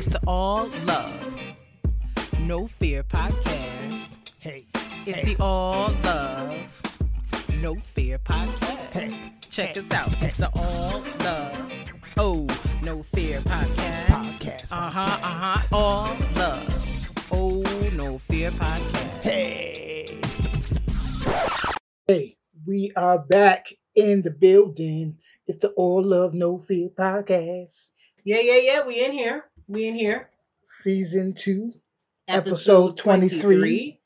It's the All Love, No Fear podcast. Hey. It's hey. the All Love, No Fear podcast. Hey. Check Hey. us out. It's the All Love, Oh, No Fear podcast. Podcast, Uh huh, uh huh. All Love, Oh, No Fear podcast. Hey. Hey, we are back in the building. It's the All Love No Fear podcast, Yeah, yeah, yeah. We in here. We in here. season two. Episode 23.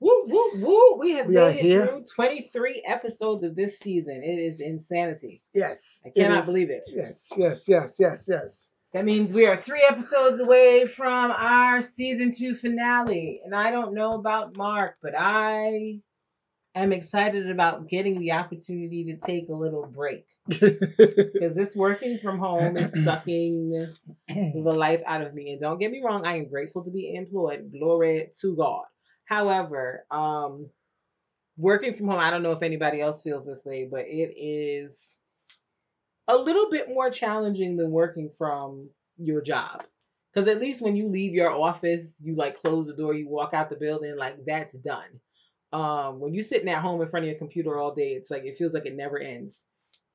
Woo, woo, woo. We have We made it here. through 23 episodes of this season. It is insanity. Yes, I cannot is- believe it. Yes, yes, yes, yes, yes. That means we are three episodes away from our season two finale. And I don't know about Mark, but I am excited about getting the opportunity to take a little break. Because this working from home is sucking the life out of me. And don't get me wrong, I am grateful to be employed. Glory to God. However, um, working from home, I don't know if anybody else feels this way, but it is a little bit more challenging than working from your job. Because at least when you leave your office, you like close the door, you walk out the building, like that's done. Um, when you're sitting at home in front of your computer all day, it's like it feels like it never ends.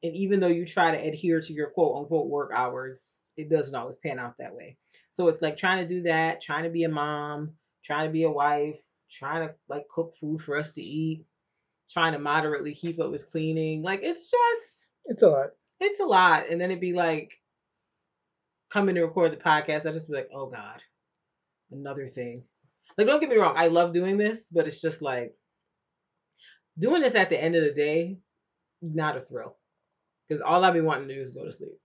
And even though you try to adhere to your quote unquote work hours, it doesn't always pan out that way. So it's like trying to do that, trying to be a mom, trying to be a wife, trying to like cook food for us to eat, trying to moderately keep up with cleaning. Like it's just it's a lot. it's a lot. And then it'd be like coming to record the podcast, I just be like, oh God, another thing. Like, don't get me wrong, I love doing this, but it's just like doing this at the end of the day, not a thrill. Because all I've been wanting to do is go to sleep.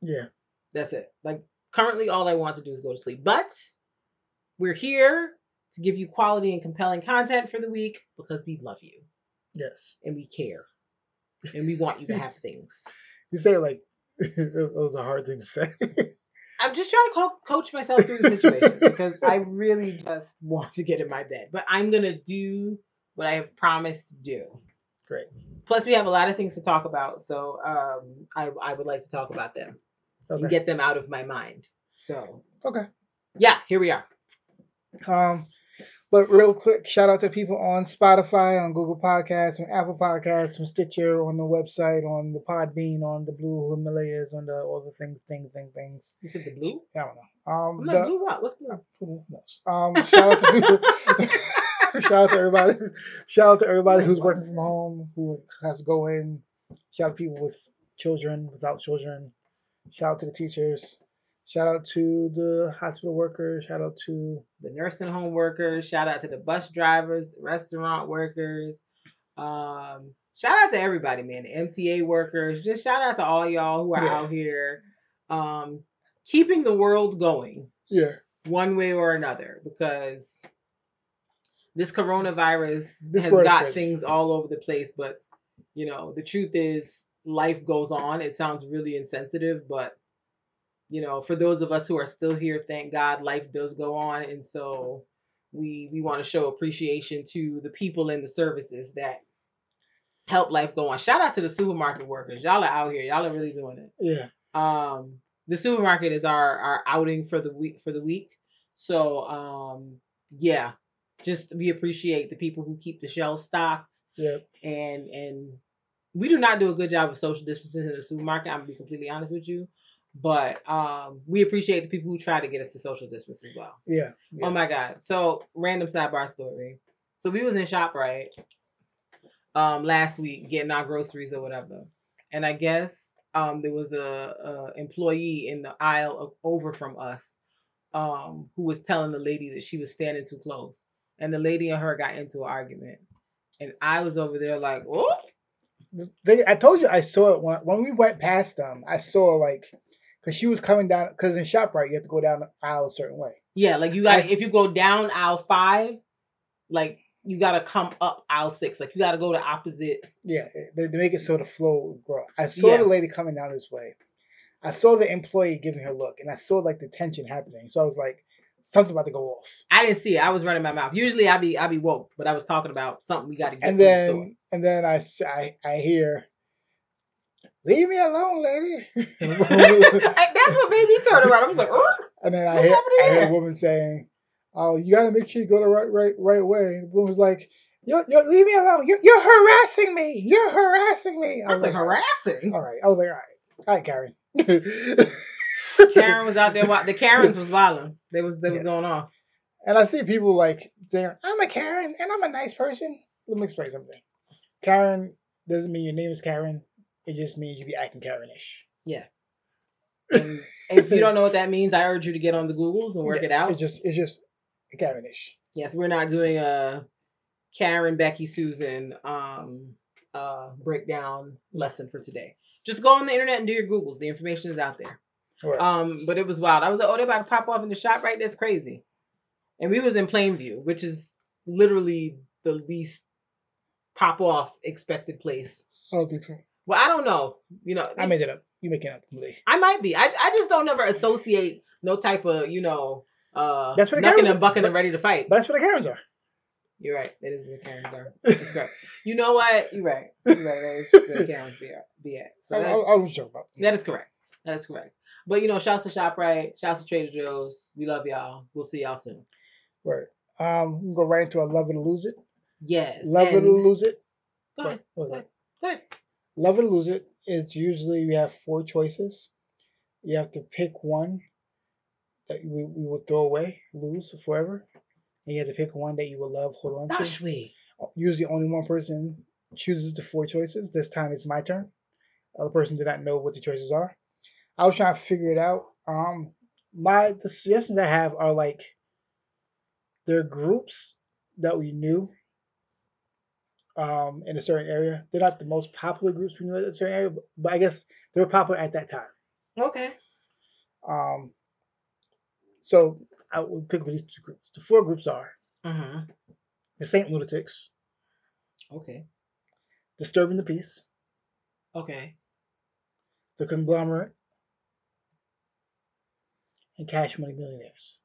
Yeah, That's it. Like currently all I want to do is go to sleep. But we're here to give you quality and compelling content for the week because we love you yes. and we care. And we want you to have things. You say like it was a hard thing to say. I'm just trying to co- coach myself through the situation because I really just want to get in my bed. But I'm going to do what I have promised to do. Great. Plus, we have a lot of things to talk about. So um, I, I would like to talk about them and get them out of my mind. So, okay. yeah, here we are. Um, but real quick, shout out to people on Spotify, on Google Podcasts, on Apple Podcasts, on Stitcher, on the website, on the Podbean, on the Blue Himalayas, on the all the things, things, things, things. You said the blue? I don't know. Um, I'm the- like, blue what? What's blue? who knows? Um, shout out to people. shout out to everybody. Shout out to everybody who's working from home, who has to go in. Shout out to people with children, without children. Shout out to the teachers. Shout out to the hospital workers. Shout out to the nursing home workers. Shout out to the bus drivers, the restaurant workers. Um, shout out to everybody, man. The MTA workers. Just shout out to all y'all who are Yeah. out here, um, keeping the world going yeah. one way or another because this coronavirus This has got things all over the place. But you know, the truth is, life goes on. It sounds really insensitive, but you know, for those of us who are still here, thank God, life does go on, and so we we want to show appreciation to the people in the services that help life go on. Shout out to the supermarket workers. Y'all are out here. Y'all are really doing it Yeah. um the supermarket is our our outing for the week for the week so um yeah just we appreciate the people who keep the shelves stocked Yep. and and we do not do a good job of social distancing in the supermarket i'm gonna be completely honest with you but um we appreciate the people who try to get us to social distance as well Yeah. yeah. Oh my god. So random sidebar story. So we was in ShopRite um last week getting our groceries or whatever. And I guess um there was a, a employee in the aisle of, over from us um who was telling the lady that she was standing too close. And the lady and her got into an argument. And I was over there like, oh They, I told you I saw it when, when we went past them. I saw like because she was coming down because in Shoprite you have to go down the aisle a certain way. Yeah, like you got if you go down aisle five, like you gotta come up aisle six. Like you gotta go the opposite. Yeah, eh, they, they make it so the flow grow. I saw Yeah. the lady coming down this way. I saw the employee giving her look, and I saw like the tension happening. So I was like, something about to go off. I didn't see it. I was running my mouth. Usually I be I be woke, but I was talking about something we gotta get And from the store. then and then I hear, leave me alone, lady. That's what made me turn around. I was like, "Er?" And then I hear, I hear a woman saying, "Oh, you got to make sure you go the right, right, right way." And the woman was like, "You're, you're leave me alone. You're, you're harassing me. You're harassing me." I was like harassing. All right, I was like, "All right, all right, Karen." Karen was out there. The Karens was wilding. They was they was going off. and I see people like saying, "I'm a Karen and I'm a nice person." Let me explain something. Karen doesn't mean your name is Karen. It just means you be acting Karenish. Yeah. And if you don't know what that means, I urge you to get on the Googles and work Yeah, it out. It's just, it's just Karenish. Yes, we're not doing a Karen, Becky, Susan um uh breakdown lesson for today. Just go on the internet and do your Googles. The information is out there. Right. Um, but it was wild. I was like, oh, they're about to pop off in the ShopRite That's crazy. And we was in Plainview, which is literally the least pop off expected place. I don't think so. Well, I don't know. You know, I made it up. You making it up completely. I might be. I, I just don't ever associate no type of, you know, uh That's what the knucking Karens- and bucking and ready to fight. But that's what the Karens are. You're right. That is where the Karens are. Correct. You know what? You're right. You're right. That is where Karens be at. Be at. So I, I, that, I was joking about. that is correct. That is correct. But you know, shouts to ShopRite, shouts to Trader Joe's. We love y'all. We'll see y'all soon. Right. Um, we can go right into a love it or lose it. Yes. Love it or lose it. Go ahead. Go ahead. Go ahead. Love it or lose it. It's usually we have four choices. You have to pick one that we, we will throw away, lose forever, and you have to pick one that you will love, hold on to. Usually, only one person chooses the four choices. This time, it's my turn. The other person did not know what the choices are. I was trying to figure it out. Um, my the suggestions I have are like they're groups that we knew um in a certain area. They're not the most popular groups we knew in a certain area, but, but I guess they were popular at that time. Okay. Um, so I would pick up these two groups. The four groups are Mm-hmm. the Saint Lunatics, Okay. Disturbing the Peace, Okay. the Conglomerate, and Cash Money Millionaires.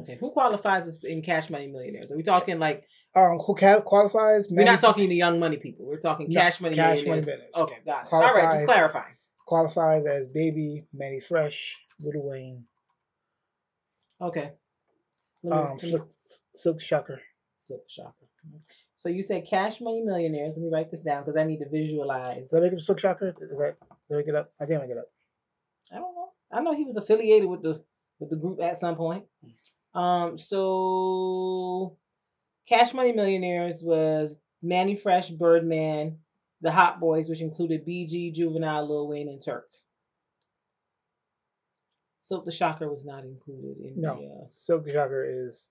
Okay. Who qualifies as in cash money millionaires? Are we talking like Um, who ca- qualifies? we're not talking the young money people? We're talking No, cash money Cash Money millionaires. Millionaires. Okay, got it. All right, just clarifying. qualifies as Baby, Manny Fresh, Lil Wayne, Okay. Me- um, Silk, Silk Shocker. Silk Shocker. So you said cash money millionaires. Let me write this down because I need to visualize. Did I make him Silk Shocker? Is that did I make it up? I didn't make it up. I don't know. I know he was affiliated with the with the group at some point. Um, so Cash Money Millionaires was Manny Fresh, Birdman, the Hot Boys, which included BG, Juvenile, Lil Wayne, and Turk. Silk the Shocker was not included in No. the. Uh, Silk the Shocker is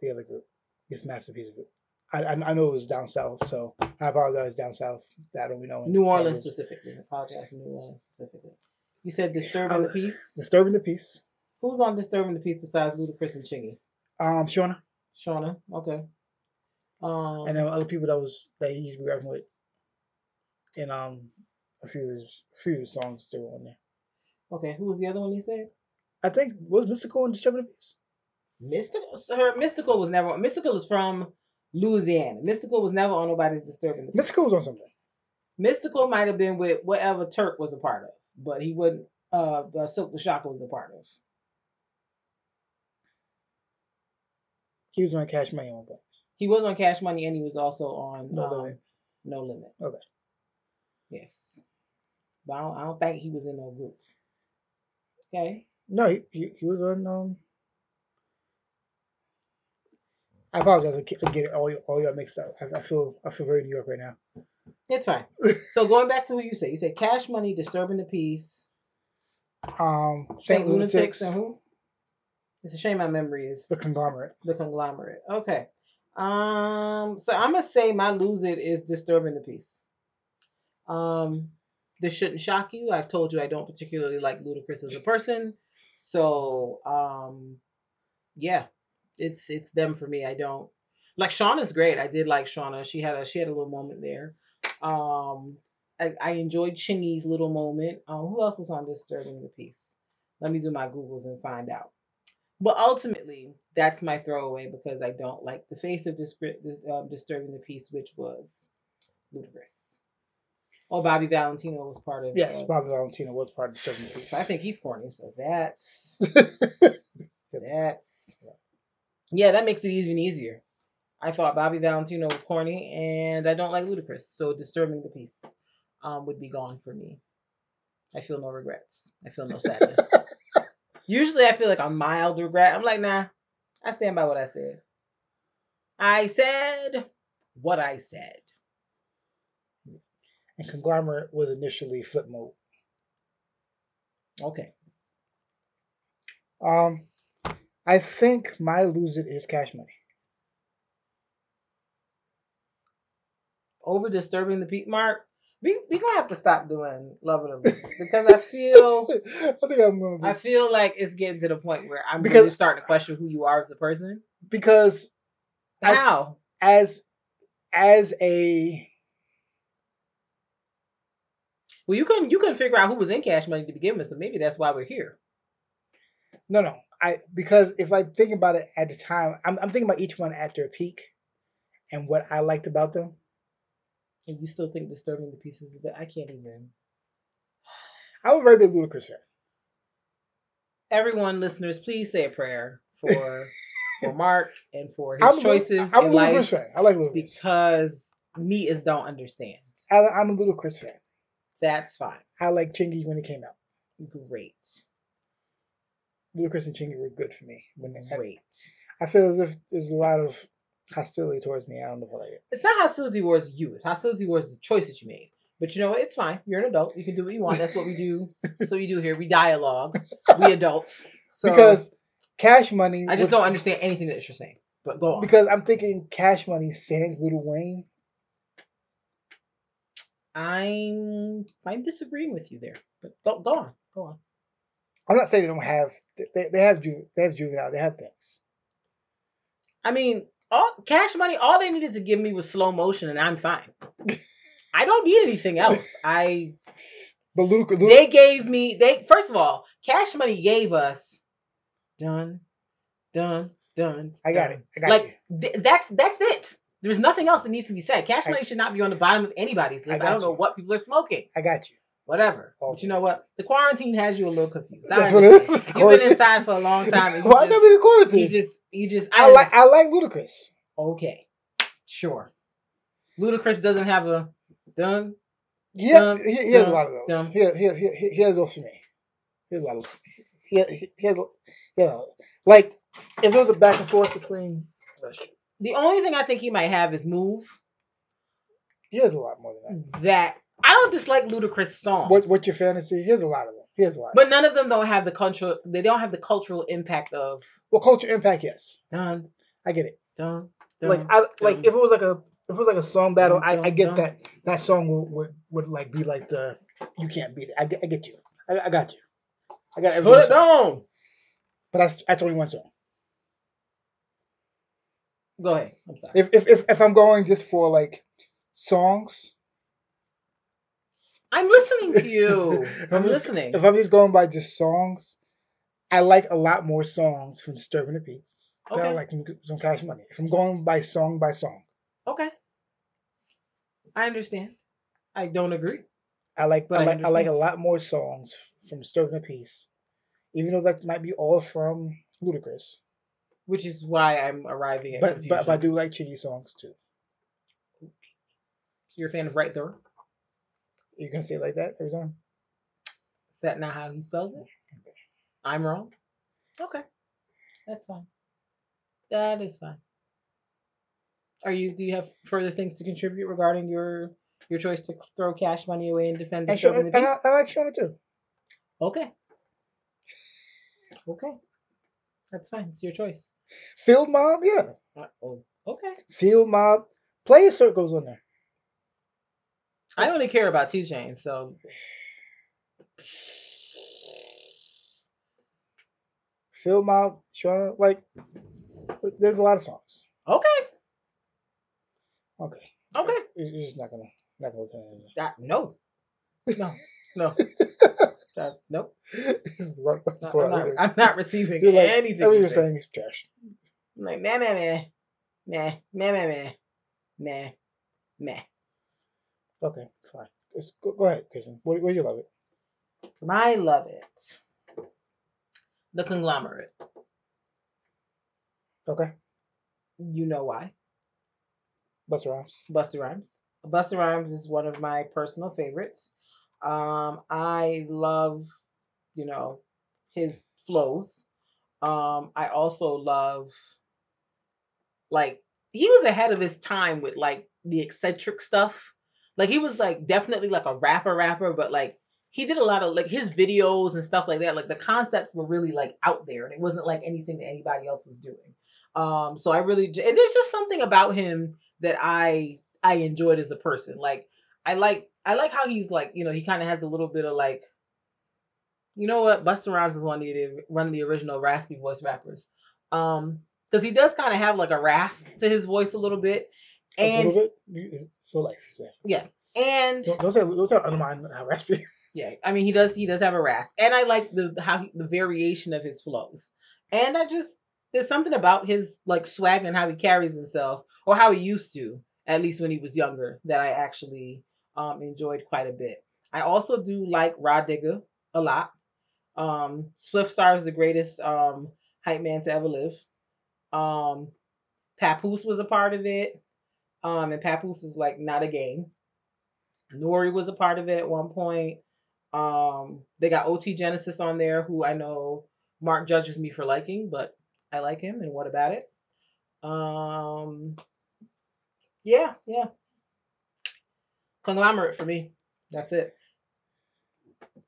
the other group. It's Master P's group. I, I I know it was down south, so I apologize down south. That I don't know. New Orleans specifically. I apologize New Orleans specifically. You said Disturbing the Uh, Peace. Disturbing the Peace. Who's on Disturbing the Peace besides Ludacris and Chingy? Um, Shawnna, Shawnna. Okay. Um, and then other people that was that he used to be rapping with. and um a few of his a few of his songs still on there. okay. Who was the other one you said? I think was Mystikal and Disturbing the Peace. Mystikal. Her Mystikal was never. Mystikal is from Louisiana. Mystikal was never on nobody's Disturbing the Peace. Mystikal was on something. Mystikal might have been with whatever Turk was a part of, but he wouldn't. Uh, uh Silk the Shocker was a part of. He was on Cash Money at one point. He was on Cash Money, and he was also on No um, Limit. No Limit. Okay. Yes, but I don't, I don't think he was in no group. Okay. No, he, he, he was on. Um, I apologize. I get, I get it all all y'all mixed up. I, I feel I feel very New York right now. It's fine. so going back to what you said, you said Cash Money, Disturbing the Peace, Um, Saint Lunatics, and who? It's a shame my memory is the conglomerate. the conglomerate. Okay. Um. So I'm gonna say my lose it is Disturbing the Peace. Um. This shouldn't shock you. I've told you I don't particularly like Ludacris as a person. So um, yeah, it's it's them for me. I don't like Shawnna's great. I did like Shauna. She had a she had a little moment there. Um, I, I enjoyed Chingy's little moment. Um, who else was on Disturbing the Peace? Let me do my Googles and find out. But ultimately, that's my throwaway because I don't like the face of um, Disturbing the Peace, which was Ludacris. Oh, Bobby Valentino was part of. Yes, uh, Bobby Valentino was part of the Disturbing the Peace. I think he's corny, so that's that's yeah, that makes it even easier. I thought Bobby Valentino was corny, and I don't like Ludacris, so disturbing the peace um, would be gone for me. I feel no regrets. I feel no sadness. Usually, I feel like a mild regret. I'm like, nah, I stand by what I said. I said what I said. and Conglomerate was initially Flipmode. Okay. Um, I think my lose it is Cash Money. Over disturbing the peak Mark. We we gonna have to stop doing love lose because I feel I think I'm gonna I feel like it's getting to the point where I'm Because- really starting to question who you are as a person. because I- How? as as a well, you couldn't you couldn't figure out who was in Cash Money to begin with, so maybe that's why we're here. no no I because if I think about it at the time, I'm I'm thinking about each one at their peak, and what I liked about them. And you still think disturbing the pieces, but I can't even. I'm a very big Ludacris fan. Everyone, listeners, please say a prayer for for Mark and for his I'm a choices I'm a in Ludacris life fan. I like Ludacris. because me is don't understand. I, I'm a Ludacris fan. That's fine. I like Chingy when it came out. Great. Ludacris and Chingy were good for me. When they, Great. I feel as if there's a lot of hostility towards me. I don't know if I. It's not hostility towards you. It's hostility towards the choice that you made. But you know what? It's fine. You're an adult. You can do what you want. That's what we do. That's what we do here. We dialogue. We adults. So because Cash Money. I just was- don't understand anything that you're saying. But go on. Because I'm thinking Cash Money sans Lil Wayne. I'm I'm disagreeing with you there. But go go on. Go on. I'm not saying they don't have. They, they have ju- they have juvenile. They have things. I mean, all cash money, all they needed to give me was slow motion and I'm fine. I don't need anything else. I But Ludacris, Ludac- they gave me they first of all, cash money gave us done, done, done. I got it. I got like you. th- that's that's it. There's nothing else that needs to be said. Cash I- money should not be on the bottom of anybody's list. I I, don't know what people are smoking. I got you. Whatever. Oh. But you know what? The quarantine has you a little confused. That's what it is. You've been inside for a long time. Why just, gotta be the quarantine? you just you just I like I like Ludacris. Okay, sure. Ludacris doesn't have a done. Yeah, he, he has a lot of those. dum. He, he, he, he, he has those for me. He has a lot of those. He, he, he has, you know, like if there was a back and forth between, The only thing I think he might have is move. he has a lot more than that. That I don't dislike ludicrous songs, What, what's your fantasy? He has a lot of them. He has a lot. but none of them don't have the cultural. They don't have the cultural impact of well, cultural impact, yes, done, I get it. done, done. Like I like if it was like a if it was like a song battle, I, I get dum. that that song would, would would like be like the you can't beat it. I get I get you. I, I got you. I got every Put it song. down. But that's that's only one song. Go ahead. I'm sorry. If if if, if I'm going just for like songs, I'm listening to you. I'm just- listening. If I'm just going by just songs, I like a lot more songs from Disturbing the Peace than I Okay. like from, from Cash Money. If I'm going by song by song, Okay. I understand. I don't agree. I like But I like I like a lot more songs from Disturbing the Peace, even though that might be all from Ludacris. Which is why I'm arriving at But confusion. but, but I do like Chingy songs too. So you're a fan of Right Thurr? You gonna say it like that every time? Is that not how he spells it? I'm wrong. Okay, that's fine. That is fine. Are you? Do you have further things to contribute regarding your your choice to throw cash money away and defend And, the I, peace? I like Shawnna too. Okay. Okay. That's fine. It's your choice. Field Mob, yeah. Oh, okay. Field Mob. Player Circles on there. I only care about 2 Chainz, so fill out, show like. There's a lot of songs. Okay. Okay. Okay. You're just not gonna not gonna listen to That, no. No. No. That, nope. anything. Right- right No, before I'm, not. I'm not receiving You're like, anything. Everything you you're saying is trash. I'm like, meh, meh, meh. Meh, meh, meh, meh. Meh, meh. Okay, fine. Just go, go ahead, Kristen. What, what do you love it? I love it. The conglomerate. Okay. You know why. Busta Rhymes. Busta Rhymes. Busta Rhymes is one of my personal favorites. Um, I love, you know, his flows. Um, I also love, like, he was ahead of his time with like the eccentric stuff. Like he was like definitely like a rapper rapper, but like he did a lot of like his videos and stuff like that. Like the concepts were really like out there, and it wasn't like anything that anybody else was doing. Um, so I really and there's just something about him that I I enjoyed as a person. Like I like I like how he's like you know he kind of has a little bit of like you know what Busta Rhymes is one of the one of the original raspy voice rappers. Um, because he does kind of have like a rasp to his voice a little bit, a and little bit. So life. Yeah. and Don't, don't say don't say undermine how raspy. yeah, I mean he does he does have a rasp, and I like the how he, the variation of his flows, and I just there's something about his like swag and how he carries himself, or how he used to, at least when he was younger, that I actually um enjoyed quite a bit. I also do like Rah Digga a lot. Um, Spliff Star is the greatest um hype man to ever live. Um, Papoose was a part of it. Um, and Papoose is like not a game. Nori was a part of it at one point. Um, they got OT Genasis on there, who I know Mark judges me for liking, but I like him. And what about it? Um, yeah, yeah. Conglomerate for me. That's it.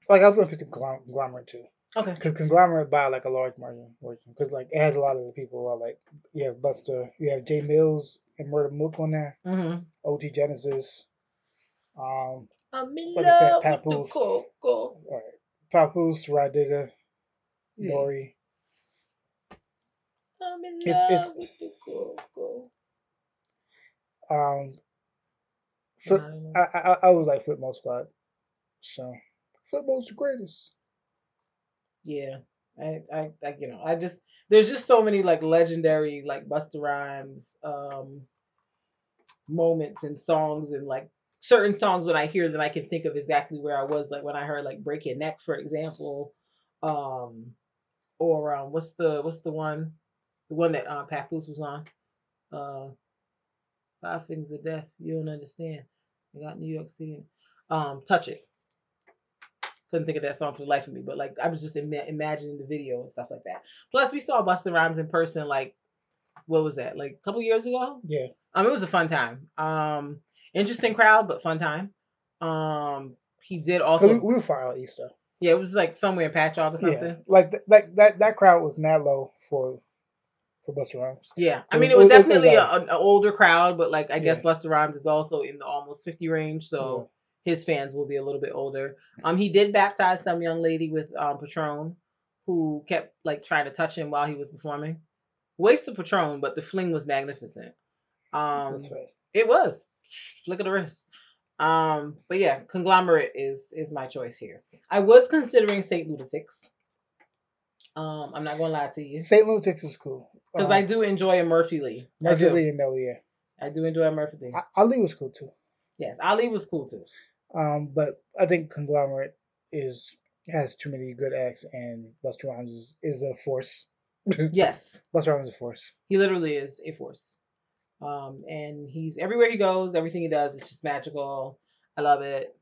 like I was gonna pick the conglomerate too, Okay. because conglomerate by like a large margin, because like it has a lot of the people. Are, like you have Busta, you have Jay Mills and Murder Mook on there, Mm-hmm. OT Genasis, um, I'm in Like I said, love with the Papoose. coco. all right, Papoose, Rah Digga, Yeah. Nori. I'm in It's- love it's- with the coco. Um, Flip, I don't. I, I I was like Flipmode Squad, so Flipmode's the greatest. Yeah. I, I, I, you know, I just there's just so many like legendary like Busta Rhymes um moments and songs and like certain songs when I hear them I can think of exactly where I was like when I heard like Break Your Neck for example, um, or um what's the what's the one the one that um Papoose was on, uh, Five Fingers of Death. You don't understand. I got New York City. Um, Touch It couldn't think of that song for the life of me, but like I was just ima- imagining the video and stuff like that. Plus, we saw Busta Rhymes in person like what was that? Like a couple years ago. Yeah, Um, it was a fun time. Um, interesting crowd, but fun time. Um, he did also. we, we were far out east though. yeah, it was like somewhere in Patchogue or something. Yeah, like th- like that that crowd was not low for for Busta Rhymes. Yeah, I mean, it was it was- it was definitely a, an older crowd, but like I guess Yeah. Busta Rhymes is also in the almost fifty range, so his fans will be a little bit older. Um, he did baptize some young lady with um Patron, who kept like trying to touch him while he was performing. Waste of Patron, but the fling was magnificent. Um, That's right. it was flick of the wrist. Um, but yeah, conglomerate is is my choice here. I was considering Saint Lunatics. Um, I'm not gonna lie to you St. Lunatics is cool. because Um, I do enjoy a Murphy Lee. Murphy. Lee Nelly, yeah. I do enjoy a Murphy Lee. A- Ali was cool too. Yes, Ali was cool too. Um, but I think Conglomerate is has too many good acts, and Busta Rhymes is, is a force. Yes, Busta Rhymes is a force. he literally is a force. Um, and he's everywhere he goes, everything he does is just magical. I love it.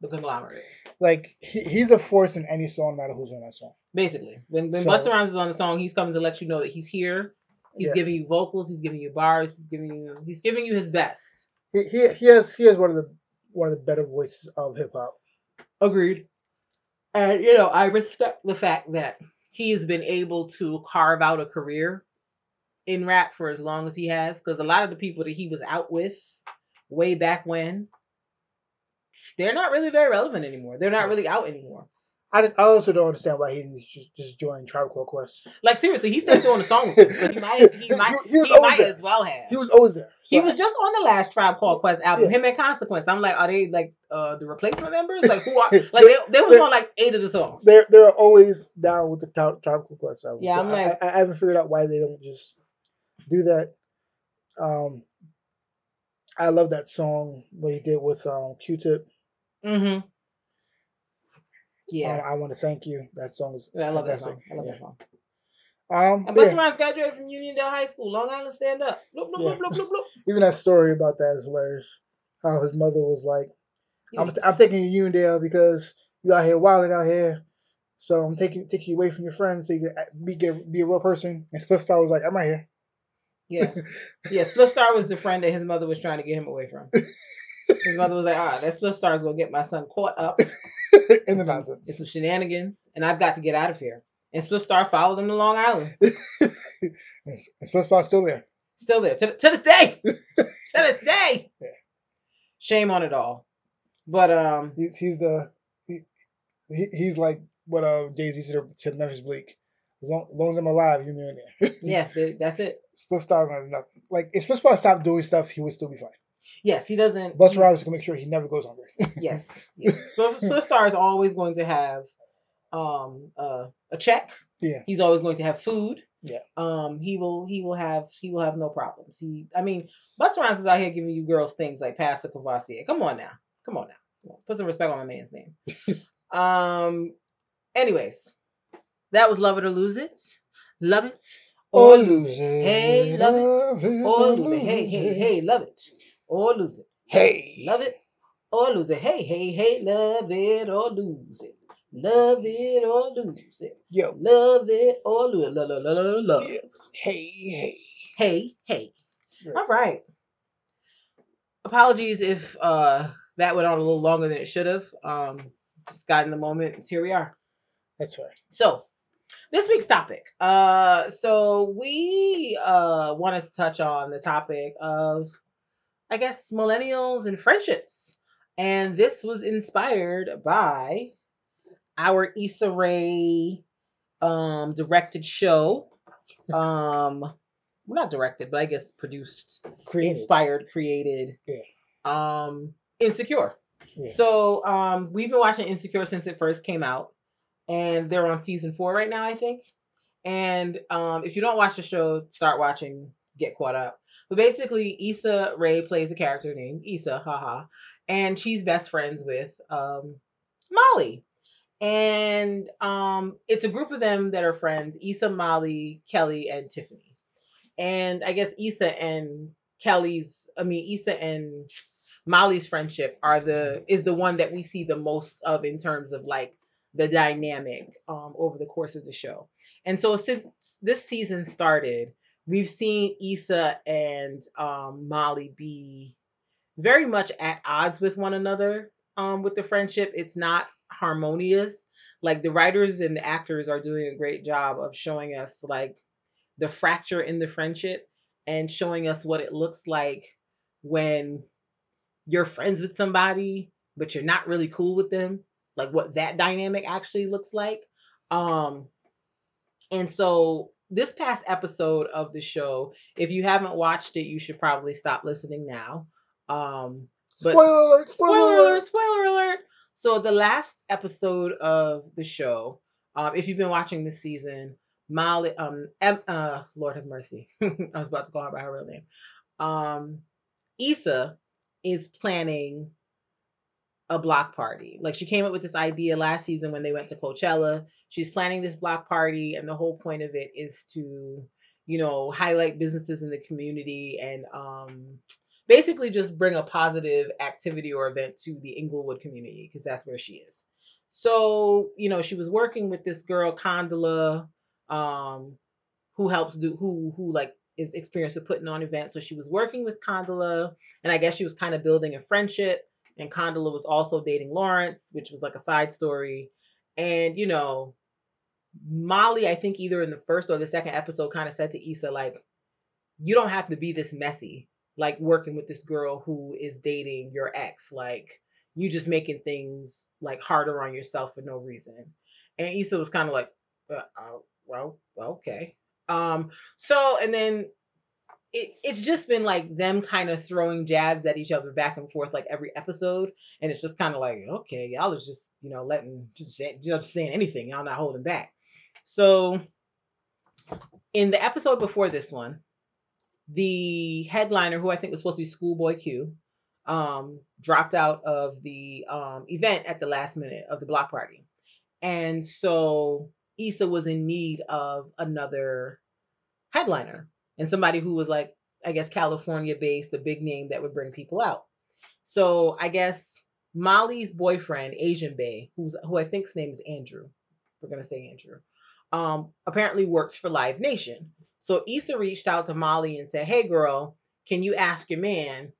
The conglomerate. Like he, he's a force in any song, no matter who's on that song. Basically. When when So- Busta Rhymes is on the song, he's coming to let you know that he's here. He's Yeah. giving you vocals, he's giving you bars, he's giving you he's giving you his best. He, he he has he has one of the one of the better voices of hip hop. Agreed. And you know, I respect the fact that he has been able to carve out a career in rap for as long as he has. Because a lot of the people that he was out with way back when, they're not really very relevant anymore. They're not really out anymore. I, I also don't understand why he didn't just, just join Tribe Called Quest. Like seriously, he's still doing the song. with So he might, he might, He he, always might there. as well have. He was always there. He So was just on the last Tribe Called Quest album, Yeah. him and Consequence. I'm like, are they like uh the replacement members? Like who are like they, they was on like eight of the songs. they're they're always down with the Tri- Tribe Called Quest album. Yeah, So I'm like- I, I haven't figured out why they don't just do that. Um, I love that song what he did with um Q-Tip. Mm-hmm. Um, Yeah. I want to thank you. That song is. I love that song. I love Yeah. that song. Um, And Busta yeah, Rhymes graduated from Uniondale High School, Long Island stand up. Bloop, bloop, Yeah. bloop, bloop, bloop, bloop. even that story about that is hilarious. How his mother was like, I'm, Yeah. I'm taking you to Uniondale because you out here wilding out here. So I'm taking taking you away from your friends so you can be get, be a real person. And Spliff Star was like, I'm right here. Yeah. Yeah, Spliff Star was the friend that his mother was trying to get him away from. His mother was like, ah, that Spliff Star is going to get my son caught up In the some- nonsense. in some shenanigans, and I've got to get out of here. And Spliff Star followed him to Long Island. And Spliff Star's still there. Still there. To, to this day. to this day. Yeah. Shame on it all. But um He's he's uh he, he he's like what uh Z to, to Memphis Bleek. As long, as long as I'm alive, you're there. yeah, that's it. Spliff Star. Like if Spliff Star stopped doing stuff, he would still be fine. Yes, he doesn't. Busta Rhymes can make sure he never goes hungry. Yes, yes. Spliff, Spliff Star is always going to have um uh, a check. Yeah. He's always going to have food. Yeah. Um he will he will have he will have no problems. He I mean Busta Rhymes is out here giving you girls things like Pass the Courvoisier. Come on now. Come on now. Come on. Put some respect on my man's name. um anyways. That was Love It or Lose It. Love it or lose it. Hey, love it. Or lose it. Hey, hey, hey, love it. Or lose it. Hey. Love it or lose it. Hey, hey, hey, love it or lose it. Love it or lose it. Yo. Love it or lose it. Love, love, love, love, love. Yeah. Hey, hey. Hey, hey. Right. All right. Apologies if uh that went on a little longer than it should have. Um, just got in the moment. Here we are. That's fine. So, this week's topic. Uh, so we uh wanted to touch on the topic of, I guess, millennials and friendships, and this was inspired by our Issa Rae um directed show. Um, well, not directed, but I guess produced, Creative. inspired, created. Yeah. Um, Insecure. Yeah. So um, we've been watching Insecure since it first came out, and they're on season four right now, I think. And um, if you don't watch the show, start watching, get caught up. But basically, Issa Rae plays a character named Issa, haha, and she's best friends with um, Molly. And um, it's a group of them that are friends: Issa, Molly, Kelly, and Tiffany. And I guess Issa and Kelly's, I mean Issa and Molly's friendship are the is the one that we see the most of in terms of like the dynamic um, over the course of the show. And so since this season started, we've seen Issa and um, Molly be very much at odds with one another um, with the friendship. It's not harmonious. Like the writers and the actors are doing a great job of showing us like the fracture in the friendship and showing us what it looks like when you're friends with somebody but you're not really cool with them like what that dynamic actually looks like um and so this past episode of the show if you haven't watched it you should probably stop listening now. Um but spoiler alert! spoiler alert spoiler alert. So the last episode of the show um if you've been watching this season molly um em, uh lord have mercy. I was about to call her by her real name. Um Issa is planning a block party. Like she came up with this idea last season when they went to Coachella. She's planning this block party, and the whole point of it is to, you know, highlight businesses in the community and um, basically just bring a positive activity or event to the Inglewood community because that's where she is. So, you know, she was working with this girl, Condola, um, who helps do who who like is experienced with putting on events. So she was working with Condola, and I guess she was kind of building a friendship. And Condola was also dating Lawrence, which was like a side story. And you know, Molly, I think either in the first or the second episode, kind of said to Issa like, "You don't have to be this messy, like working with this girl who is dating your ex. Like, you just making things like harder on yourself for no reason." and Issa was kind of like, uh, uh, well, okay. Um, so and then it, it's just been like them kind of throwing jabs at each other back and forth like every episode, and it's just kind of like, okay, y'all are just you know letting just just saying anything, y'all not holding back. So in the episode before this one, the headliner, who I think was supposed to be Schoolboy Q, um, dropped out of the um, event at the last minute of the block party. And so Issa was in need of another headliner and somebody who was like, I guess, California based, a big name that would bring people out. So I guess Molly's boyfriend, Asian Bae, who's who I think's name is Andrew. We're gonna say Andrew. Um, apparently works for Live Nation. So Issa reached out to Molly and said, Hey girl, can you ask your man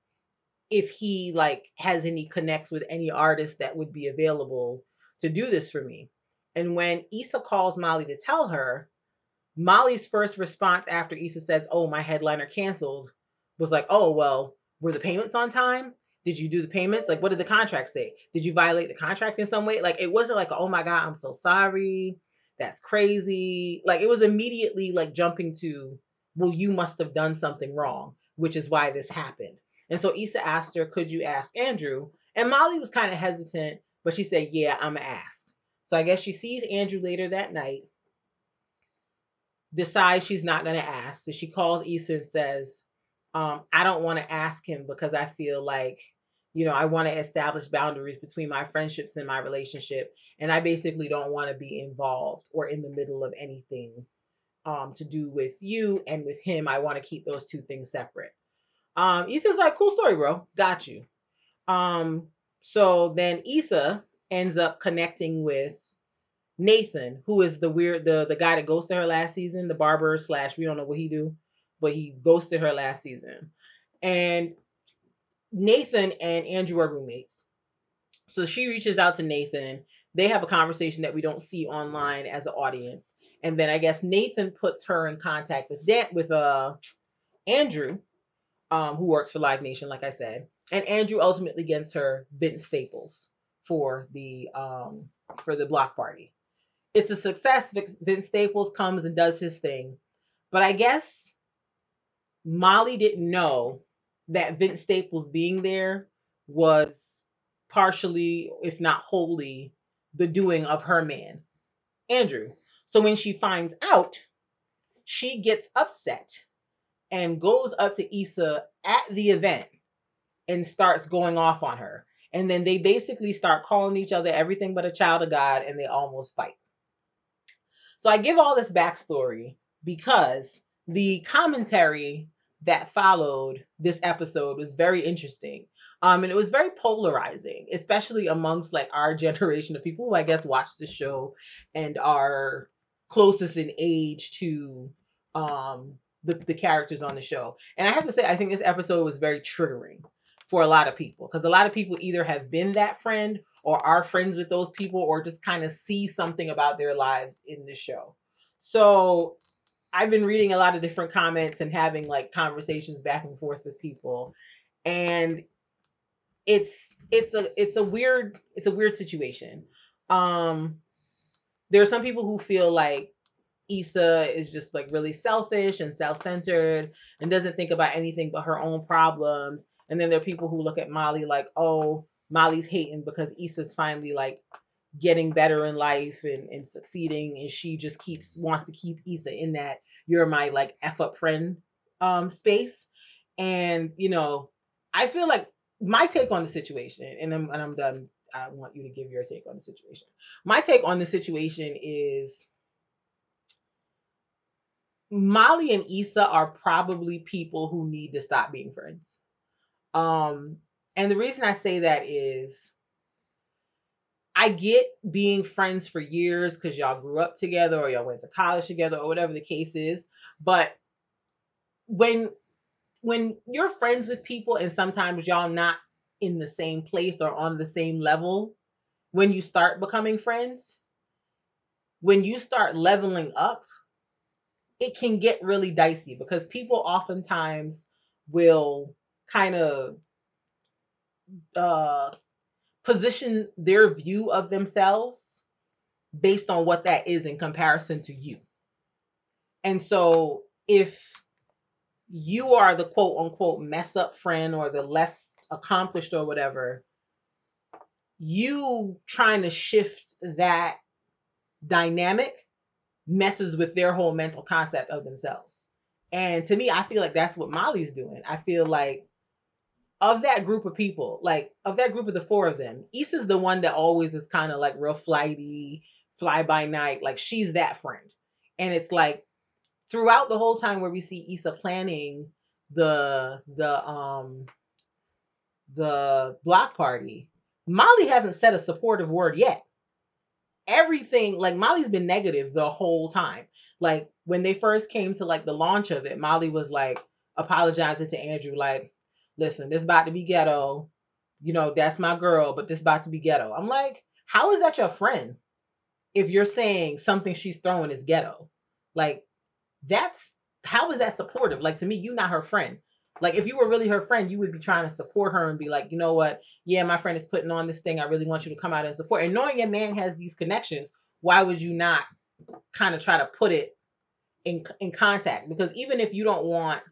if he like has any connects with any artists that would be available to do this for me? And when Issa calls Molly to tell her, Molly's first response after Issa says, Oh, my headliner canceled, was like, Oh, well, were the payments on time? Did you do the payments? Like, what did the contract say? Did you violate the contract in some way? Like, it wasn't like, Oh my God, I'm so sorry. That's crazy. Like, it was immediately like jumping to, Well, you must have done something wrong, which is why this happened. And so Issa asked her, Could you ask Andrew? And Molly was kind of hesitant, but she said, Yeah, I'm to ask. So I guess she sees Andrew later that night decides she's not going to ask. So she calls Issa and says, um, I don't want to ask him because I feel like, you know, I want to establish boundaries between my friendships and my relationship. And I basically don't want to be involved or in the middle of anything um, to do with you and with him. I want to keep those two things separate. Um, Issa's like, cool story, bro. Got you. Um, so then Issa ends up connecting with Nathan, who is the weird the the guy that ghosted her last season, the barber slash we don't know what he do, but he ghosted her last season. And Nathan and Andrew are roommates. So she reaches out to Nathan. They have a conversation that we don't see online as an audience. And then I guess Nathan puts her in contact with Dan with uh Andrew, um, who works for Live Nation, like I said. And Andrew ultimately gets her Vince Staples for the um for the block party it's a success. Vince Staples comes and does his thing. But I guess Molly didn't know that Vince Staples being there was partially, if not wholly, the doing of her man, Andrew. So when she finds out, she gets upset and goes up to Issa at the event and starts going off on her. And then they basically start calling each other everything but a child of God and they almost fight. So I give all this backstory because the commentary that followed this episode was very interesting. Um, and it was very polarizing, especially amongst like our generation of people who I guess watch the show and are closest in age to um the, the characters on the show. And I have to say, I think this episode was very triggering for a lot of people because a lot of people either have been that friend or are friends with those people or just kind of see something about their lives in the show. So I've been reading a lot of different comments and having like conversations back and forth with people and it's it's a it's a weird it's a weird situation. Um there are some people who feel like Issa is just like really selfish and self-centered and doesn't think about anything but her own problems and then there are people who look at Molly like, oh, Molly's hating because Issa's finally like getting better in life and, and succeeding and she just keeps wants to keep Issa in that you're my like F up friend um space. And you know, I feel like my take on the situation, and I'm and I'm done. I want you to give your take on the situation. My take on the situation is Molly and Issa are probably people who need to stop being friends. Um, and the reason I say that is I get being friends for years because y'all grew up together or y'all went to college together or whatever the case is. But when when you're friends with people and sometimes y'all not in the same place or on the same level, when you start becoming friends, when you start leveling up, it can get really dicey because people oftentimes will kind of uh, position their view of themselves based on what that is in comparison to you. And so if you are the quote unquote mess up friend or the less accomplished or whatever, you trying to shift that dynamic messes with their whole mental concept of themselves. And to me, I feel like that's what Molly's doing. I feel like of that group of people, like of that group of the four of them, Issa's the one that always is kind of like real flighty, fly by night. Like she's that friend. And it's like throughout the whole time where we see Issa planning the the um the block party, Molly hasn't said a supportive word yet. Everything like Molly's been negative the whole time. Like when they first came to like the launch of it, Molly was like apologizing to Andrew, like, listen, this about to be ghetto. You know, that's my girl, but this about to be ghetto. I'm like, how is that your friend? If you're saying something she's throwing is ghetto. Like, that's how is that supportive? Like to me, you not her friend. Like if you were really her friend, you would be trying to support her and be like, you know what? Yeah, my friend is putting on this thing. I really want you to come out and support. And knowing a man has these connections, why would you not kind of try to put it in in contact? Because even if you don't want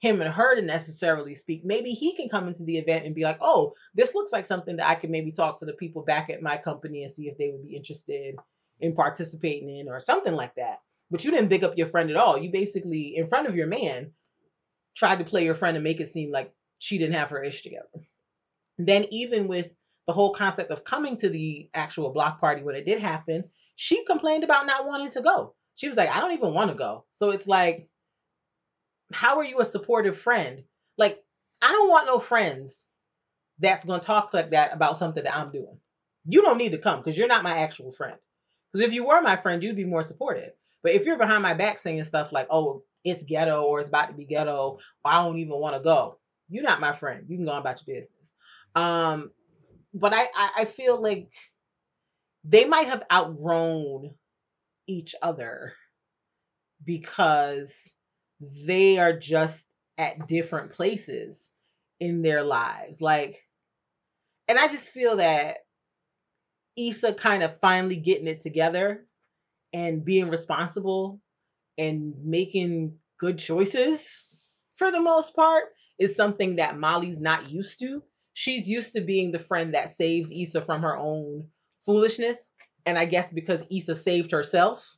him and her to necessarily speak, maybe he can come into the event and be like, oh, this looks like something that I can maybe talk to the people back at my company and see if they would be interested in participating in or something like that. But you didn't big up your friend at all. You basically, in front of your man, tried to play your friend and make it seem like she didn't have her ish together. Then, even with the whole concept of coming to the actual block party when it did happen, she complained about not wanting to go. She was like, I don't even want to go. So it's like, how are you a supportive friend? Like, I don't want no friends that's going to talk like that about something that I'm doing. You don't need to come because you're not my actual friend. Because if you were my friend, you'd be more supportive. But if you're behind my back saying stuff like, oh, it's ghetto or it's about to be ghetto, or I don't even want to go, you're not my friend. You can go on about your business. Um, but I, I, I feel like they might have outgrown each other because they are just at different places in their lives. Like, and I just feel that Issa kind of finally getting it together and being responsible and making good choices for the most part is something that Molly's not used to. She's used to being the friend that saves Issa from her own foolishness. And I guess because Issa saved herself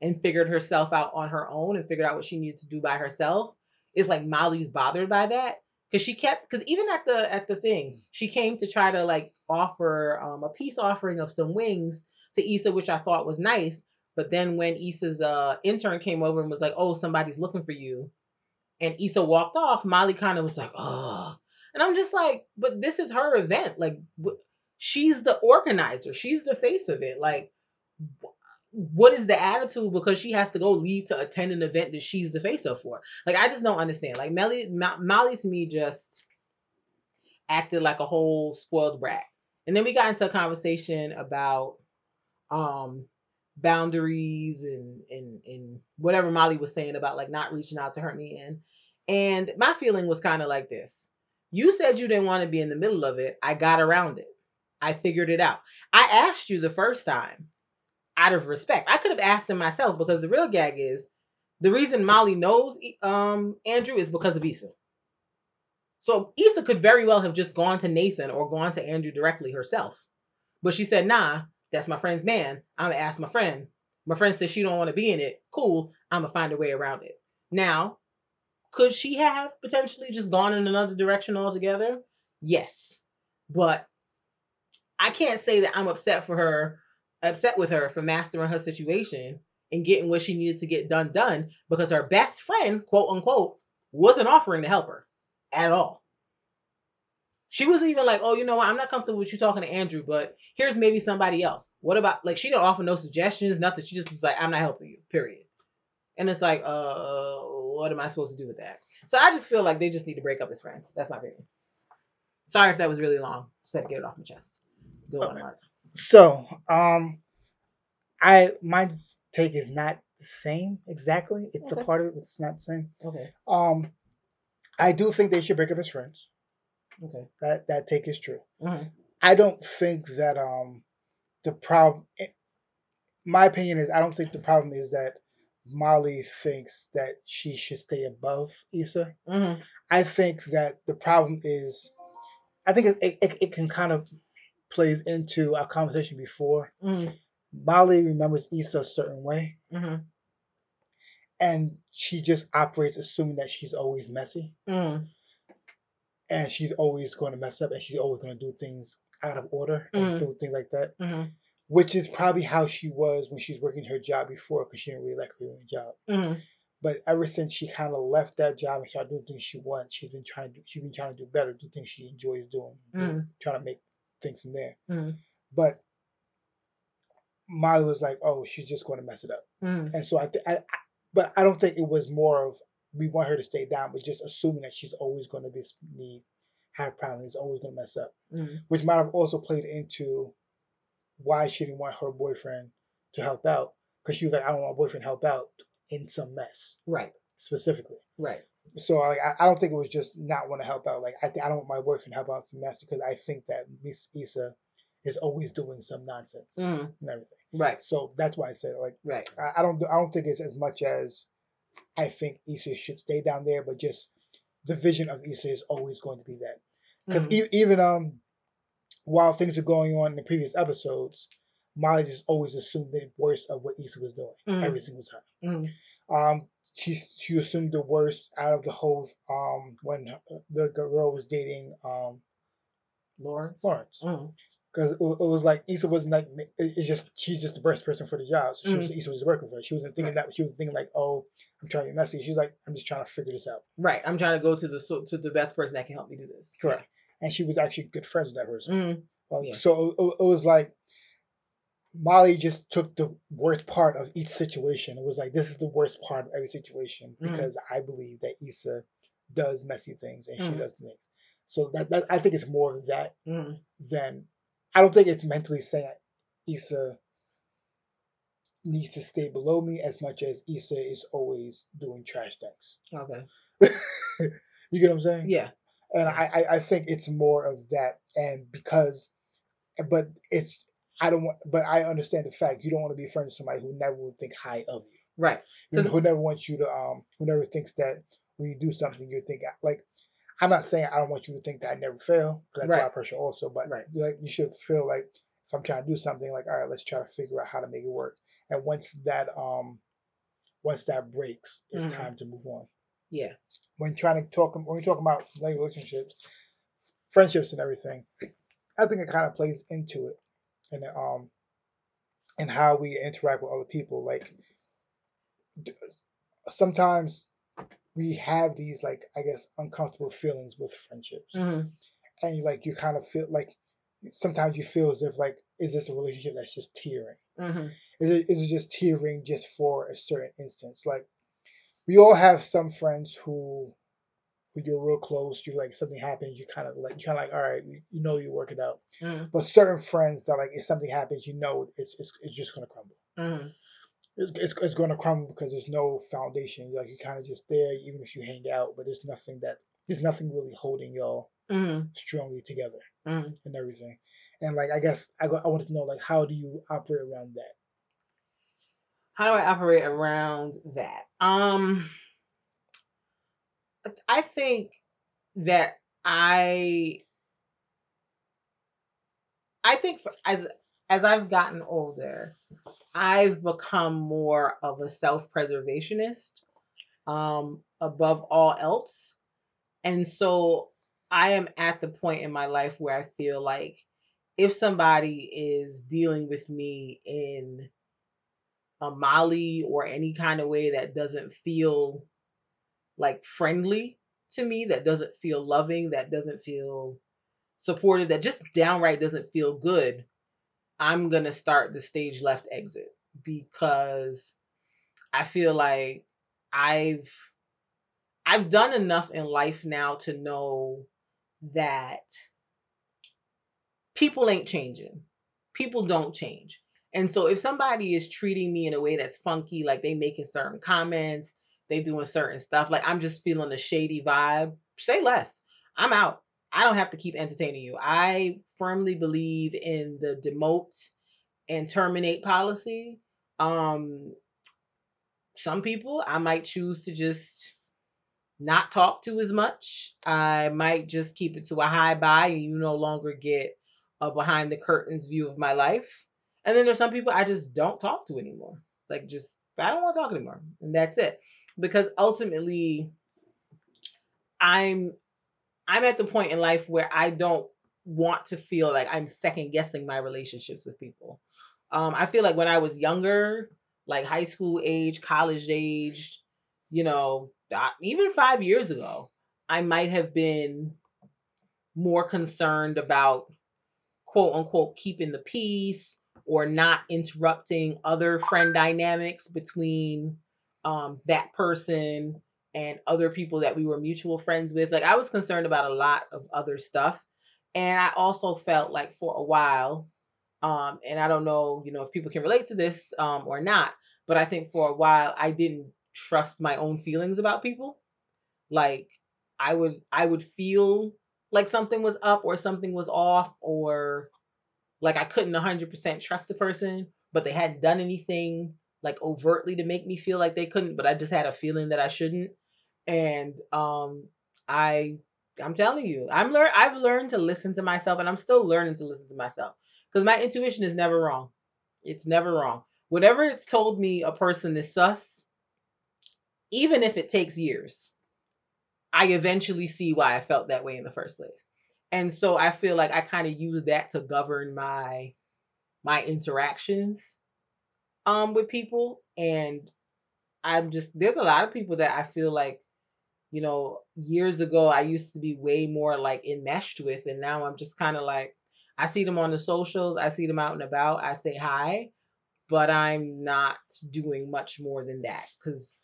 and figured herself out on her own and figured out what she needed to do by herself, it's like Molly's bothered by that. Cause she kept, cause even at the at the thing, she came to try to like offer um, a peace offering of some wings to Issa, which I thought was nice. But then when Issa's uh, intern came over and was like, "Oh, somebody's looking for you," and Issa walked off, Molly kind of was like, "Oh," and I'm just like, "But this is her event. Like, she's the organizer. She's the face of it. Like." What is the attitude because she has to go leave to attend an event that she's the face of for? Like I just don't understand. Like Melly, Molly to me just acted like a whole spoiled brat. And then we got into a conversation about um boundaries and and and whatever Molly was saying about like not reaching out to hurt me in. And my feeling was kind of like this. You said you didn't want to be in the middle of it. I got around it. I figured it out. I asked you the first time out of respect. I could have asked him myself because the real gag is the reason Molly knows um, Andrew is because of Issa. So Issa could very well have just gone to Nathan or gone to Andrew directly herself. But she said, nah, that's my friend's man. I'm gonna ask my friend. My friend says she don't want to be in it. Cool. I'm gonna find a way around it. Now, could she have potentially just gone in another direction altogether? Yes. But I can't say that I'm upset for her, upset with her for mastering her situation and getting what she needed to get done done because her best friend, quote unquote, wasn't offering to help her at all. She wasn't even like, oh, you know what? I'm not comfortable with you talking to Andrew, but here's maybe somebody else. What about like she didn't offer no suggestions, nothing. She just was like, I'm not helping you. Period. And it's like, uh, what am I supposed to do with that? So I just feel like they just need to break up as friends. That's my opinion. Sorry if that was really long. Just had to get it off my chest. Go okay. on, Mark. So, um, I my take is not the same exactly. It's okay. a part of it, but it's not the same. Okay. Um, I do think they should break up as friends. Okay. That that take is true. Mm-hmm. I don't think that um the problem my opinion is I don't think the problem is that Molly thinks that she should stay above Issa. Mm-hmm. I think that the problem is, I think it, it, it can kind of plays into our conversation before. Mm-hmm. Molly remembers Issa a certain way, Mm-hmm. and she just operates assuming that she's always messy Mm-hmm. and she's always going to mess up and she's always going to do things out of order and Mhm. do things like that. Mm-hmm. Which is probably how she was when she was working her job before because she didn't really like her own job. Mm-hmm. But ever since she kind of left that job and started doing things she wants, she's been trying to do, she's been trying to do better, do things she enjoys doing, Mhm. trying to make things from there. Mhm. But Molly was like, "Oh, she's just going to mess it up," Mm-hmm. and so I, th- I, I, but I don't think it was more of we want her to stay down, but just assuming that she's always going to be need have problems, always going to mess up, Mm-hmm. which might have also played into why she didn't want her boyfriend to help out because she was like, "I don't want my boyfriend to help out in some mess Right. specifically." Right. So like I, I don't think it was just not want to help out. Like I think I don't want my boyfriend to help out some mess because I think that Miss Issa is always doing some nonsense Mm-hmm. and everything. Right. So that's why I said like Right. I, I don't I don't think it's as much as I think Issa should stay down there, but just the vision of Issa is always going to be that because Mhm. even um while things were going on in the previous episodes, Molly just always assumed the worst of what Issa was doing Mhm. every single time. Mhm. Um, she she assumed the worst out of the whole um when the girl was dating um Lawrence. Lawrence because it, it was like Issa wasn't like it's just she's just the best person for the job. So she was, Mhm. Issa was working for her. She wasn't thinking that she was thinking like oh I'm trying to messy. She's like I'm just trying to figure this out. Right. I'm trying to go to the so, to the best person that can help me do this. Correct. And she was actually good friends with that person. Mm. Well, Yeah. So it, it was like Molly just took the worst part of each situation. It was like this is the worst part of every situation Mhm. because I believe that Issa does messy things and she Mhm. does things. So that, that I think it's more of that Mm. than I don't think it's mentally saying that Issa needs to stay below me as much as Issa is always doing trash things. Okay. you get what I'm saying? Yeah. and I I think it's more of that, and because, but it's I don't want, but I understand the fact you don't want to be friends with somebody who never would think high of you, Right. you know, who never wants you to um, who never thinks that when you do something you think like. I'm not saying I don't want you to think that I never fail, because that's a lot of pressure also. But Right. like you should feel like if I'm trying to do something, like all right, let's try to figure out how to make it work. And once that um, once that breaks, it's Mhm. time to move on Yeah. when trying to talk when we talk about like relationships, friendships and everything, I think it kind of plays into it, and um, and how we interact with other people. Like sometimes we have these like I guess uncomfortable feelings with friendships, Mm-hmm. and you like you kind of feel like sometimes you feel as if like is this a relationship that's just tearing? Mm-hmm. Is it, is it just teetering just for a certain instance? Like we all have some friends who who you're real close. You like something happens, you kind of like you kind of like all right, you, know you work it out. Mm-hmm. But certain friends that like if something happens, you know it's it's, it's just gonna crumble. Mm-hmm. It's, it's, it's gonna crumble because there's no foundation. Like you're kind of just there, even if you hang out, but there's nothing that there's nothing really holding y'all Mm-hmm. strongly together Mm-hmm. and everything. And like I guess I, go- I wanted to know like how do you operate around that? How do I operate around that? Um, I think that I, I think for, as as I've gotten older, I've become more of a self-preservationist um, above all else, and so I am at the point in my life where I feel like if somebody is dealing with me in a Molly or any kind of way that doesn't feel like friendly to me, that doesn't feel loving, that doesn't feel supportive, that just downright doesn't feel good, I'm going to start the stage left exit because I feel like I've I've done enough in life now to know that people ain't changing. People don't change. And so if somebody is treating me in a way that's funky, like they making certain comments, they doing certain stuff, like I'm just feeling a shady vibe, say less. I'm out. I don't have to keep entertaining you. I firmly believe in the demote and terminate policy. Um, some people I might choose to just not talk to as much. I might just keep it to a high bye and you no longer get a behind the curtains view of my life. And then there's some people I just don't talk to anymore. Like just I don't want to talk anymore. And that's it. Because ultimately I'm I'm at the point in life where I don't want to feel like I'm second guessing my relationships with people. Um, I feel like when I was younger, like high school age, college age, you know, even five years ago, I might have been more concerned about quote unquote keeping the peace or not interrupting other friend dynamics between um, that person and other people that we were mutual friends with. Like I was concerned about a lot of other stuff. And I also felt like for a while, um, and I don't know, you know, if people can relate to this um, or not, but I think for a while I didn't trust my own feelings about people. Like I would I would feel like something was up or something was off or like I couldn't 100% trust the person, but they hadn't done anything like overtly to make me feel like they couldn't, but I just had a feeling that I shouldn't. And um I I'm telling you, I'm learn I've learned to listen to myself and I'm still learning to listen to myself cuz my intuition is never wrong. It's never wrong. Whatever it's told me a person is sus, even if it takes years, I eventually see why I felt that way in the first place. And so I feel like I kind of use that to govern my my interactions um with people and I'm just there's a lot of people that I feel like you know years ago I used to be way more like enmeshed with and now I'm just kind of like I see them on the socials, I see them out and about, I say hi, but I'm not doing much more than that cuz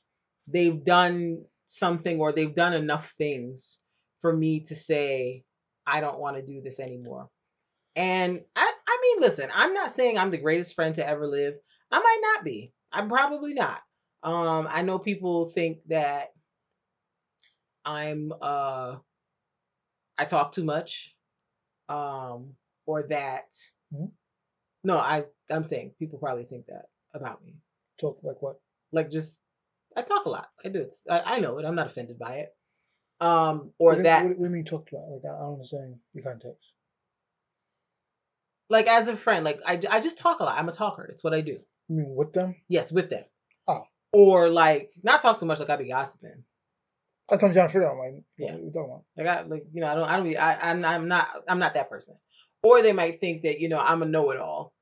they've done something or they've done enough things for me to say I don't want to do this anymore. And I, I mean, listen, I'm not saying I'm the greatest friend to ever live. I might not be. I'm probably not. Um, I know people think that I'm uh I talk too much. Um, or that Mhm. no, I I'm saying people probably think that about me. Talk like what? Like just I talk a lot. I do it. I, I know it. I'm not offended by it. Um, or what, that What, what do you mean talk about? Like I don't understand your context. like as a friend, like I, I just talk a lot. I'm a talker. It's what I do. You mean with them? Yes, with them. Oh. Or like not talk too much like I be gossiping. That's what I'm trying to figure out. Like, Yeah. what you talking about? Like I like you know I don't I don't be, I I'm I'm not I'm not that person. Or they might think that you know I'm a know it all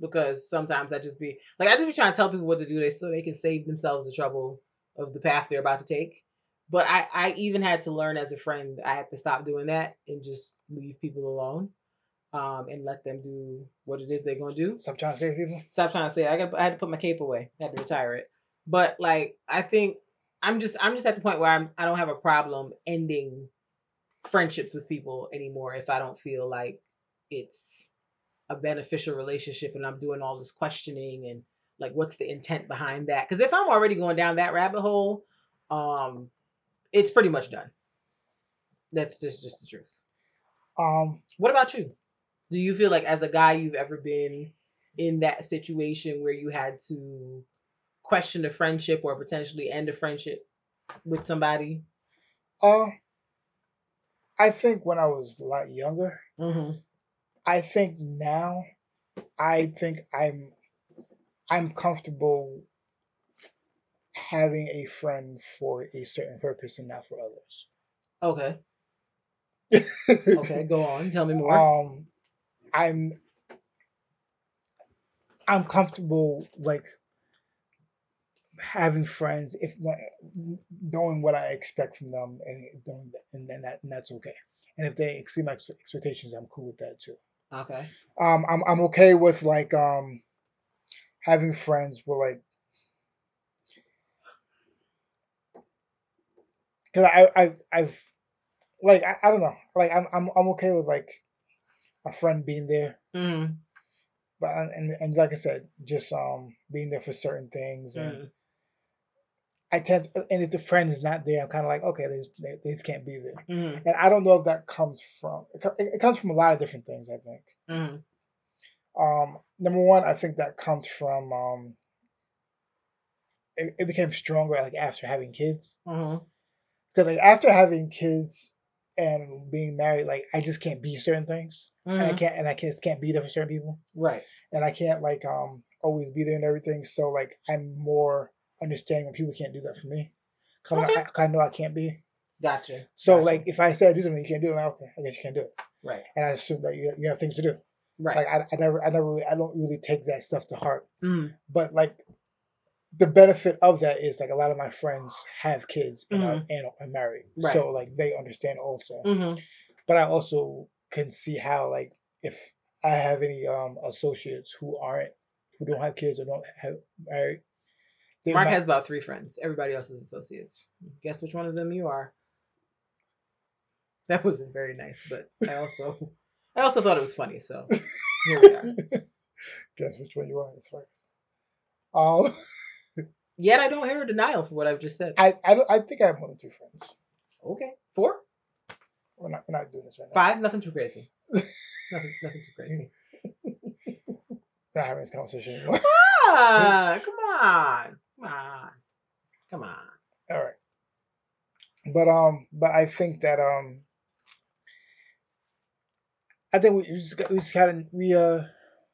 because sometimes I just be like I just be trying to tell people what to do they so they can save themselves the trouble of the path they're about to take. But I I even had to learn as a friend I had to stop doing that and just leave people alone. Um, and let them do what it is they're gonna do. Stop trying to save people. stop trying to say. I got I had to put my cape away. I had to retire it. But like I think I'm just I'm just at the point where I'm I don't have a problem ending friendships with people anymore if I don't feel like it's a beneficial relationship and I'm doing all this questioning and like what's the intent behind that? Because if I'm already going down that rabbit hole, um, it's pretty much done. That's just just the truth. Um, What about you? Do you feel like as a guy you've ever been in that situation where you had to question a friendship or potentially end a friendship with somebody? uh, I think when I was a lot younger, Mm-hmm. I think now, I think I'm, I'm comfortable having a friend for a certain purpose and not for others. Okay. Okay. Go on. Tell me more. Um, I'm I'm comfortable like having friends if knowing what I expect from them and doing that, and then that and that's okay. And if they exceed my expectations, I'm cool with that too. okay. Um, I'm I'm okay with like um having friends where like because I I I've like I, I don't know like I'm I'm I'm okay with like a friend being there Mm-hmm. but and and like I said, just um being there for certain things, and Mm-hmm. I tend and if the friend is not there, I'm kind of like okay, they just, they, they just can't be there, Mm-hmm. and I don't know if that comes from it, it comes from a lot of different things. I think Mm-hmm. um number one, I think that comes from um it, it became stronger like after having kids. Mm-hmm. Because like after having kids and being married, like I just can't be certain things, and I can't and I just can't be there for certain people, Right. and I can't like um always be there and everything. So like I'm more understanding when people can't do that for me. Cause Okay. I, I know I can't be. Gotcha. So Gotcha. like if I say I do something, you can't do it. I'm like, okay, I guess you can't do it, Right. and I assume that you you have things to do. Right. Like I, I never I never really I don't really take that stuff to heart. mm. but like the benefit of that is like a lot of my friends have kids and are, and are married Right. so like they understand also Mm-hmm. but i also can see how like if i have any um associates who aren't who don't have kids or don't have married Mark might- has about three friends. Everybody else is associates. Guess which one of them you are. That wasn't very nice, but I also I also thought it was funny, so here we are. guess which one you are as first um Yet I don't hear a denial for what I've just said. i I, I think i have more than two friends Okay. Four? we're not we're not doing this right now Five? Nothing too crazy. nothing nothing too crazy. not having this conversation anymore Ah, come on. Come on. Come on. All right. But um, but I think that um, I think we just got, we just kind of we uh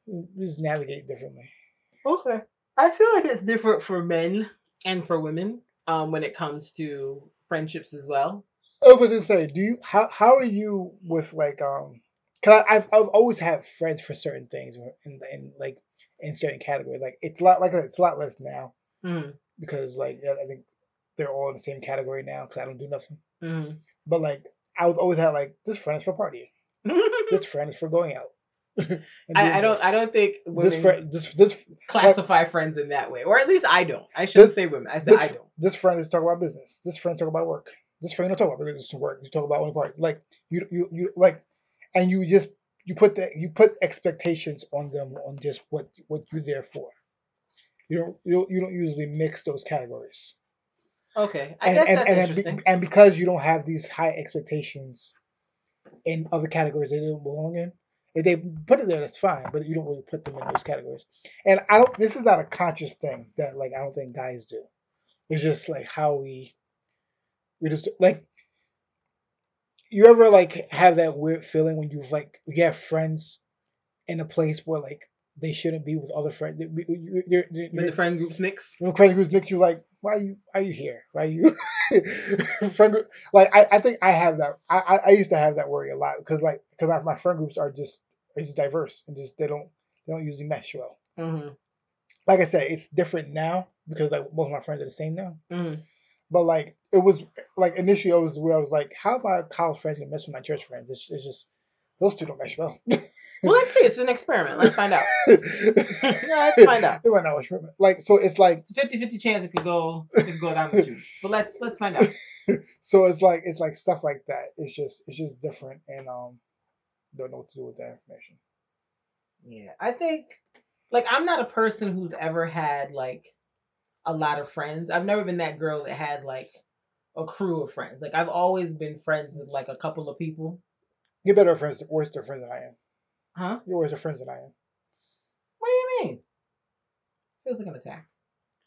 we just navigate differently. Okay. I feel like it's different for men and for women um, when it comes to friendships as well. I was gonna say, do you how how are you with like um? Cause I, I've I've always had friends for certain things in in like in certain categories. Like it's a lot like it's a lot less now Mm, because like I think they're all in the same category now because I don't do nothing. mm. But like I was always had like this friend is for partying, this friend is for going out. I, I don't. I don't think women this friend this this classify friends in that way, or at least I don't. I shouldn't This- say women. I said I don't. this friend is talking about business. This friend talk about work. This friend don't talk about business and work. You talk about only part. Like you you you like, and you just you put that you put expectations on them on just what what you're there for. You don't you don't, you don't usually mix those categories. Okay, I and guess and that's and, interesting. and because you don't have these high expectations in other categories they don't belong in, if they put it there, that's fine. But you don't really put them in those categories. And I don't. This is not a conscious thing that like I don't think guys do. It's just like how we we just like. You ever like have that weird feeling when you've like you have friends in a place where like they shouldn't be with other friends. You- you- you're- you're- when the friend groups mix. when the friend groups make you like, why are you why are you here? Why are you friend group like I, I think I have that I, I I used to have that worry a lot because like because my, my friend groups are just are just diverse and just they don't they don't usually mesh well. hmm Like I said, it's different now because like most of my friends are the same now. hmm But like it was like initially I was where I was like, how my college friends gonna mesh with my church friends? It's, it's just those two don't mesh well. Well, let's see. It's an experiment. Let's find out. Yeah, let's find out. It might not mesh. Like so, it's like It's a 50-50 chance it could go it could go down the tubes. But let's let's find out. so it's like it's like stuff like that. It's just it's just different and um don't know what to do with that information. Yeah, I think like I'm not a person who's ever had like a lot of friends. I've never been that girl that had like a crew of friends. Like I've always been friends with like a couple of people. You're better friends, worse friends than I am. Huh? You're worse friends than I am. What do you mean? Feels like an attack.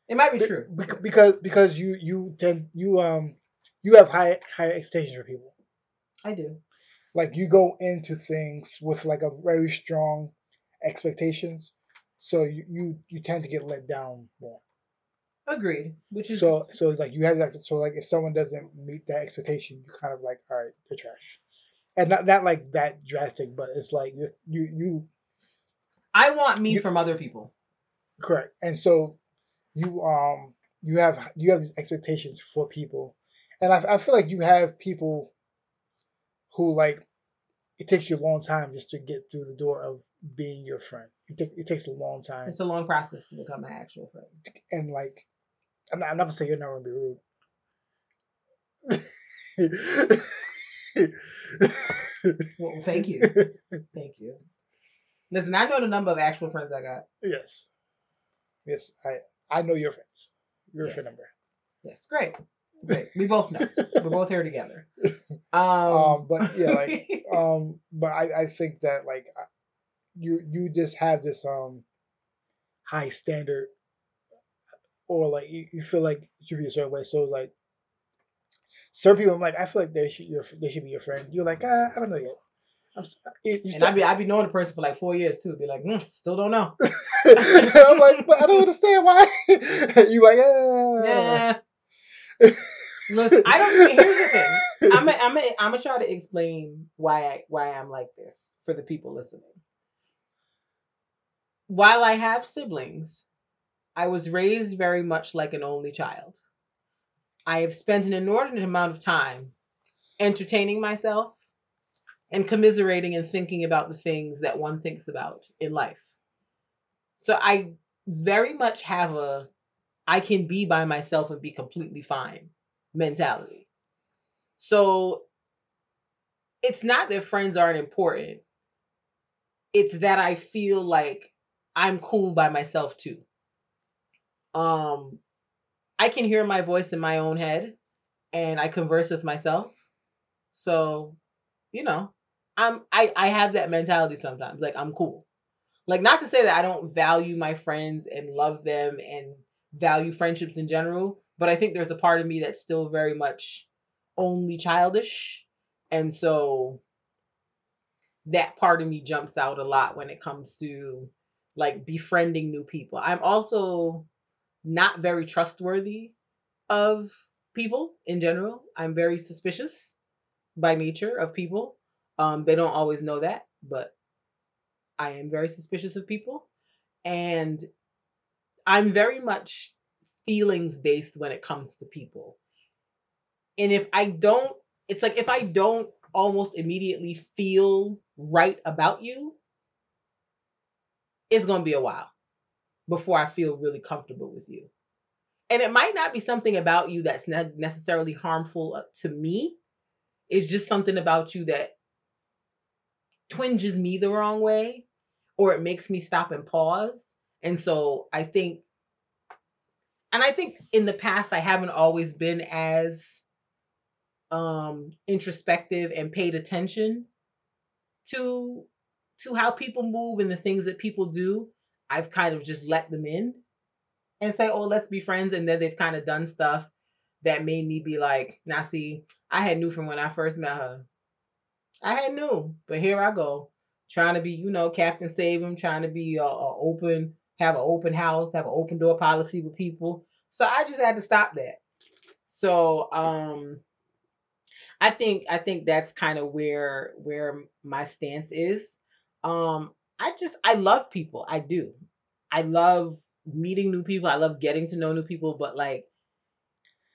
It might be Be- true. because because you you tend you um you have high high expectations for people. I do. Like you go into things with like a very strong expectations, so you you, you tend to get let down more. Agreed. Which is So so like you have that so like if someone doesn't meet that expectation, you kind of like all right, they're trash. And not not like that drastic, but it's like you you I want me You- from other people. correct. And so you um you have you have these expectations for people, and I I feel like you have people who like it takes you a long time just to get through the door of being your friend. It, take, it takes a long time, It's a long process to become my actual friend. and like I'm not, I'm not gonna say you're never gonna be rude. Well, thank you. Thank you. Listen, I know the number of actual friends I got. Yes. Yes, I I know your friends. Your Yes. friend number. Yes, great. Great. We both know. We're both here together. Um, Um, but yeah, like um, but I I think that like you you just have this um high standard or like you, you feel like you should be a certain way. So like certain people, I'm like, I feel like they should they should be your friend. You're like, ah, I don't know yet. I'm, you And I'd be I'd be knowing the person for like four years too. Be like, mm, still don't know. I'm like, but I don't understand why. you like, ah. Yeah. Listen, I don't. Here's the thing. I'm a, I'm a, I'm gonna try to explain why I why I'm like this for the people listening. While I have siblings, I was raised very much like an only child. I have spent an inordinate amount of time entertaining myself and commiserating and thinking about the things that one thinks about in life. So I very much have a I can be by myself and be completely fine mentality. So it's not that friends aren't important. It's that I feel like I'm cool by myself too. Um I can hear my voice in my own head and I converse with myself. So, you know, I'm I I have that mentality sometimes. Like I'm cool. Like not to say that I don't value my friends and love them and value friendships in general, but I think there's a part of me that's still very much only childish. And so that part of me jumps out a lot when it comes to like befriending new people. I'm also not very trustworthy of people in general. I'm very suspicious by nature of people. Um, they don't always know that, but I am very suspicious of people. And I'm very much feelings based when it comes to people. And if I don't, it's like if I don't almost immediately feel right about you, it's going to be a while before I feel really comfortable with you. And it might not be something about you that's ne- necessarily harmful uh, to me. It's just something about you that twinges me the wrong way or it makes me stop and pause. And so I think, and I think in the past, I haven't always been as um introspective and paid attention to to how people move and the things that people do i've kind of just let them in and say oh let's be friends and then they've kind of done stuff that made me be like now see i had knew from when i first met her. I had knew but here i go trying to be you know captain save him trying to be a, a open have an open house have an open door policy with people. So i just had to stop that. So um I think I think that's kind of where where my stance is. Um I just I love people. I do. I love meeting new people. I love getting to know new people, but like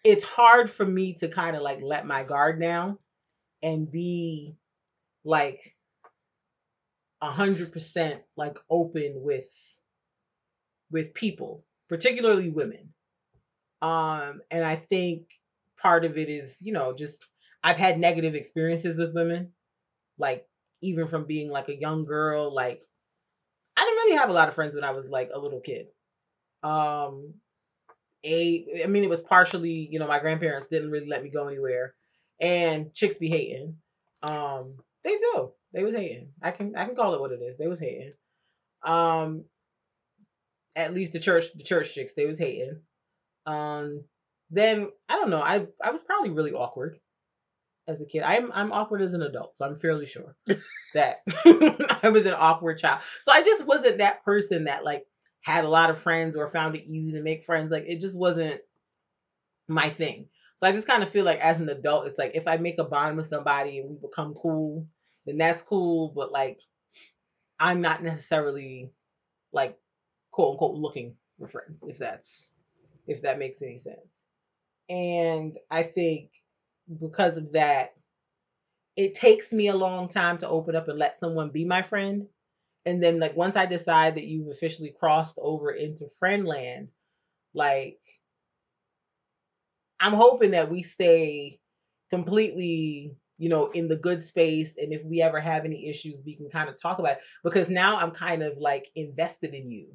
it's hard for me to kind of like let my guard down and be like a hundred percent like open with with people, particularly women. Um, and I think part of it is, you know, just I've had negative experiences with women, like even from being like a young girl. Like I didn't really have a lot of friends when I was like a little kid. Um, a, I mean, it was partially, you know, my grandparents didn't really let me go anywhere, and chicks be hating. Um, they do. They was hating. I can I can call it what it is. They was hating. Um, at least the church the church chicks they was hating. Um, then I don't know. I I was probably really awkward as a kid. I'm I'm awkward as an adult, so I'm fairly sure that I was an awkward child. So I just wasn't that person that like had a lot of friends or found it easy to make friends. Like it just wasn't my thing. So I just kind of feel like as an adult, it's like if I make a bond with somebody and we become cool, then that's cool. But like I'm not necessarily like quote unquote looking for friends, if that's if that makes any sense. And I think because of that, it takes me a long time to open up and let someone be my friend. And then like once I decide that you've officially crossed over into friend land, like I'm hoping that we stay completely, you know, in the good space. And if we ever have any issues, we can kind of talk about it. Because now I'm kind of like invested in you.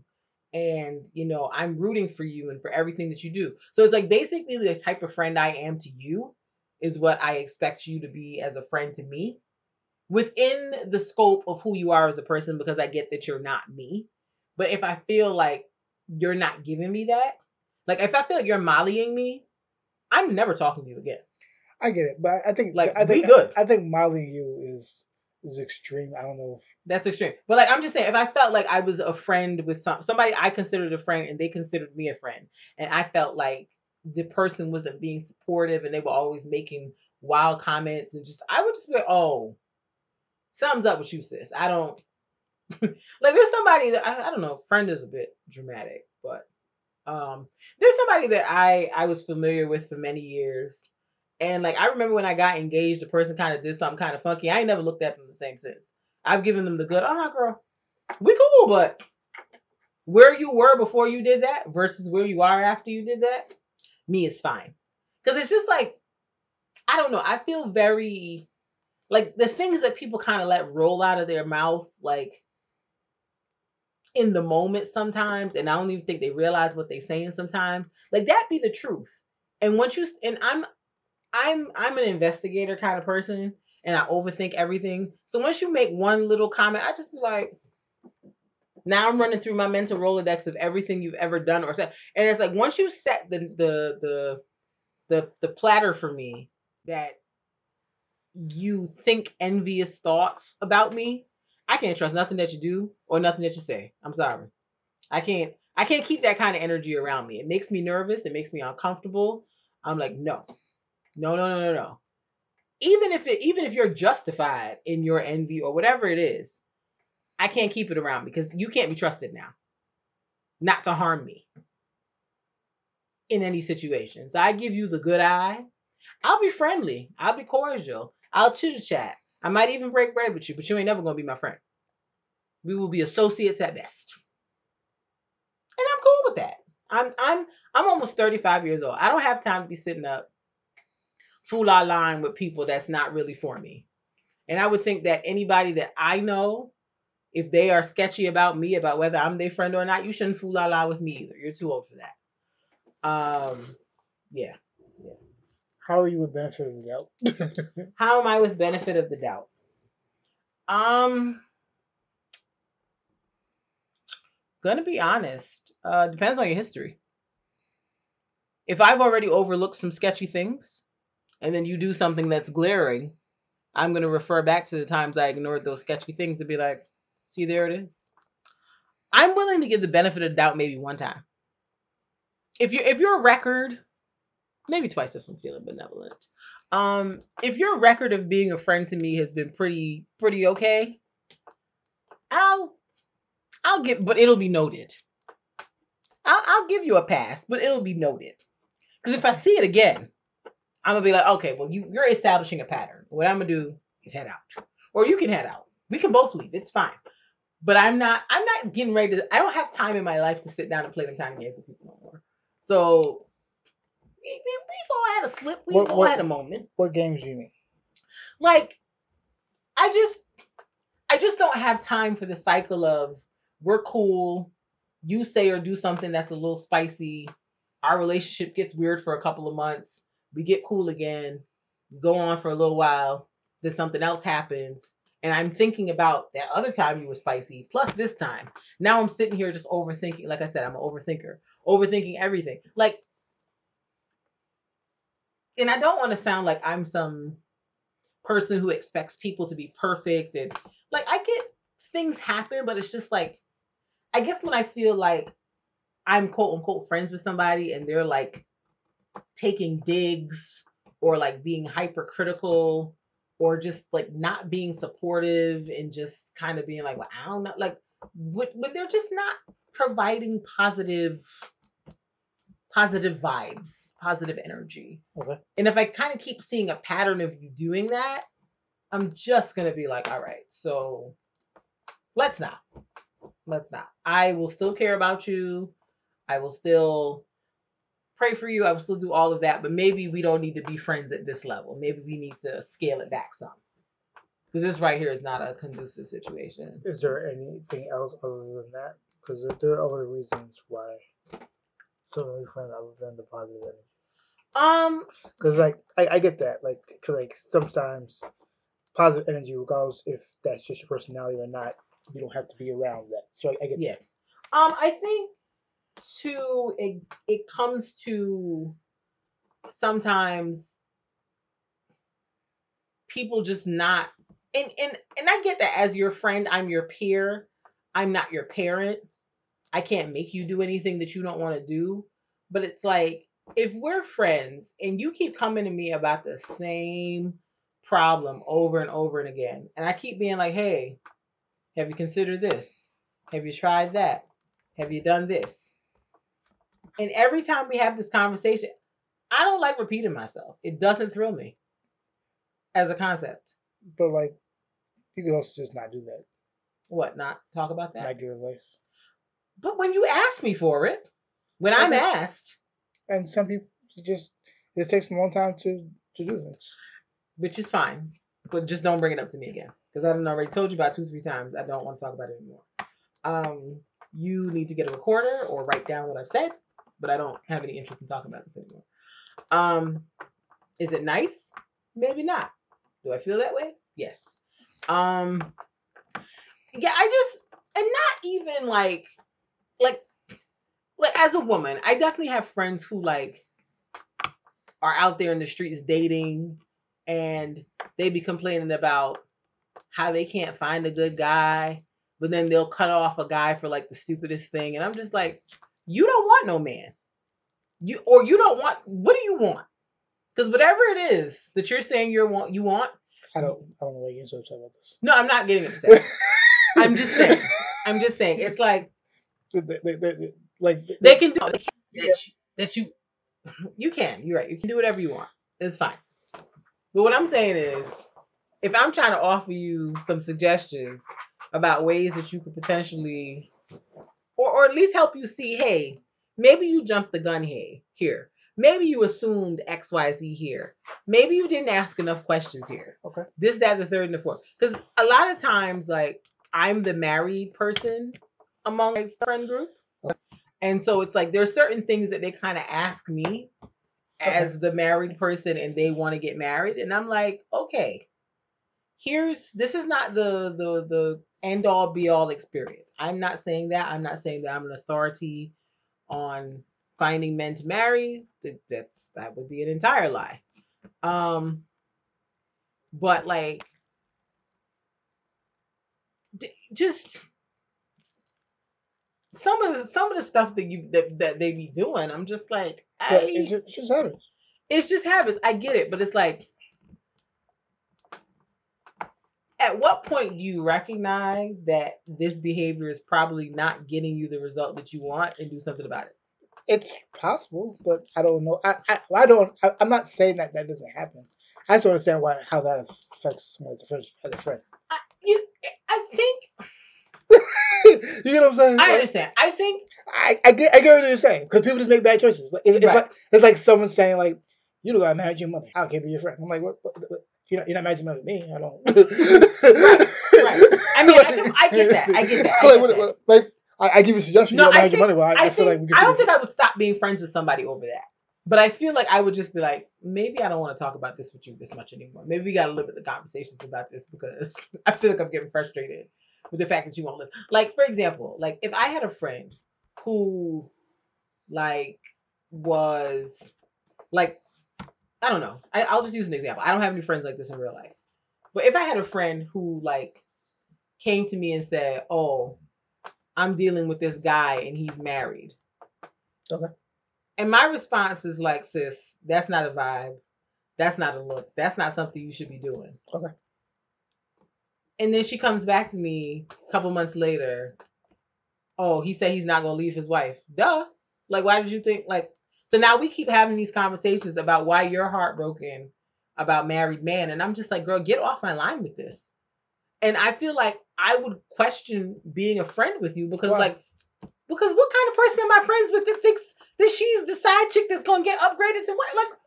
And, you know, I'm rooting for you and for everything that you do. So it's like basically the type of friend I am to you is what I expect you to be as a friend to me within the scope of who you are as a person because I get that you're not me. But if I feel like you're not giving me that, Like if I feel like you're mollying me, I'm never talking to you again. I get it, but I think Like, I think we good. I think mollying you is is extreme. I don't know. If, That's extreme. But like I'm just saying, if I felt like I was a friend with some somebody I considered a friend and they considered me a friend, and I felt like the person wasn't being supportive and they were always making wild comments and just I would just be like, oh, something's up with you, sis. I don't like there's somebody that I, I don't know, friend is a bit dramatic, but um there's somebody that I I was familiar with for many years. And like I remember when I got engaged, the person kind of did something kind of funky. I ain't never looked at them the same since. I've given them the good, uh-huh, girl. We cool, but where you were before you did that versus where you are after you did that, me is fine. Cause it's just like, I don't know. I feel very like the things that people kind of let roll out of their mouth, like in the moment sometimes, and I don't even think they realize what they're saying sometimes. Like that be the truth. And once you and I'm I'm I'm an investigator kind of person and I overthink everything. So once you make one little comment, I just be like, now I'm running through my mental Rolodex of everything you've ever done or said. And it's like once you set the the the the the platter for me that you think envious thoughts about me, I can't trust nothing that you do or nothing that you say. I'm sorry. I can't I can't keep that kind of energy around me. It makes me nervous, it makes me uncomfortable. I'm like, no. No, no, no, no, no. Even if it even if you're justified in your envy or whatever it is, I can't keep it around me because you can't be trusted now. Not to harm me in any situation. So I give you the good eye. I'll be friendly. I'll be cordial. I'll chit chat. I might even break bread with you, but you ain't never gonna be my friend. We will be associates at best. And I'm cool with that. I'm I'm I'm almost 35 years old. I don't have time to be sitting up fool la line with people that's not really for me. And I would think that anybody that I know, if they are sketchy about me, about whether I'm their friend or not, you shouldn't fool la la with me either. You're too old for that. Um, yeah. How are you with benefit of the doubt? How am I with benefit of the doubt? Um, gonna be honest. Uh, depends on your history. If I've already overlooked some sketchy things, and then you do something that's glaring, I'm gonna refer back to the times I ignored those sketchy things and be like, "See, there it is." I'm willing to give the benefit of the doubt maybe one time. If you if your record, maybe twice if I'm feeling benevolent. Um, if your record of being a friend to me has been pretty pretty okay, I'll I'll give, but it'll be noted. I'll, I'll give you a pass, but it'll be noted. Because if I see it again, I'm gonna be like, okay, well, you you're establishing a pattern. What I'm gonna do is head out, or you can head out. We can both leave. It's fine. But I'm not. I'm not getting ready to. I don't have time in my life to sit down and play them tiny games with people no more. So we, we've all had a slip. We've What- all what- had a moment. what games do you mean? Like, I just, I just don't have time for the cycle of we're cool. You say or do something that's a little spicy. Our relationship gets weird for a couple of months. We get cool again. Go on for a little while. Then something else happens. And I'm thinking about that other time you were spicy, plus this time. Now I'm sitting here just overthinking. Like I said, I'm an overthinker, overthinking everything. Like, and I don't want to sound like I'm some person who expects people to be perfect and like I get things happen, but it's just like I guess when I feel like I'm quote unquote friends with somebody and they're like taking digs or like being hypercritical or just like not being supportive and just kind of being like, well, I don't know, like when, when they're just not providing positive positive vibes, positive energy. Okay. And if I kind of keep seeing a pattern of you doing that, I'm just gonna be like, all right, so let's not. Let's not. I will still care about you. I will still pray for you. I will still do all of that, but maybe we don't need to be friends at this level. Maybe we need to scale it back some. Because this right here is not a conducive situation. Is there anything else other than that? Because there, are other reasons why some of your friends other than the positive energy. Um, Because like I, I get that like cause, like sometimes positive energy, regardless if that's just your personality or not, you don't have to be around that. So I, I get Yeah. Um, I think two, it it comes to sometimes people just not and and and I get that as your friend, I'm your peer. I'm not your parent. I can't make you do anything that you don't want to do. But it's like if we're friends and you keep coming to me about the same problem over and over and again, and I keep being like, hey, have you considered this? Have you tried that? Have you done this? And every time we have this conversation, I don't like repeating myself. It doesn't thrill me as a concept. But like, you could also just not do that. What, not talk about that? Not give advice. But when you ask me for it, when I'm asked, And some people just it takes a long time to to do things. which is fine, but just don't bring it up to me again because I've already told you about two, three times. I don't want to talk about it anymore. Um, you need to get a recorder or write down what I've said, but I don't have any interest in talking about this anymore. Um, is it nice? Maybe not. Do I feel that way? Yes. Um, yeah, I just and not even like like like as a woman, I definitely have friends who like are out there in the streets dating and they be complaining about how they can't find a good guy, but then they'll cut off a guy for like the stupidest thing. And I'm just like, you don't want no man. You or you don't want what do you want? Because whatever it is that you're saying you want you want, I don't I don't know why you're so upset about this. no, I'm not getting upset. I'm just saying. I'm just saying. It's like They- they- they- they- like they can do that you, that you you can you're right you can do whatever you want it's fine but what i'm saying is if i'm trying to offer you some suggestions about ways that you could potentially or, or at least help you see hey maybe you jumped the gun here here. Maybe you assumed xyz here. Maybe you didn't ask enough questions here. Okay. this that the third and the fourth. Because a lot of times like i'm the married person among my friend group. And so it's like there's certain things that they kind of ask me as the married person and they want to get married. And I'm like, okay, here's this is not the the the end all be all experience. I'm not saying that. I'm not saying that I'm an authority on finding men to marry. That that's that would be an entire lie. Um but like just some of the some of the stuff that you that, that they be doing, I'm just like, I, it's just habits. it's just habits. I get it, but it's like, at what point do you recognize that this behavior is probably not getting you the result that you want and do something about it? It's possible, but I don't know. I I, I don't. I, I'm not saying that that doesn't happen. I just understand why how that affects someone as a friend. As a friend. I, you, I think you get what I'm saying? I understand. I think I, I get I get what you're saying because people just make bad choices. Like, It's, it's Right. like it's like someone saying like you don't gotta manage your money. I can't be your friend. I'm like what? what, what you're not you're not managing money with me. I don't. right. I mean, I can- I get that. I get that. I like, get what, that. what- like I, I give you a suggestion. No, you don't I manage your think- money. Well, I, I, I feel think like we could I don't be- think I would stop being friends with somebody over that. But I feel like I would just be like, maybe I don't want to talk about this with you this much anymore. Maybe we got to limit the conversations about this because I feel like I'm getting frustrated with the fact that you won't listen. Like, for example, like if I had a friend who, like, was like, I don't know. I, I'll just use an example. I don't have any friends like this in real life. But if I had a friend who, like, came to me and said, oh, I'm dealing with this guy and he's married. Okay. And my response is like, sis, that's not a vibe. That's not a look. That's not something you should be doing. Okay. And then she comes back to me a couple months later. Oh, he said he's not gonna leave his wife. Duh. Like, why did you think like so now we keep having these conversations about why you're heartbroken about married man. And I'm just like, girl, get off my line with this. And I feel like I would question being a friend with you because Why? like because what kind of person am I friends with that thinks that she's the side chick that's gonna get upgraded to what? Like,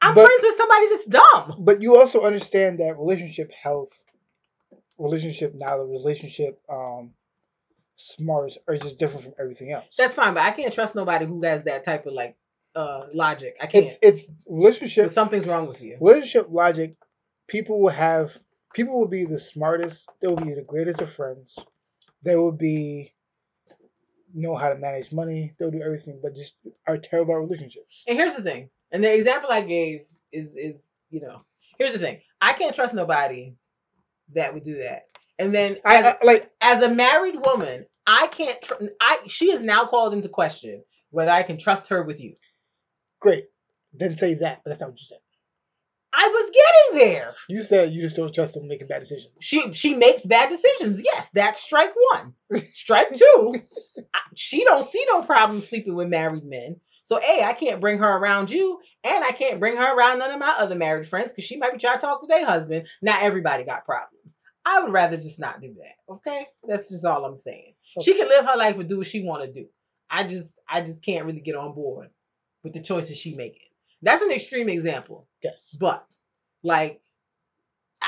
I'm But- friends with somebody that's dumb. But you also understand that relationship health, relationship knowledge, relationship um smarts are just different from everything else. That's fine, but I can't trust nobody who has that type of like uh logic. I can't. it's it's relationship But something's wrong with you. relationship logic. People will have people will be the smartest. They will be the greatest of friends. They will be know how to manage money. They'll do everything, but just are terrible at relationships. And here's the thing. And the example I gave is is you know here's the thing. I can't trust nobody that would do that. And then I, I like as a married woman, I can't. Tr- I she is now called into question whether I can trust her with you. Great. Didn't say that, but that's not what you said. I was getting there. You said you just don't trust them making bad decisions. She she makes bad decisions. Yes, that's strike one. Strike two. I- she don't see no problem sleeping with married men. So a I can't bring her around you, and I can't bring her around none of my other married friends because she might be trying to talk to their husband. Not everybody got problems. I would rather just not do that. Okay, that's just all I'm saying. She can live her life and do what she want to do. I just I just can't really get on board with the choices she making. That's an extreme example. Yes. But like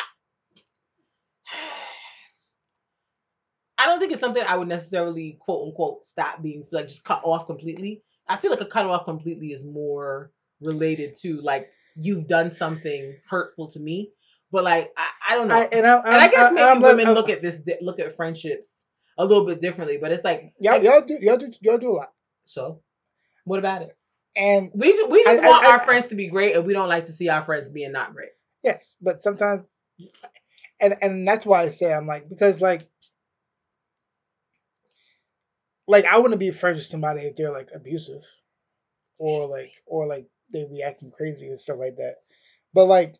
I, don't think it's something I would necessarily quote unquote stop being like just cut off completely. I feel like a cut off completely is more related to like you've done something hurtful to me. But like I, I don't know. I, and, I, and I guess maybe women look at this look at friendships a little bit differently, but it's like y'all, y'all do y'all do y'all do a lot, so what about it? And We we just I- I- want I- our friends to be great and we don't like to see our friends being not great. yes, but sometimes, and and that's why I say I'm like because like, like I wouldn't be friends with somebody if they're like abusive, or like or like they be acting crazy and stuff like that. But like,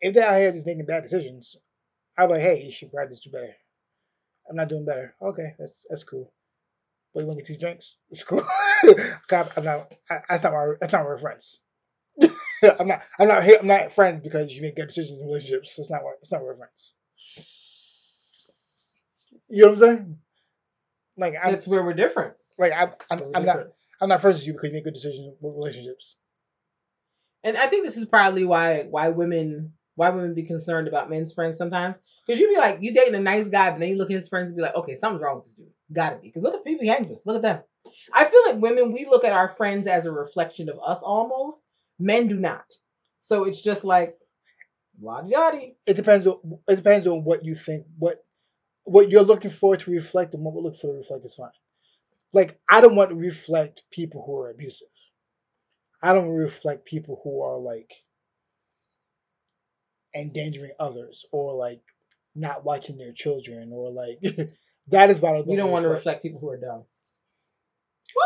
if they're out here just making bad decisions, I'm like, hey, you should practice do better. I'm not doing better. Okay, that's that's cool. But you want to get these drinks? It's cool. God, I'm not. I, that's not why. That's not why we're friends. I'm not. I'm not. I'm not friends because you make good decisions in relationships. That's not why. That's not why we're friends. You know what I'm saying? Like I'm. That's where we're different. like I'm. I'm, I'm not. I'm not friends with you because you make good decisions with relationships. And I think this is probably why why women why women be concerned about men's friends sometimes. Because you'd be like, you dating a nice guy, but then you look at his friends and be like, okay, something's wrong with this dude. Gotta be. Because look at the people he hangs with. Look at them. I feel like women, we look at our friends as a reflection of us almost. Men do not. So it's just like, yada yada. It depends on. It depends on what you think. What what you're looking for to reflect and what we're looking for to reflect is fine. Like I don't want to reflect people who are abusive. I don't reflect people who are like endangering others or like not watching their children or like that is what I don't, You don't want to reflect people who are dumb.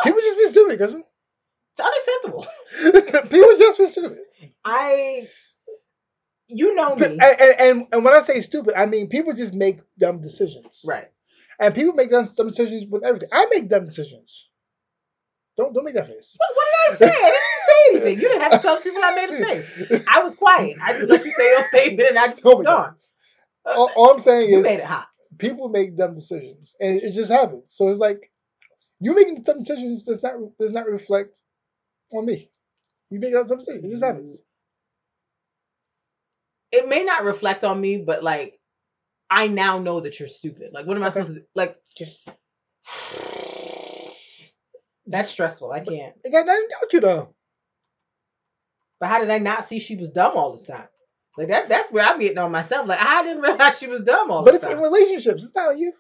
People just be stupid, cousin. It's unacceptable. people just be stupid. I, you know me. and, and, and, when I say stupid, I mean people just make dumb decisions. Right. And people make dumb, dumb decisions with everything. I make dumb decisions. Don't don't make that face. What, what did I say? I didn't say anything. You didn't have to tell people I made a face. I was quiet. I just let you say your statement and I just moved that on. All, all I'm saying You is made it hot. people make dumb decisions, and it just happens. So it's like you making dumb decisions does not does not reflect on me. You make dumb decisions. It just happens. It may not reflect on me, but like I now know that you're stupid. Like what am I supposed to do? Like Just that's stressful. I can't. it got nothing to do with you though. But how did I not see she was dumb all this time? Like that that's where I'm getting on myself. Like I didn't realize she was dumb all this time. But it's in relationships. It's not you.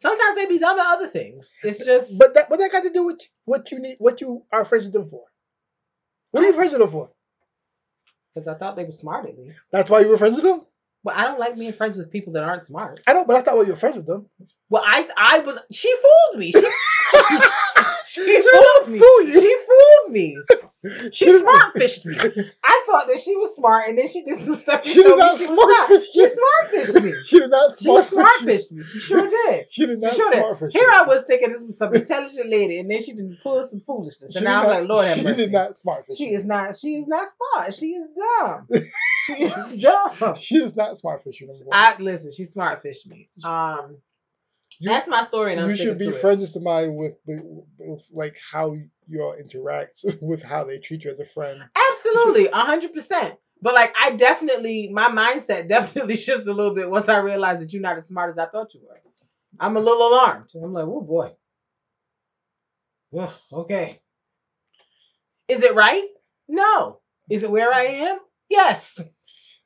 Sometimes they be dumb at other things. It's just But that but that got to do with what you need, what you are friends with them for. What are you friends with them for? because I thought they were smart at least. That's why you were friends with them. But I don't like being friends with people that aren't smart. I know, but I thought why you were friends with them. Well, I I was she fooled me. She she did fooled me. fool you. She fooled me. She did- smart fished me. I thought that she was smart, and then she did some stuff. She did me not she was smart not. fish She smart fished me. She did not She smart smart fish fished me. She sure did. She did She not sure smart did. fish Here. I was thinking this was some intelligent lady, and then she didn't pull some foolishness, She and did now I'm like, Lord have She mercy. did not smart fish She is not. She is not smart. She is dumb. She is dumb. She is not smart fish you. Number one. I listen. She smart fished me. Um, you, that's my story. you should be friends with somebody with, with, like how you all interact with how they treat you as a friend. Absolutely, hundred percent. But like, I definitely my mindset definitely shifts a little bit once I realize that you're not as smart as I thought you were. I'm a little alarmed. I'm like, oh boy. Yeah. okay. Is it right? No. Is it where I am? Yes.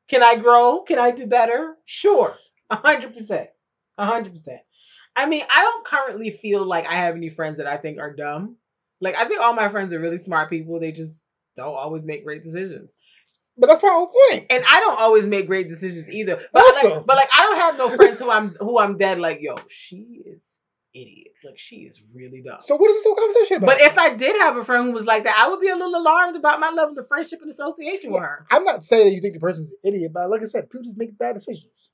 Can I grow? Can I do better? Sure. 100%. 100%. I mean, I don't currently feel like I have any friends that I think are dumb. Like I think all my friends are really smart people. They just don't always make great decisions. But that's my whole point. And I don't always make great decisions either. But Also- like, but like I don't have no friends who I'm who I'm dead like, yo, she is idiot. Like she is really dumb. So what is this whole conversation about? But if I did have a friend who was like that, I would be a little alarmed about my level of friendship and association with her. I'm not saying that you think the person's an idiot, but like I said, people just make bad decisions.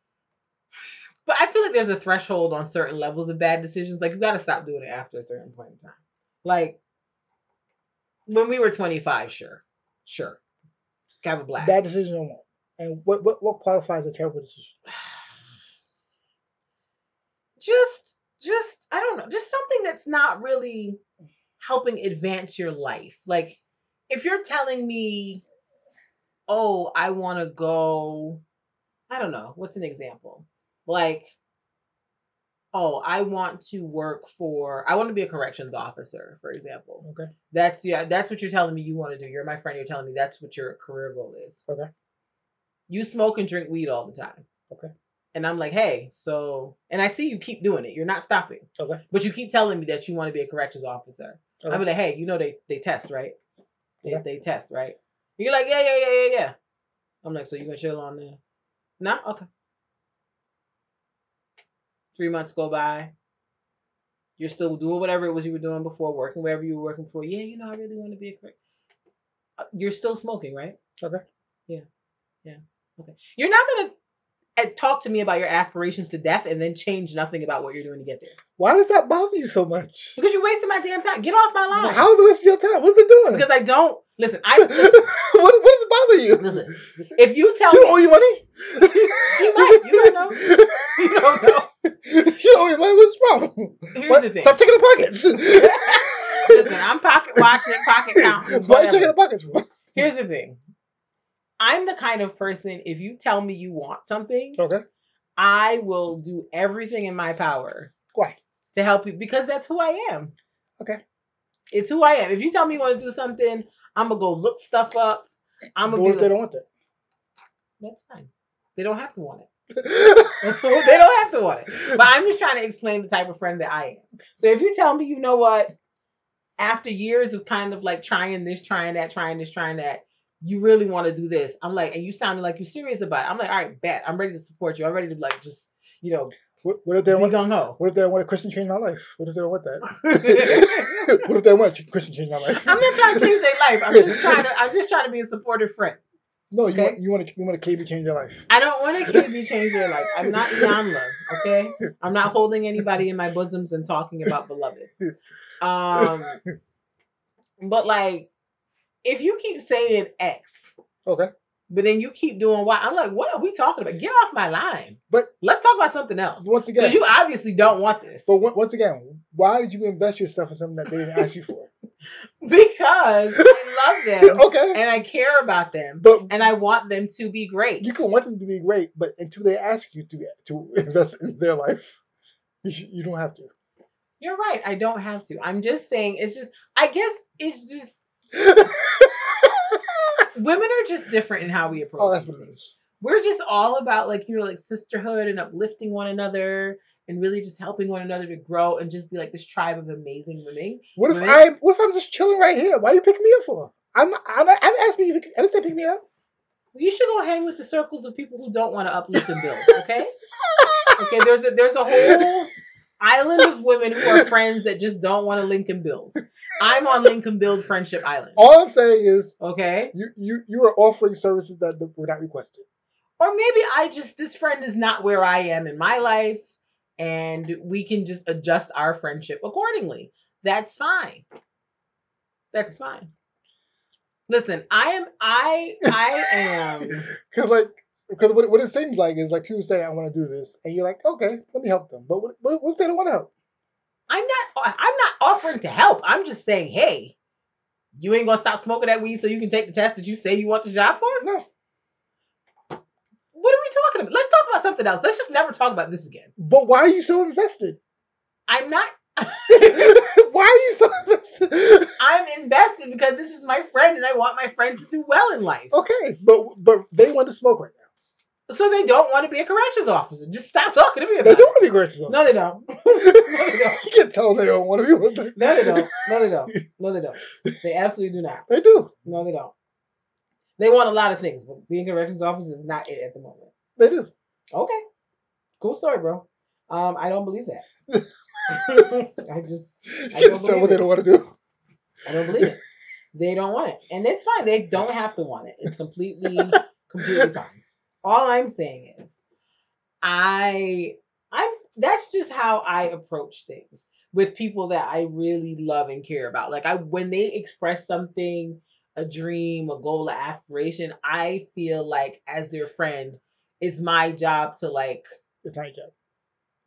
But I feel like there's a threshold on certain levels of bad decisions. Like you got to stop doing it after a certain point in time. Like when we were 25, sure, sure, have a blast. Bad decision on what? And what, what what qualifies a terrible decision? just, just I don't know, just something that's not really helping advance your life. Like if you're telling me, oh, I want to go, I don't know, what's an example? Like, oh, I want to work for, I want to be a corrections officer, for example. Okay. That's yeah, that's what you're telling me you want to do. You're my friend. You're telling me that's what your career goal is. Okay. You smoke and drink weed all the time. Okay. And I'm like, hey, so, and I see you keep doing it. You're not stopping, Okay. but you keep telling me that you want to be a corrections officer. Okay. I'm like, hey, you know they they test, right? They Okay. they test, right? You're like, yeah, yeah, yeah, yeah, yeah. I'm like, so you gonna chill on there? Nah, okay. Three months go by. You're still doing whatever it was you were doing before, working wherever you were working for. Yeah, you know, I really want to be a correct. Uh, You're still smoking, right? Okay. Yeah. Yeah. Okay. You're not gonna talk to me about your aspirations to death and then change nothing about what you're doing to get there. Why does that bother you so much? Because you're wasting my damn time. Get off my line. How is it wasting your time? What's it doing? Because I don't listen. I what, what does it bother you? listen. If you tell She don't owe me you money? She might. You don't know. you don't know. She don't owe you money. What's the problem? Here's What? the thing. Stop taking the pockets. Listen, I'm pocket watching, pocket counting. Why are you taking the pockets for? Here's the thing. I'm the kind of person. If you tell me you want something, Okay. I will do everything in my power Why? to help you because that's who I am. Okay. It's who I am. If you tell me you want to do something, I'm gonna go look stuff up. I'm gonna what if they don't want that? that's fine. They don't have to want it. they don't have to want it. But I'm just trying to explain the type of friend that I am. So if you tell me, you know what, after years of kind of like trying this, trying that, trying this, trying that, you really want to do this. I'm like, and you sounded like you're serious about it. I'm like, all right, bet. I'm ready to support you. I'm ready to like just, you know, what, what if they want? gung ho. What if they want a Kristen change my life? What if they don't want that? What if they want a Kristen change my life? I'm not trying to change their life. I'm just trying to. I'm just trying to be a supportive friend. No, you Okay. want you want to you want a KB change your life. I don't want to change their life. I'm not Iyanla, okay? I'm not holding anybody in my bosoms and talking about beloved. Um, but like, if you keep saying X, Okay. but then you keep doing Y, I'm like, what are we talking about? Get off my line. But- let's talk about something else. Once again, Because you obviously don't want this. but on- once again, why did you invest yourself in something that they didn't ask you for? Because I love them okay. and I care about them But and I want them to be great. you can want them to be great, but until they ask you to to invest in their life, you sh- you don't have to. You're right. I don't have to. I'm just saying it's just I guess it's just women are just different in how we approach. oh, that's what it things. We're just all about like you know like sisterhood and uplifting one another and really just helping one another to grow and just be like this tribe of amazing women. What if Women- I'm what if I'm just chilling right here? Why are you picking me up for? I'm not, I'm not, I didn't ask me. I didn't say pick me up. You should go hang with the circles of people who don't want to uplift and build. Okay. Okay. There's a there's a whole island of women who are friends that just don't want to link and build. I'm on and build friendship island. All I'm saying is Okay. you you you are offering services that were not requested. or maybe I just this friend is not where I am in my life, and we can just adjust our friendship accordingly. That's fine. That's fine. Listen, I am I I am Because like, because what, what it seems like is like people say I want to do this, and you're like, okay, let me help them. But what, what, what if they don't want to help? I'm not uh, I'm not offering to help. I'm just saying, hey, you ain't gonna stop smoking that weed so you can take the test that you say you want the job for? No. What are we talking about? Let's talk about something else. Let's just never talk about this again. But why are you so invested? I'm not why are you so invested? I'm invested because this is my friend and I want my friend to do well in life. okay, but but they want to smoke right now. So they don't want to be a corrections officer. Just stop talking to me about They don't want to be correctional. No, they don't. no, they don't. you can't tell them they don't want to be them. No, they don't. No, they don't. No, they don't. They absolutely do not. They do. No, they don't. They want a lot of things, but being a corrections officer is not it at the moment. They do. Okay. Cool story, bro. Um, I don't believe that. I just You I can't tell what they don't want to do. I don't believe it. They don't want it. And it's fine. They don't have to want it. It's completely, completely fine. All I'm saying is I I'm that's just how I approach things with people that I really love and care about. Like I when they express something, a dream, a goal, an aspiration, I feel like as their friend, it's my job to like It's not your job.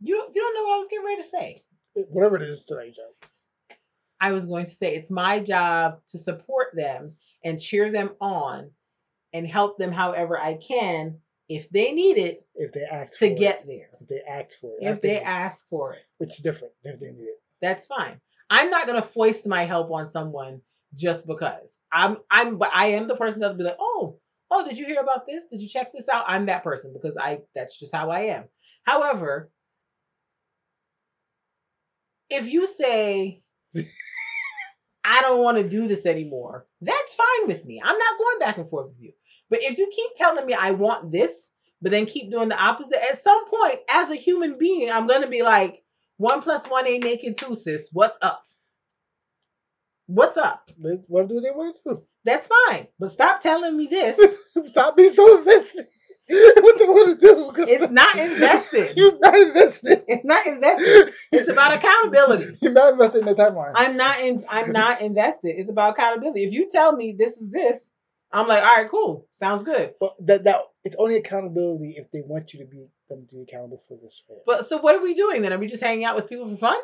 you don't you don't know what I was getting ready to say. Whatever it is, it's not job. I was going to say it's my job to support them and cheer them on and help them however I can if they need it If they ask to get there. If they ask for it. If they ask for it, Which is different if they need it. that's fine. I'm not going to foist my help on someone just because. I'm I'm but I am the person that'll be like, "Oh, oh, did you hear about this? Did you check this out?" I'm that person because I that's just how I am. However, if you say don't want to do this anymore. That's fine with me. I'm not going back and forth with you. But if you keep telling me I want this, but then keep doing the opposite, at some point, as a human being, I'm going to be like, one plus one ain't making two, sis. What's up? What's up? They want to do what they want to do. That's fine. But stop telling me this. Stop being so invested in what they want to do. It's not invested. You're not invested. It's not invested. It's about accountability. You're not invested in the timeline. I'm not in I'm not invested. It's about accountability. If you tell me this is this, I'm like, all right, cool. Sounds good. But that that it's only accountability if they want you to be them to be accountable for this. Way. But so what are we doing then? Are we just hanging out with people for fun?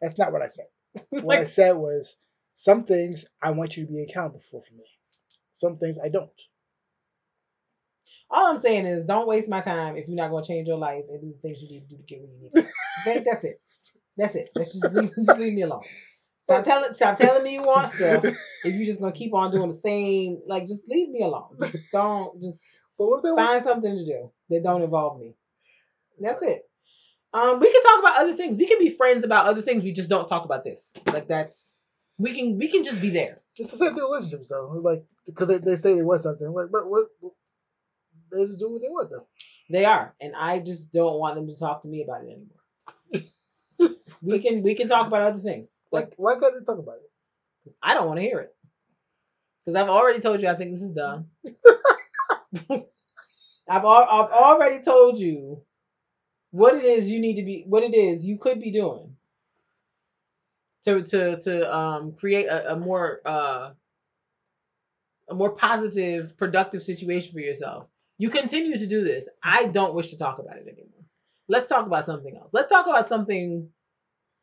That's not what I said. What I said was some things I want you to be accountable for for me. Some things I don't. All I'm saying is don't waste my time if you're not gonna change your life and do the things you need to do to get where you need to. Okay, that's it. That's it. That's just leave, just leave me alone. Stop telling stop telling me you want stuff if you're just gonna keep on doing the same like just leave me alone. Just don't just what if want? find something to do that don't involve me. That's it. Um, we can talk about other things. We can be friends about other things. We just don't talk about this. Like that's we can we can just be there. It's the same thing with relationships though. Like because they, they say they want something. Like but what? They just do what they want though. They are, and I just don't want them to talk to me about it anymore. we can we can talk about other things. Like why can't they talk about it? 'cause I don't want to hear it. Because I've already told you I think this is dumb. I've al- I've already told you what it is you need to be what it is you could be doing to to to um create a, a more uh a more positive productive situation for yourself you continue to do this. I don't wish to talk about it anymore. Let's talk about something else. Let's talk about something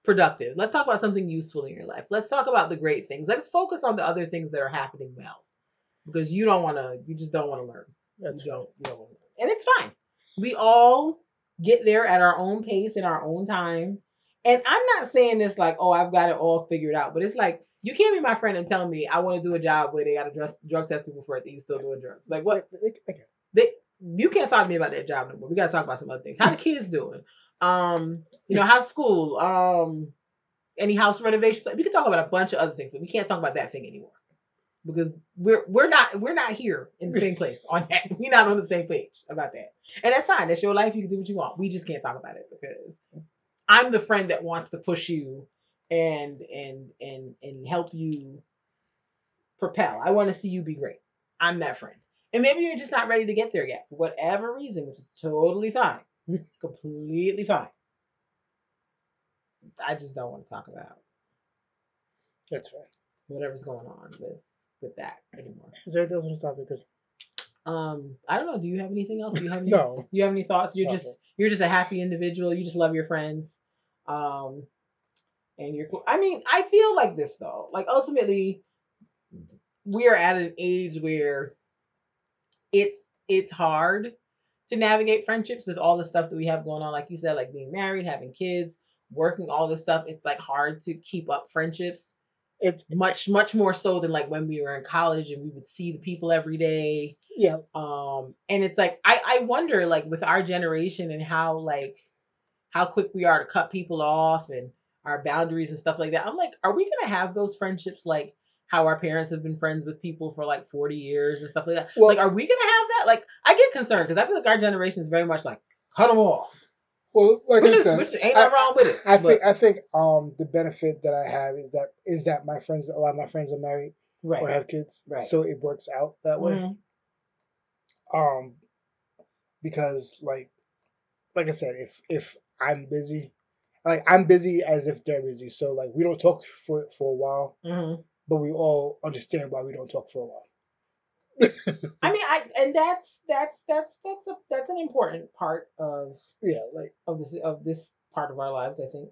productive. Let's talk about something useful in your life. Let's talk about the great things. Let's focus on the other things that are happening well. Because you don't want to you just don't want to learn That's you don't, you don't want to learn. and it's fine. We all get there at our own pace in our own time. And i'm not saying this like oh i've got it all figured out but it's like you can't be my friend and tell me i want to do a job where they got to drug, test people first and you still doing drugs. Like what? They- they- you can't talk to me about that job no more. We gotta talk about some other things. How the kids doing? Um, you know, how's school? Um, any house renovation? We can talk about a bunch of other things, but we can't talk about that thing anymore because we're we're not we're not here in the same place on that. We're not on the same page about that, and that's fine. That's your life. You can do what you want. We just can't talk about it because I'm the friend that wants to push you and and and and help you propel. I want to see you be great. I'm that friend. And maybe you're just not ready to get there yet for whatever reason, which is totally fine. Completely fine. I just don't want to talk about That's fine. whatever's going on with with that anymore. Is there anything else on the topic? 'Cause- Um, I don't know. Do you have anything else? Do you have any, no. You have any thoughts? You're Nothing. just you're just a happy individual. You just love your friends. Um, and you're cool. I mean, I feel like this though. Like ultimately, we're at an age where it's it's hard to navigate friendships with all the stuff that we have going on. Like you said, like being married, having kids, working, all this stuff. It's like hard to keep up friendships it's much much more so than like when we were in college and we would see the people every day yeah um and it's like i i wonder like with our generation and how like how quick we are to cut people off and our boundaries and stuff like that i'm like are we gonna have those friendships like how our parents have been friends with people for like 40 years and stuff like that Well- like are we gonna have that like i get concerned because i feel like our generation is very much like cut them off well like which I is said, which ain't nothing wrong with it I but- think I think um the benefit that I have is that is that my friends a lot of my friends are married right or have kids, Right. so it works out that way. Mhm. Um, because like like I said, if if I'm busy, like I'm busy as if they're busy, so like we don't talk for for a while, Mhm. But we all understand why we don't talk for a while. I mean, I and that's that's that's that's a that's an important part of Yeah, like of this of this part of our lives. I think.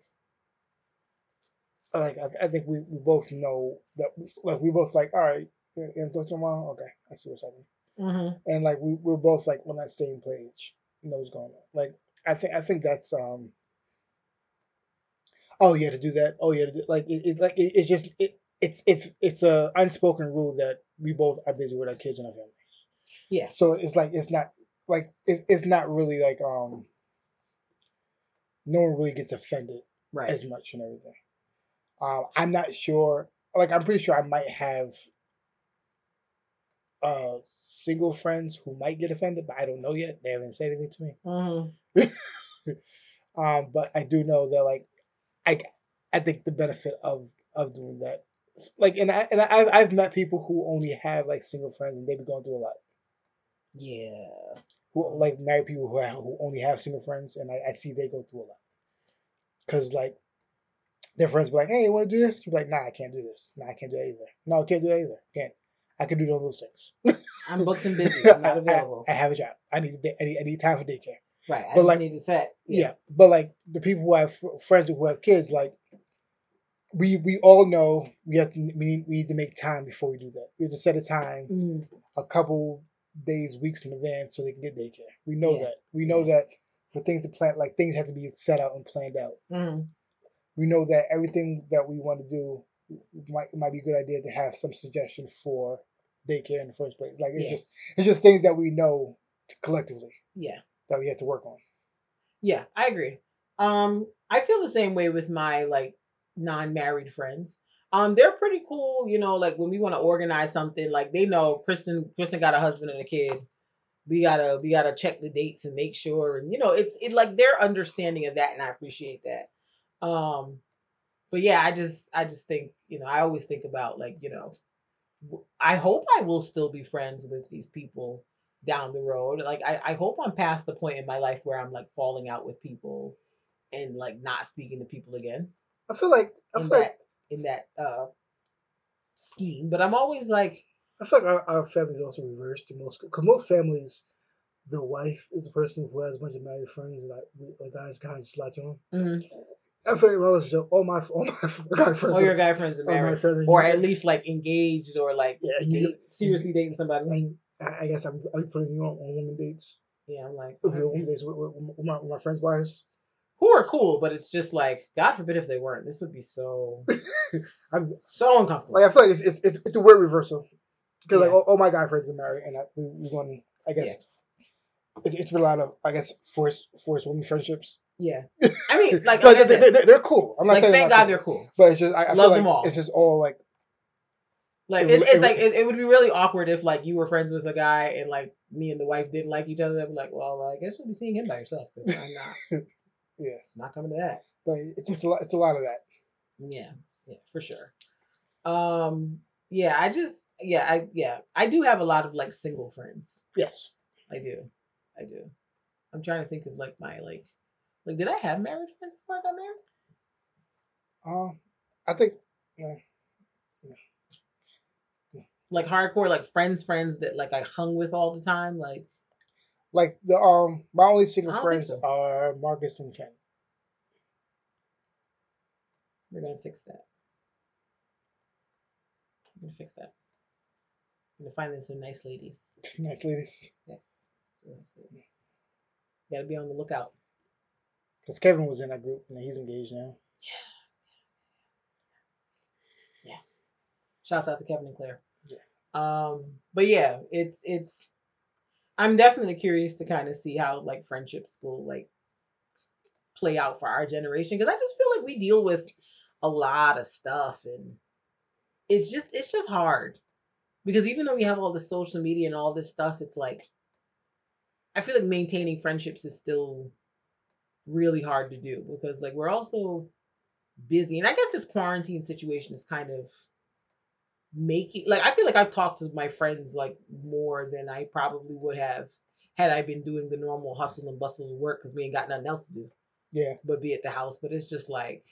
like I, I think we, we both know that like we both like all right, you haven't talked a while, okay, I see what's happening. Mm-hmm. and like we we're both like on that same page. You know what's going on. Like I think I think that's um. Oh yeah, to do that. Oh yeah, like it, it like it, it's just it it's it's it's a unspoken rule that we both are busy with our kids and our family. Yeah. So it's like it's not like it, it's not really like um. No one really gets offended Right. as much and everything. Um, I'm not sure. Like, I'm pretty sure I might have uh single friends who might get offended, but I don't know yet. They haven't said anything to me. Mm-hmm. Um, but I do know that like I I think the benefit of of doing that, like, and I and I I've- I've met people who only have like single friends and they be going through a lot. Yeah. Who like married people who have, who only have single friends, and I, I see they go through a lot. Cause like their friends be like, "Hey, you want to do this?" You be like, "Nah, I can't do this. Nah, I can't do that either. No, I can't do that either. Can't. I can do none of those things. I'm booked and busy. I'm not available. I, I have a job. I need, I need I need time for daycare. right. I but just like- need to set. Yeah. but like the people who have fr- friends who have kids, like we we all know we have to we need, we need to make time before we do that. We have to set a time Mm, a couple days, weeks in advance so they can get daycare. We know Yeah. that. We know that for things to plan, like things have to be set out and planned out. mm, We know that everything that we want to do might it might be a good idea to have some suggestion for daycare in the first place. Like it's Yeah. just it's just things that we know collectively yeah. that we have to work on. Yeah. I agree. Um, I feel the same way with my like non-married friends. Um, they're pretty cool. You know, like when we want to organize something, like they know Kristen. Kristen got a husband and a kid. We gotta we gotta check the dates and make sure, and you know, it's it like their understanding of that, and I appreciate that. Um, but yeah, I just I just think you know I always think about like you know, I hope I will still be friends with these people down the road. Like I I hope I'm past the point in my life where I'm like falling out with people and like not speaking to people again I feel like I in feel like that in that uh scheme. But I'm always like, I feel like our, our family is also reversed in most because most families, the wife is the person who has a bunch of married friends and like we, like guys kind of just latch on. mm, I feel like relationship, all my all my guy friends, all your guy friends are married, friends, or at least like engaged, or like Yeah, and you- date, seriously dating somebody. I, I guess I'm, I'm putting you on, on woman dates. Yeah, I'm like, Okay, woman dates with, with, with my, with my friends' wives. Who are cool, but it's just like, God forbid if they weren't. This would be so I'm so uncomfortable. like I feel like it's it's it's, it's a weird reversal because like Yeah. all, all my guy friends are married and I, we we going I guess it, it's been a lot of I guess forced forced women friendships. yeah, I mean, like, like I they, said, they, they're cool. I'm not like saying thank they're God they're cool. But it's just I, I Love feel like them all. it's just all like Like It it, it's it like it, it would be really awkward if like you were friends with a guy and like me and the wife didn't like each other. I'd be like, well, I guess we'll be seeing him by yourself I'm not. yeah. It's not coming to that. But it's it's a lot it's a lot of that. Yeah, yeah, for sure. Um, yeah, I just yeah, I yeah, I do have a lot of like single friends. Yes. I do, I do. I'm trying to think of like my like like did I have marriage friends before I got married? Um, I think yeah. Yeah. Like hardcore like friends, friends that like I hung with all the time. Like like the um my only single I don't think friends so. are Marcus and Ken. we're gonna fix that. We're gonna fix that. I'm gonna find them some nice ladies. nice ladies. Yes, nice ladies. Gotta be on the lookout. Because Kevin was in that group and he's engaged now. Yeah. Yeah. Shouts out to Kevin and Claire. Yeah. Um, but yeah, it's it's. I'm definitely curious to kind of see how like friendships will like play out for our generation because I just feel like we deal with a lot of stuff and it's just it's just hard. Because even though we have all the social media and all this stuff, it's like I feel like maintaining friendships is still really hard to do because like we're also busy. And I guess this quarantine situation is kind of making like I feel like I've talked to my friends like more than I probably would have had I been doing the normal hustle and bustle of work because we ain't got nothing else to do Yeah. but be at the house. But it's just like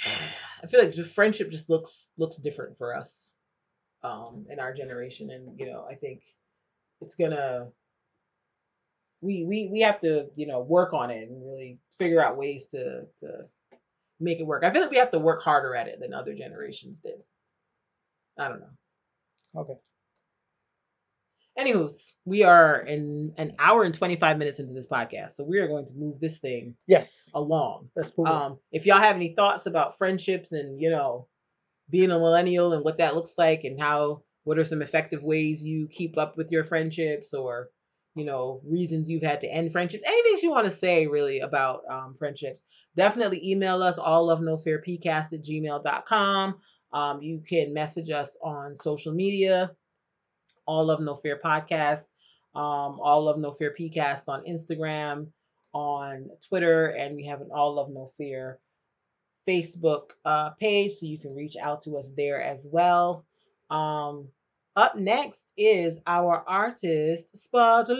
I feel like the friendship just looks looks different for us um in our generation and you know I think it's gonna we we we have to you know work on it and really figure out ways to to make it work. I feel like we have to work harder at it than other generations did. I don't know. Okay. Anywho's, we are in an hour and 25 minutes into this podcast, so we are going to move this thing Yes. along. Let's move. Um, if y'all have any thoughts about friendships and you know being a millennial and what that looks like and how what are some effective ways you keep up with your friendships or you know reasons you've had to end friendships anything you want to say really about um, friendships definitely email us all of no Fear pcast at gmail.com um, you can message us on social media all of no Fear podcast um, all of no Fear pcast on instagram on Twitter, and we have an All of No Fear Facebook uh, page, so you can reach out to us there as well. Um, up next is our artist spotlight,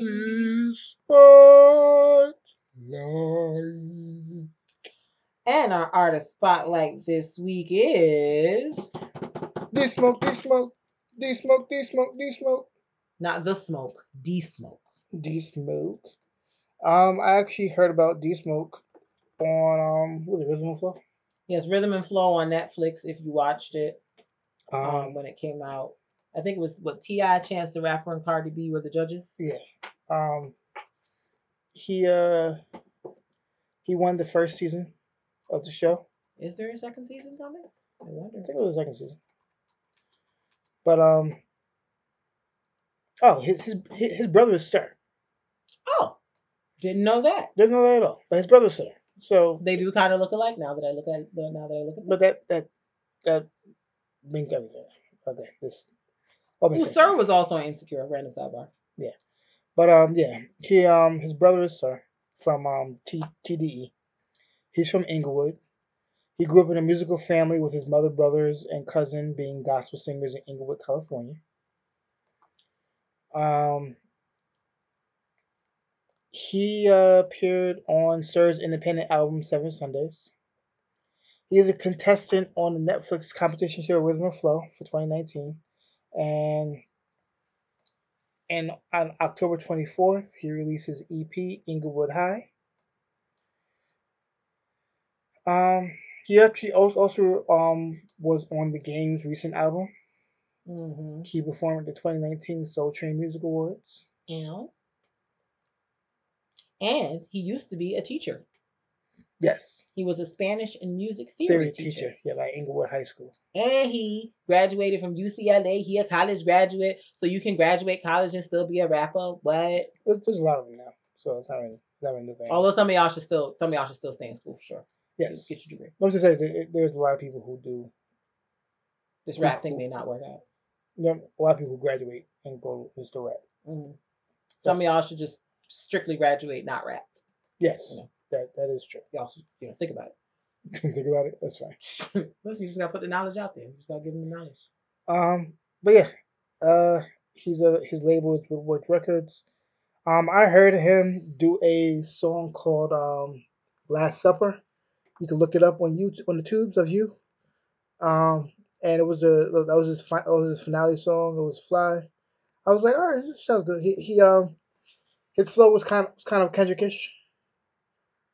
Artist Spotlight. And our artist spotlight this week is D smoke, D smoke, D smoke, D smoke, D smoke, not the smoke, D smoke. D smoke. Um, I actually heard about D smoke on um, what was it, Rhythm and Flow? Yes, Rhythm and Flow on Netflix. If you watched it um, Um, when it came out, I think it was what T.I., Chance the Rapper, and Cardi B were the judges. yeah. Um, he uh, he won the first season of the show. Is there a second season coming? I wonder. I think it was the second season. But um, oh, his his his brother is Sir. Oh, didn't know that. Didn't know that at all. But his brother's Sir. So, They do kind of look alike now that I look at them now that I look at them. but that that that means everything. Okay, this. sense. Sir was also Insecure. Random sidebar. Yeah, but um, yeah, he um, his brother is Sir from um T- TDE. He's from Inglewood. He grew up in a musical family with his mother, brothers, and cousin being gospel singers in Inglewood, California. Um, he uh, appeared on Sir's independent album Seven Sundays. He is a contestant on the Netflix competition show Rhythm and Flow for 2019, and and on October 24th, he released his EP Inglewood High. Um, he actually also, um was on the Game's recent album. Mm-hmm. He performed at the 2019 Soul Train Music Awards. And and he used to be a teacher. Yes, He was a Spanish and music theory, theory teacher. teacher. Yeah, by Inglewood High School. And he graduated from UCLA. He a college graduate, so you can graduate college and still be a rapper. What? There's, there's a lot of them now, so it's not really not really new thing. Although some of y'all should still some of y'all should still stay in school for sure. Yes, Get your degree. I'm just saying there's a lot of people who do. This rap thing may not work out. You know, a lot of people graduate and go into rap. Mhm. Some of y'all should just strictly graduate, not rap. Yes, Yeah. that that is true. Y'all should, you know, think about it. Think about it. That's fine. Listen, you just gotta put the knowledge out there. You just gotta give them the knowledge. Um, but yeah, uh, he's a his label is Woodworks Records. Um, I heard him do a song called um Last Supper. You can look it up on YouTube on the tubes of you. Um, and it was a that was his fi- that was his finale song. It was Fly. I was like, all right, this sounds good. He he um his flow was kind of was kind of Kendrickish,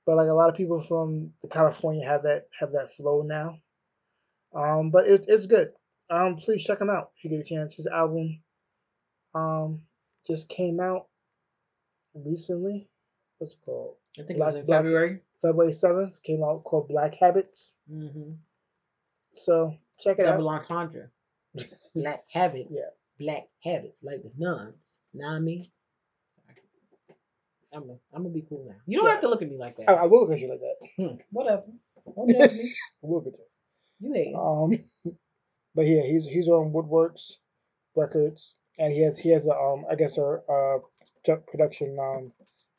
but like a lot of people from California have that have that flow now. Um, but it, it's good um, please check him out if you get a chance. His album um just came out recently. What's it called? I think Black- it was in Black- February. February seventh came out called Black Habits. Mm-hmm. So check it Double out. entendre. Black habits. Yeah. Black habits, like the nuns. Know what I mean? I'm gonna I'm gonna be cool now. You don't Yeah. have to look at me like that. I, I will look at you like that. Hmm, whatever. Don't judge me. I will look at you. You hate. Um, but yeah, he's he's on Woodworks Records, and he has he has a um I guess a uh ju- production um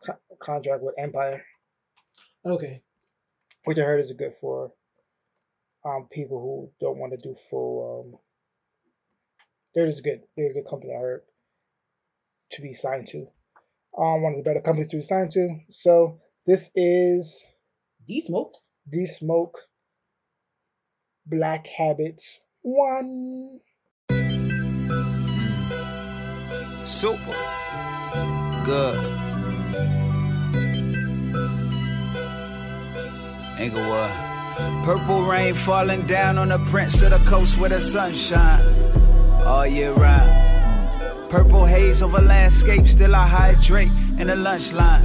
co- contract with Empire, Okay. which I heard is good for um people who don't want to do full um. They're just good. They're a good company. I heard to be signed to. Um, one of the better companies to be signed to. So this is D smoke. the Smoke Black Habits one. Super. Good. Inglewood. Purple rain falling down on the prince of the coast where the sunshine all year round. Purple haze over landscape, still I hydrate in the lunch line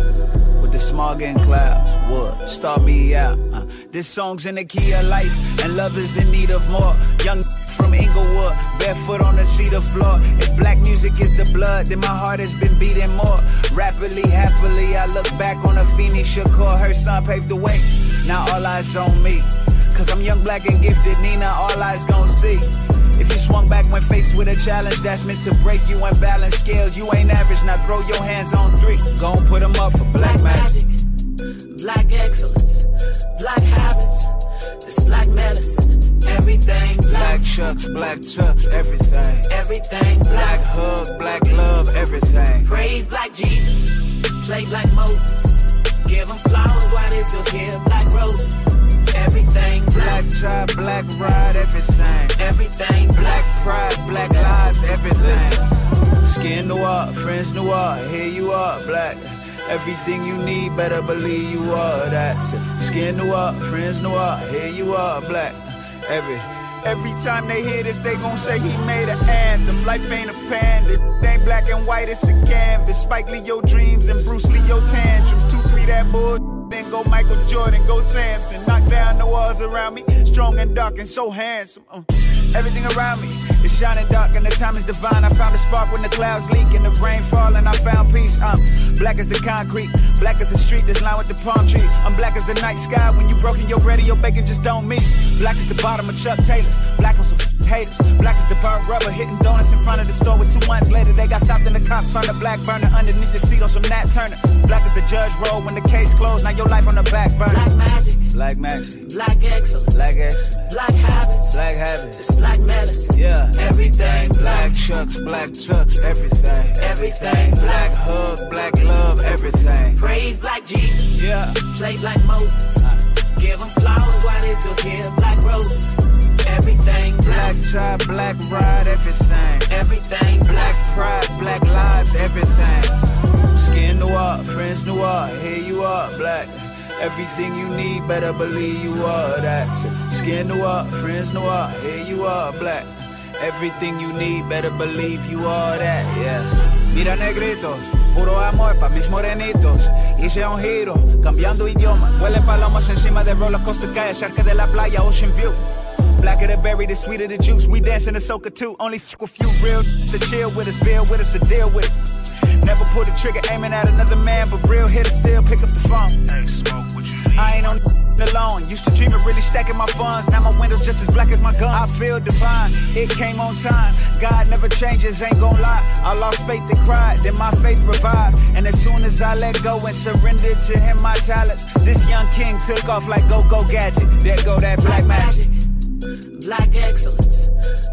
with the smog and clouds. Would start me out. Uh, this song's in the key of life, and love is in need of more. Young from Inglewood, barefoot on the cedar floor. If black music is the blood, then my heart has been beating more. Rapidly, happily, I look back on a Phoenix Shakur. Her son paved the way. Now all eyes on me. Cause I'm young, black, and gifted. Nina, all eyes gon' see. If you swung back when faced with a challenge that's meant to break you and balance scales, you ain't average. Now throw your hands on three. Gon' put 'em up for black, magic. black excellence, black habits, this black medicine, everything Black black, chucks, black chucks, everything. everything Black black. hug, black love, everything. Praise black Jesus, play black Moses, give them flowers while they still give black roses. Everything Black black, tie, black ride, everything. everything Black pride, black lives, everything. Skin noir, friends noir, here you are, black. Everything you need, better believe you are that. Skin noir, friends noir, here you are, black. Every every time they hear this, they gon' say he made an anthem. Life ain't a panda, ain't black and white, it's a canvas. Spike Lee your dreams and Bruce Lee your tantrums. Two, three that bull. Then go Michael Jordan, go Samson. Knock down the walls around me. Strong and dark and so handsome. Uh, everything around me is shining dark and the time is divine. I found a spark when the clouds leak and the rain fall and I found peace. I'm black as the concrete, black as the street that's lined with the palm tree. I'm black as the night sky when you broken you're ready, your radio bacon just don't meet. Black as the bottom of Chuck Taylor's, black on some haters. Black as the burnt rubber hitting donuts in front of the store with two months later they got stopped and the cops found a black burner underneath the seat on some Nat Turner. Black as the judge rolled when the case closed. Now your life on the back burner. Black magic, Black magic, black excellence, black excellence, black habits, black habits. this black medicine, Yeah. everything Black black, chucks, black chucks, everything. everything Black black. hug, black love, everything. Praise black Jesus, Yeah. play black Moses, give them flowers while they still give black roses. Everything Black tie, black ride, everything. everything Black pride, black lives, everything. Skin noir, friends noir, here you are, black. Everything you need, better believe you are that. Skin noir, friends noir, here you are, black. Everything you need, better believe you are that, yeah. Mira negritos, puro amor pa' mis morenitos. Hice un giro, cambiando idioma. Huele palomas encima de roller coaster calle cerca de la playa, Ocean View. Blacker the berry, the sweeter the juice. We dancing the soca too. Only fuck with you real to chill with us, build with us, or deal with us. Never pull the trigger aiming at another man, but real hitters still pick up the phone. I ain't on alone. Used to dream of really stacking my funds. Now my windows just as black as my gun. I feel divine. It came on time. God never changes, ain't gon' lie. I lost faith and cried, then my faith revived. And as soon as I let go and surrendered to him my talents, this young king took off like go go gadget. There go that black magic. Black excellence,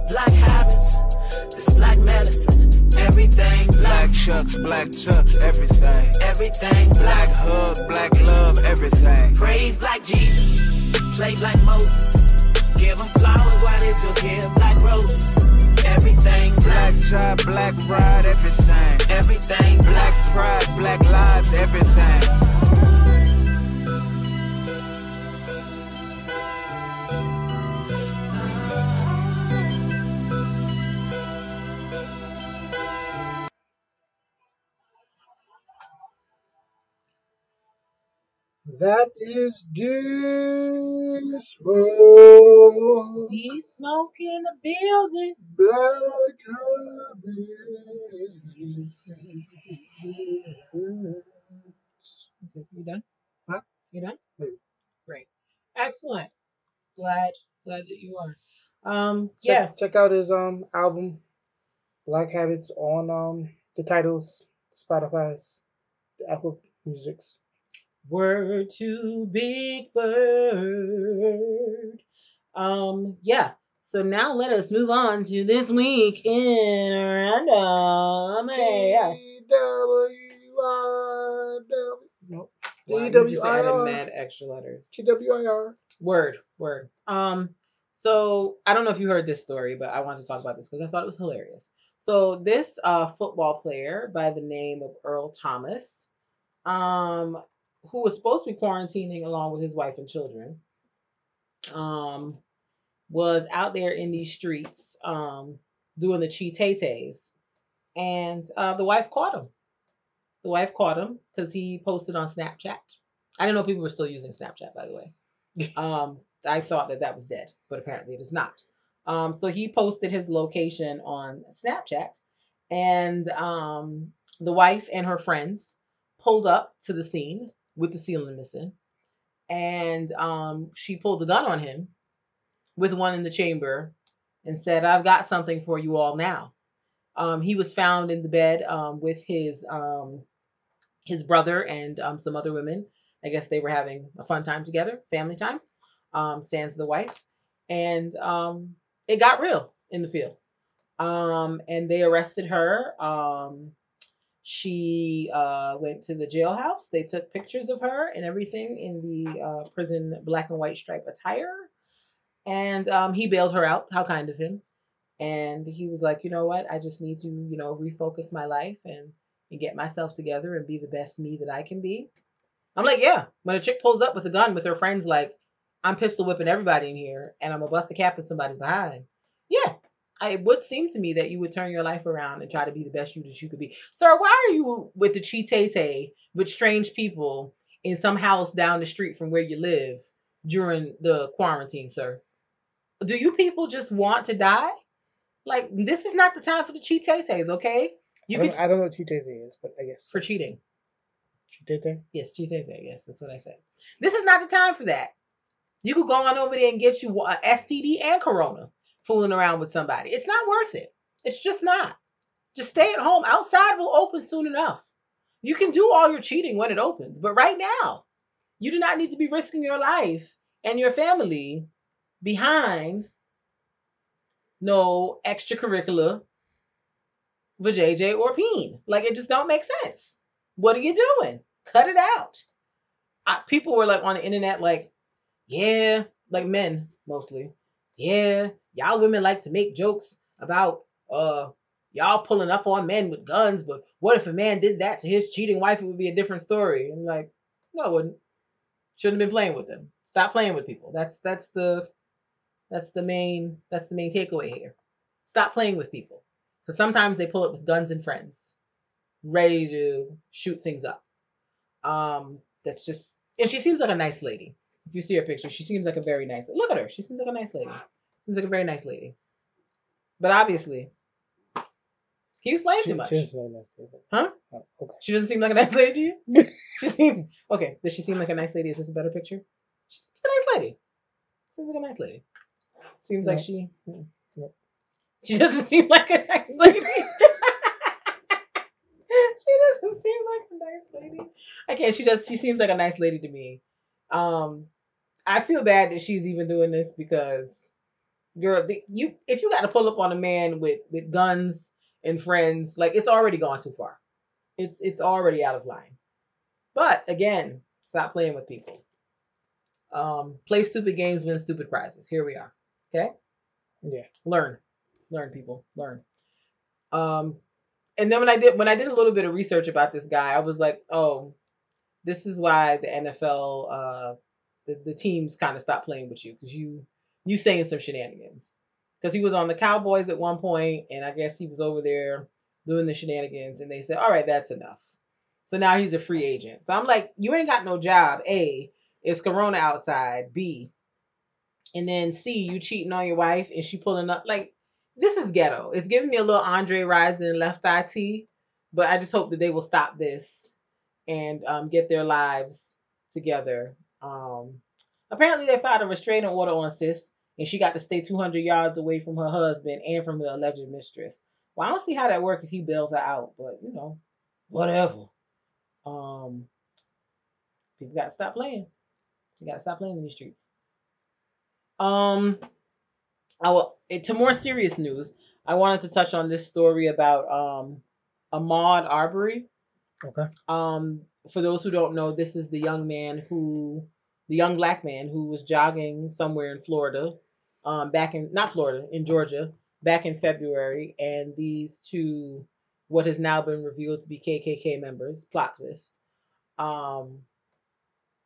black habits, this black medicine, everything Black black, chucks, black chucks, everything. everything Black black. hug, black love, everything. Praise black Jesus, play black Moses, give them flowers while they still give black roses. Everything Black black, tie, black ride, everything. everything Black black. pride, black lives, everything. That is D Smoke. D smoke in the building. Black Habits. Okay, you done? Huh? You done? Maybe. Great. Excellent. Glad glad that you are. Um Check, yeah. check out his um album Black Habits on um the titles, Spotify's, the Apple Music's. Word to Big Bird. Um, yeah. So now let us move on to this week in random. Yeah. T-W-I-W. Nope. Wow, you just added T-W-I-R. mad extra letters. T-W-I-R. Word, word. Um, so I don't know if you heard this story, but I wanted to talk about this because I thought it was hilarious. So this uh football player by the name of Earl Thomas, um, who was supposed to be quarantining along with his wife and children, um, was out there in these streets, um, doing the cheat-tay-tays, and uh, the wife caught him. The wife caught him because he posted on Snapchat. I didn't know people were still using Snapchat, by the way. Um, I thought that that was dead, but apparently it is not. Um, so he posted his location on Snapchat, and um, the wife and her friends pulled up to the scene with the ceiling missing, and um, she pulled the gun on him with one in the chamber and said, "I've got something for you all now." Um, he was found in the bed um, with his um, his brother and um, some other women. I guess they were having a fun time together, family time. Um, sans the wife, and um, it got real in the field. And they arrested her. She uh, went to the jailhouse. They took pictures of her and everything in the uh, prison black and white stripe attire. And um, he bailed her out. How kind of him. And he was like, you know what? I just need to, you know, refocus my life and, and get myself together and be the best me that I can be. I'm like, yeah. When a chick pulls up with a gun with her friends, like, I'm pistol whipping everybody in here and I'm gonna bust a cap in somebody's behind. Yeah. I- It would seem to me that you would turn your life around and try to be the best you that you could be. Sir, why are you with the cheat-tay with strange people in some house down the street from where you live during the quarantine, sir? Do you people just want to die? Like, this is not the time for the cheat-tays, okay? You I, don't, I don't know what T-Tay is, but I guess. for cheating. T-Tay? Yes, cheat-tay, yes, that's what I said. This is not the time for that. You could go on over there and get you uh, a STD and Corona fooling around with somebody. It's not worth it. It's just not. Just stay at home. Outside will open soon enough. You can do all your cheating when it opens, but right now, you do not need to be risking your life and your family behind no extracurricular vajayjay or peen. Like it just don't make sense. What are you doing? Cut it out. I, people were like on the internet, like, yeah, like men mostly. Yeah, y'all women like to make jokes about uh y'all pulling up on men with guns, but what if a man did that to his cheating wife? It would be a different story. And like, no, it wouldn't. Shouldn't have been playing with them. Stop playing with people. That's that's the that's the main that's the main takeaway here. Stop playing with people. Because sometimes they pull up with guns and friends, ready to shoot things up. Um, that's just and she seems like a nice lady. If you see her picture, she seems like a very nice. Look at her. She seems like a nice lady. Seems like a very nice lady. But obviously, he was playing She, too much. she doesn't that, but- Huh? Oh, okay. She doesn't seem like a nice lady to you. she seems okay. Does she seem like a nice lady? Is this a better picture? She's a nice lady. Seems like a nice lady. Seems like she. Mm, no. She doesn't seem like a nice lady. she doesn't seem like a nice lady. Okay, she does. She seems like a nice lady to me. Um, I feel bad that she's even doing this because you're the you. If you got to pull up on a man with with guns and friends, like it's already gone too far. It's it's already out of line. But again, stop playing with people. Um, play stupid games, win stupid prizes. Here we are. Okay Yeah. learn learn people learn um and then when i did when i did a little bit of research about this guy i was like oh this is why the nfl uh the, the teams kind of stopped playing with you because you you stay in some shenanigans because he was on the cowboys at one point and i guess he was over there doing the shenanigans and they said all right that's enough So now he's a free agent. So I'm like, you ain't got no job. A, it's Corona outside. B, and then C, you cheating on your wife and she pulling up. Like, this is ghetto. It's giving me a little Andre Rison Left Eye, but I just hope that they will stop this and um, get their lives together. Um, apparently, they filed a restraining order on sis, and she got to stay 200 yards away from her husband and from the alleged mistress. Well, I don't see how that works if he bails her out, but you know, whatever. Um, people got to stop playing. You got to stop playing in these streets. Um, I will, eh, to more serious news. I wanted to touch on this story about um, Ahmaud Arbery. Okay. Um, for those who don't know, this is the young man who, the young black man who was jogging somewhere in Florida, um, back in not Florida, in Georgia, back in February, and these two, what has now been revealed to be KKK members, plot twist, um,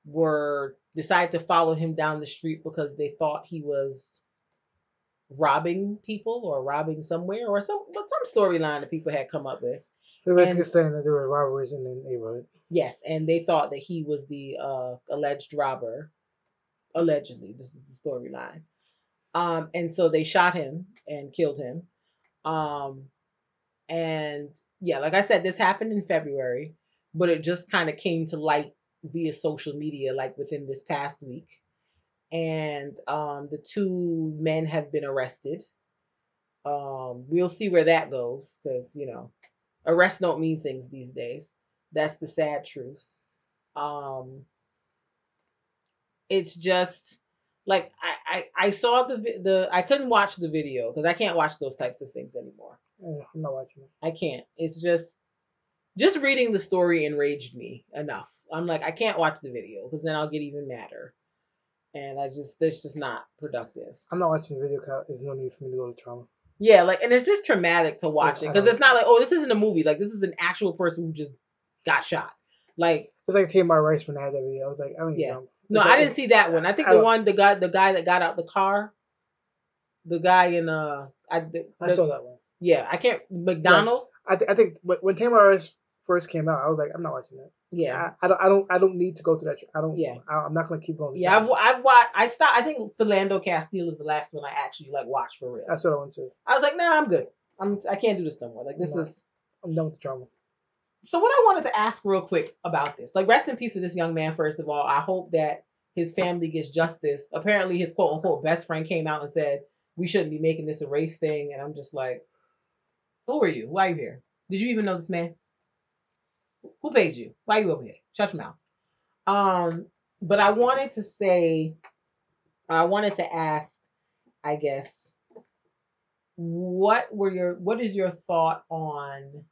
were decided to follow him down the street because they thought he was robbing people or robbing somewhere or some but some storyline that people had come up with. They're basically And- saying that there were robberies in the neighborhood. Yes, and they thought that he was the uh, alleged robber. Allegedly, this is the storyline. Um, and so they shot him and killed him. Um, and yeah, like I said, this happened in February, but it just kind of came to light via social media, like within this past week. And um, the two men have been arrested. Um, we'll see where that goes because you know, arrests don't mean things these days. That's the sad truth. Um, it's just like I, I, I saw the the I couldn't watch the video because I can't watch those types of things anymore. Yeah, I'm not watching it. I can't. It's just just reading the story enraged me enough. I'm like I can't watch the video because then I'll get even madder, and I just that's just not productive. I'm not watching the video because there's no need for me to go to trauma. Yeah, like and it's just traumatic to watch it because it's not like oh this isn't a movie like this is an actual person who just got shot. Like It's like Tamir Rice when I had that video. I was like, I don't Yeah. drama. No, I didn't see that one. I think I the one the guy the guy that got out the car, the guy in uh, I the, I the- saw that one. yeah, I can't McDonald. I, th- I think when Tamir first came out, I was like, I'm not watching that. Yeah, I, I don't I don't I don't need to go through that. I don't. Yeah. I, I'm not gonna keep going. yeah. I've. I've watched. I stopped. I think Philando Castile is the last one I actually like watched for real. That's what I want to. I was like, nah, I'm good. I'm I can't do this no more. Like this No. is. I'm done with the trauma. So what I wanted to ask real quick about this, like rest in peace to this young man. First of all, I hope that his family gets justice. Apparently, his quote unquote best friend came out and said we shouldn't be making this a race thing, and I'm just like, who are you? Why are you here? Did you even know this man? Who paid you? Why are you over here? Shut your mouth. Um, but I wanted to say, I wanted to ask, I guess, what were your what is your thought on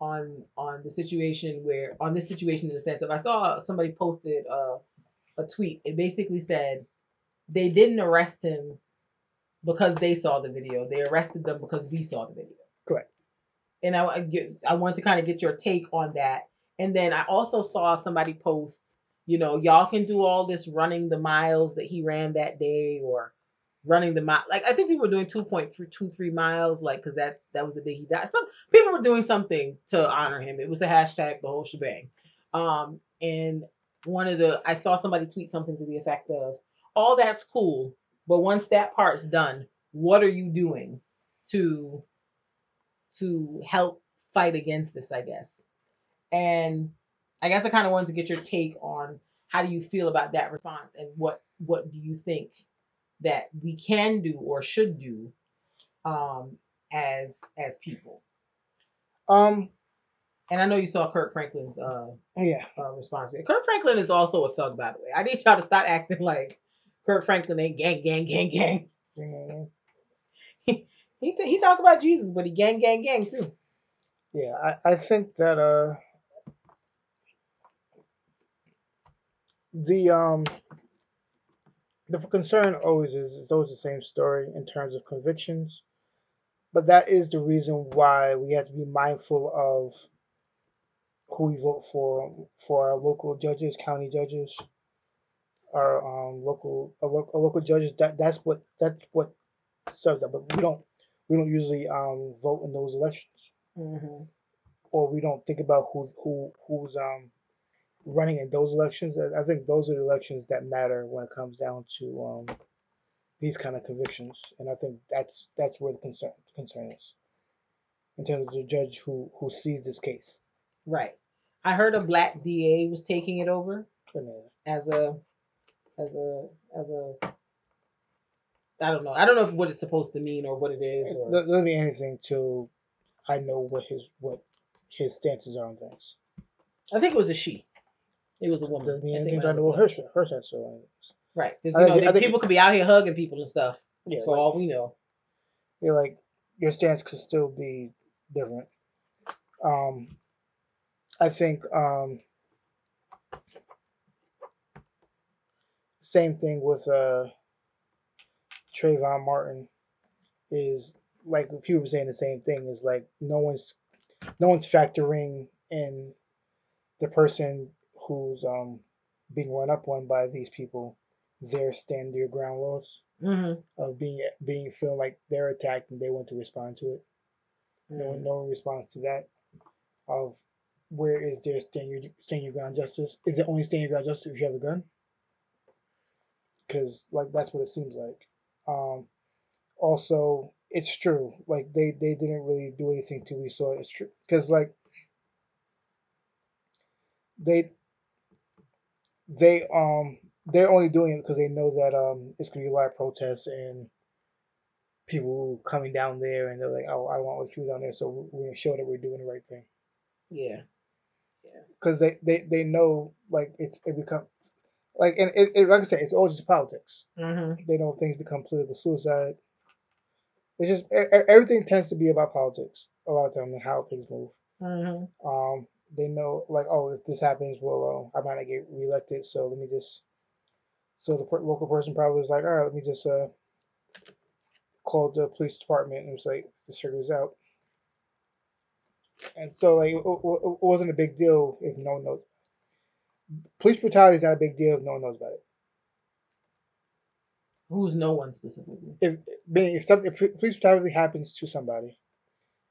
on on the situation where on this situation in the sense of I saw somebody posted uh, a tweet. It basically said they didn't arrest him because they saw the video. They arrested them because we saw the video. Correct. And I I get I want to kind of get your take on that. And then I also saw somebody post, you know, y'all can do all this running the miles that he ran that day or running the mile. Like I think people were doing 2.23 miles, like because that that was the day he died. Some people were doing something to honor him. It was a hashtag, the whole shebang. Um, and one of the I saw somebody tweet something to the effect of, "All that's cool, but once that part's done, what are you doing to to help fight against this?" I guess. And I guess I kind of wanted to get your take on how do you feel about that response and what what do you think that we can do or should do um, as as people. Um. And I know you saw Kirk Franklin's uh, Yeah. uh, response. Kirk Franklin is also a thug, by the way. I need y'all to stop acting like Kirk Franklin ain't gang, gang, gang, gang. He he, he talk about Jesus, but he gang, gang, gang too. Yeah. I I think that uh. The um. The concern always is it's always the same story in terms of convictions, but that is the reason why we have to be mindful of who we vote for for our local judges, county judges, our um, local our, lo- our local judges. That that's what that's what serves that. But we don't we don't usually um, vote in those elections. Mm-hmm. or we don't think about who who who's um running in those elections. I think those are the elections that matter when it comes down to um these kind of convictions, and I think that's that's where the concern concern is in terms of the judge who who sees this case. Right. I heard a black DA was taking it over as a as a as a I don't know. I don't know if what it's supposed to mean or what it is. Or, do- doesn't anything till I know what his what his stances are on things. I think it was a she. It was a woman. Doesn't mean anything my till I know what understanding. her her stance are on. Right. Because you think- know, the think- people could be out here hugging people and stuff. Yeah, for like- all we know. yeah, like your stance could still be different. Um, I think um, same thing with uh, Trayvon Martin is like people were saying the same thing is like no one's no one's factoring in the person who's um being run up on by these people their stand your ground laws Mm-hmm. of being being feel like they're attacked and they want to respond to it. No Mm. one, no one responds to that. Of where is their stand your stand your ground justice? Is it only stand your ground justice if you have a gun? Because like that's what it seems like. Um, also, it's true. Like they they didn't really do anything to we saw it. It's true because like they they um they're only doing it because they know that um it's gonna be a lot of protests and people coming down there and they're like oh I don't want you down there so we're- gonna show that we're doing the right thing Yeah. yeah. because they, they they know like it's it becomes like and it, it like I said it's all just politics Mm-hmm. they know things become political suicide it's just everything tends to be about politics a lot of times and how things move Mm-hmm. um they know like oh if this happens well uh, I might not get reelected so let me just so the per- local person probably was like all right let me just uh call the police department and was like this figures out. And so like it, it it wasn't a big deal if no one knows. Police brutality is not a big deal if no one knows about it. Who's no one specifically? if being if something if police brutality happens to somebody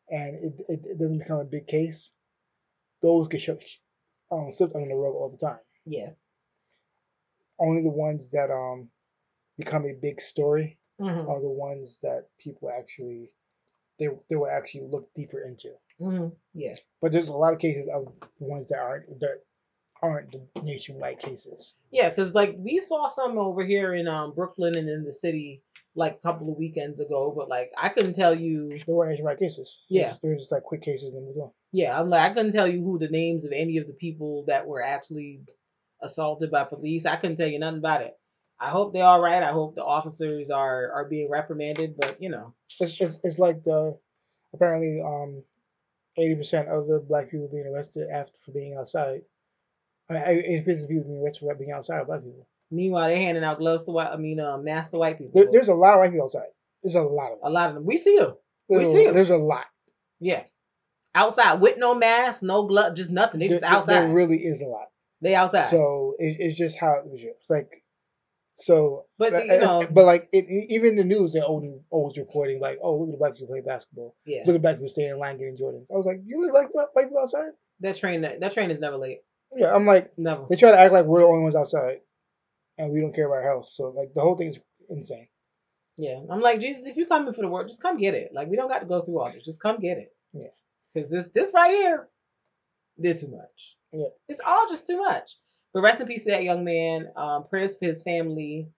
and it, it, it doesn't become a big case those get shut um slipped under the rug all the time Yeah. only the ones that um become a big story Mm-hmm. are the ones that people actually they they will actually look deeper into. Mm-hmm. Yeah. But there's a lot of cases of the ones that aren't that aren't the nationwide cases. Yeah, because like we saw some over here in um Brooklyn and in the city like a couple of weekends ago, but like I couldn't tell you. They weren't nationwide cases. Yeah. They're just like quick cases and on. Yeah, I'm like I couldn't tell you who the names of any of the people that were actually assaulted by police. I couldn't tell you nothing about it. I hope they're all right. I hope the officers are are being reprimanded, but you know. It's it's, it's like the apparently um eighty percent of the black people being arrested after for being outside. I mean, eighty percent of people being arrested for being outside are black people. Meanwhile, they're handing out gloves to white. I mean, um, masks to white people. There, there's a lot of white people outside. There's a lot of a lot of them. We see them. There's, we a, see 'em. there's a lot. Yeah, outside with no mask, no glove, just nothing. They just There- outside. There really is a lot. they outside. So it, it's just how it was. It's like so. But, but, you know- but like it, even the news, they're always, always reporting like, oh, look at the black people play basketball. yeah, Look at the black people staying in line getting Jordan." I was like, you look like white people outside. that train. That train is never late. Yeah, I'm like, Never. they try to act like we're the only ones outside, and we don't care about our health. So like the whole thing is insane. Yeah, I'm like Jesus. If you coming for the work, just come get it. Like we don't got to go through all this. Just come get it. Yeah. Because this this right here, they're too much. Yeah. It's all just too much. But rest in peace to that young man. Um, prayers for his family,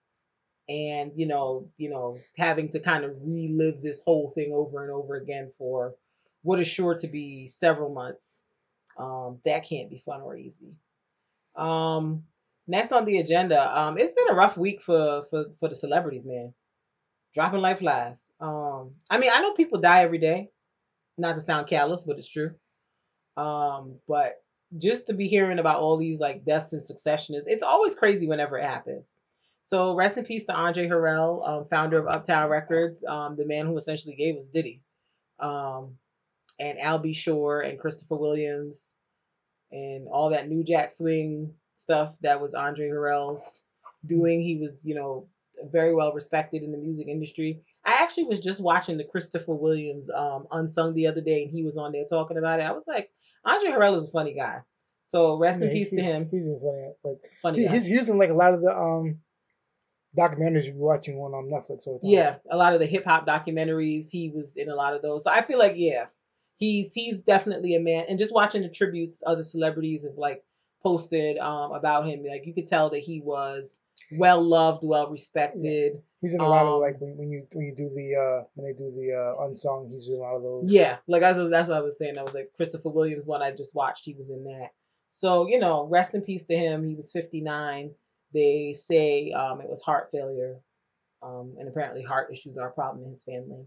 and you know, you know, having to kind of relive this whole thing over and over again for what is sure to be several months. Um, that can't be fun or easy. Um, next on the agenda, um, it's been a rough week for for for the celebrities, man. Dropping life flies. Um, I mean, I know people die every day. Not to sound callous, but it's true. Um, but just to be hearing about all these like deaths in succession is it's always crazy whenever it happens. So rest in peace to Andre Harrell, um, founder of Uptown Records, um, the man who essentially gave us Diddy, um, and Al B. Sure and Christopher Williams, and all that New Jack Swing stuff that was Andre Harrell's doing. He was, you know, very well respected in the music industry. I actually was just watching the Christopher Williams um unsung the other day, and he was on there talking about it. I was like, Andre Harrell is a funny guy. So rest in peace he- to him. He's funny. Like Funny he, he's using like a lot of the um documentaries you're watching on um, Netflix. All the time. Yeah, a lot of the hip hop documentaries. He was in a lot of those. So I feel like yeah, he's he's definitely a man. And just watching the tributes other celebrities have like posted um about him, like you could tell that he was well loved, well respected. He's in a lot Um, of like when, when you when you do the uh when they do the uh unsung, he's in a lot of those. Yeah, like that's what- that's what I was saying. I was like Christopher Williams one I just watched. He was in that. So you know, rest in peace to him. He was 59. They say um, it was heart failure, um, and apparently heart issues are a problem in his family.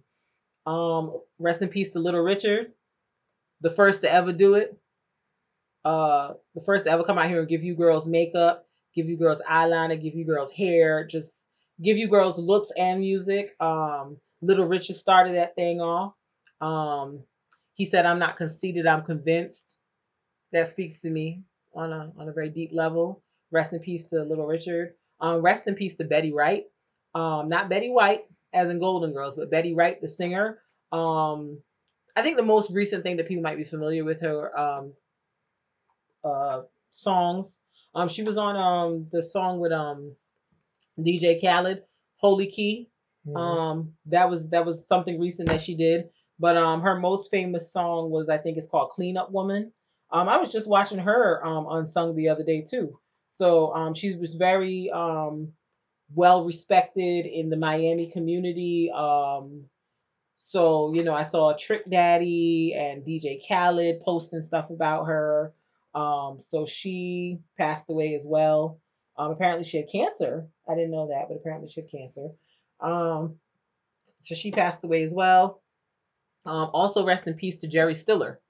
Um, rest in peace to Little Richard, the first to ever do it. Uh, the first to ever come out here and give you girls makeup, give you girls eyeliner, give you girls hair, just give you girls looks and music. Um, Little Richard started that thing off. Um, he said, "I'm not conceited. I'm convinced." That speaks to me on a on a very deep level. Rest in peace to Little Richard. Um, rest in peace to Betty Wright. Um, not Betty White, as in Golden Girls, but Betty Wright, the singer. Um, I think the most recent thing that people might be familiar with her um, uh, songs. Um, she was on um the song with um DJ Khaled, Holy Key. Mhm. Um, that was that was something recent that she did. But um, her most famous song was I think it's called "Clean Up Woman." Um, I was just watching her um unsung the other day too. So um, she was very um well respected in the Miami community. Um, so you know, I saw Trick Daddy and DJ Khaled posting stuff about her. Um, so she passed away as well. Um, apparently she had cancer. I didn't know that, but apparently she had cancer. Um, so she passed away as well. Um, also rest in peace to Jerry Stiller,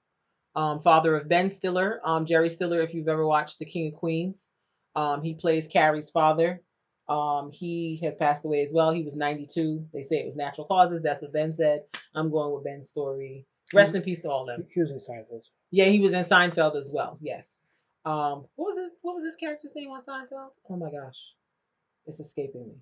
um, father of Ben Stiller. Um, Jerry Stiller, if you've ever watched The King of Queens, um, he plays Carrie's father. Um, he has passed away as well. He was 92. They say it was natural causes. That's what Ben said. I'm going with Ben's story. Rest in peace to all of them. He was in Seinfeld. Yeah, he was in Seinfeld as well. Yes. Um, what was it? What was his character's name on Seinfeld? Oh my gosh, it's escaping me.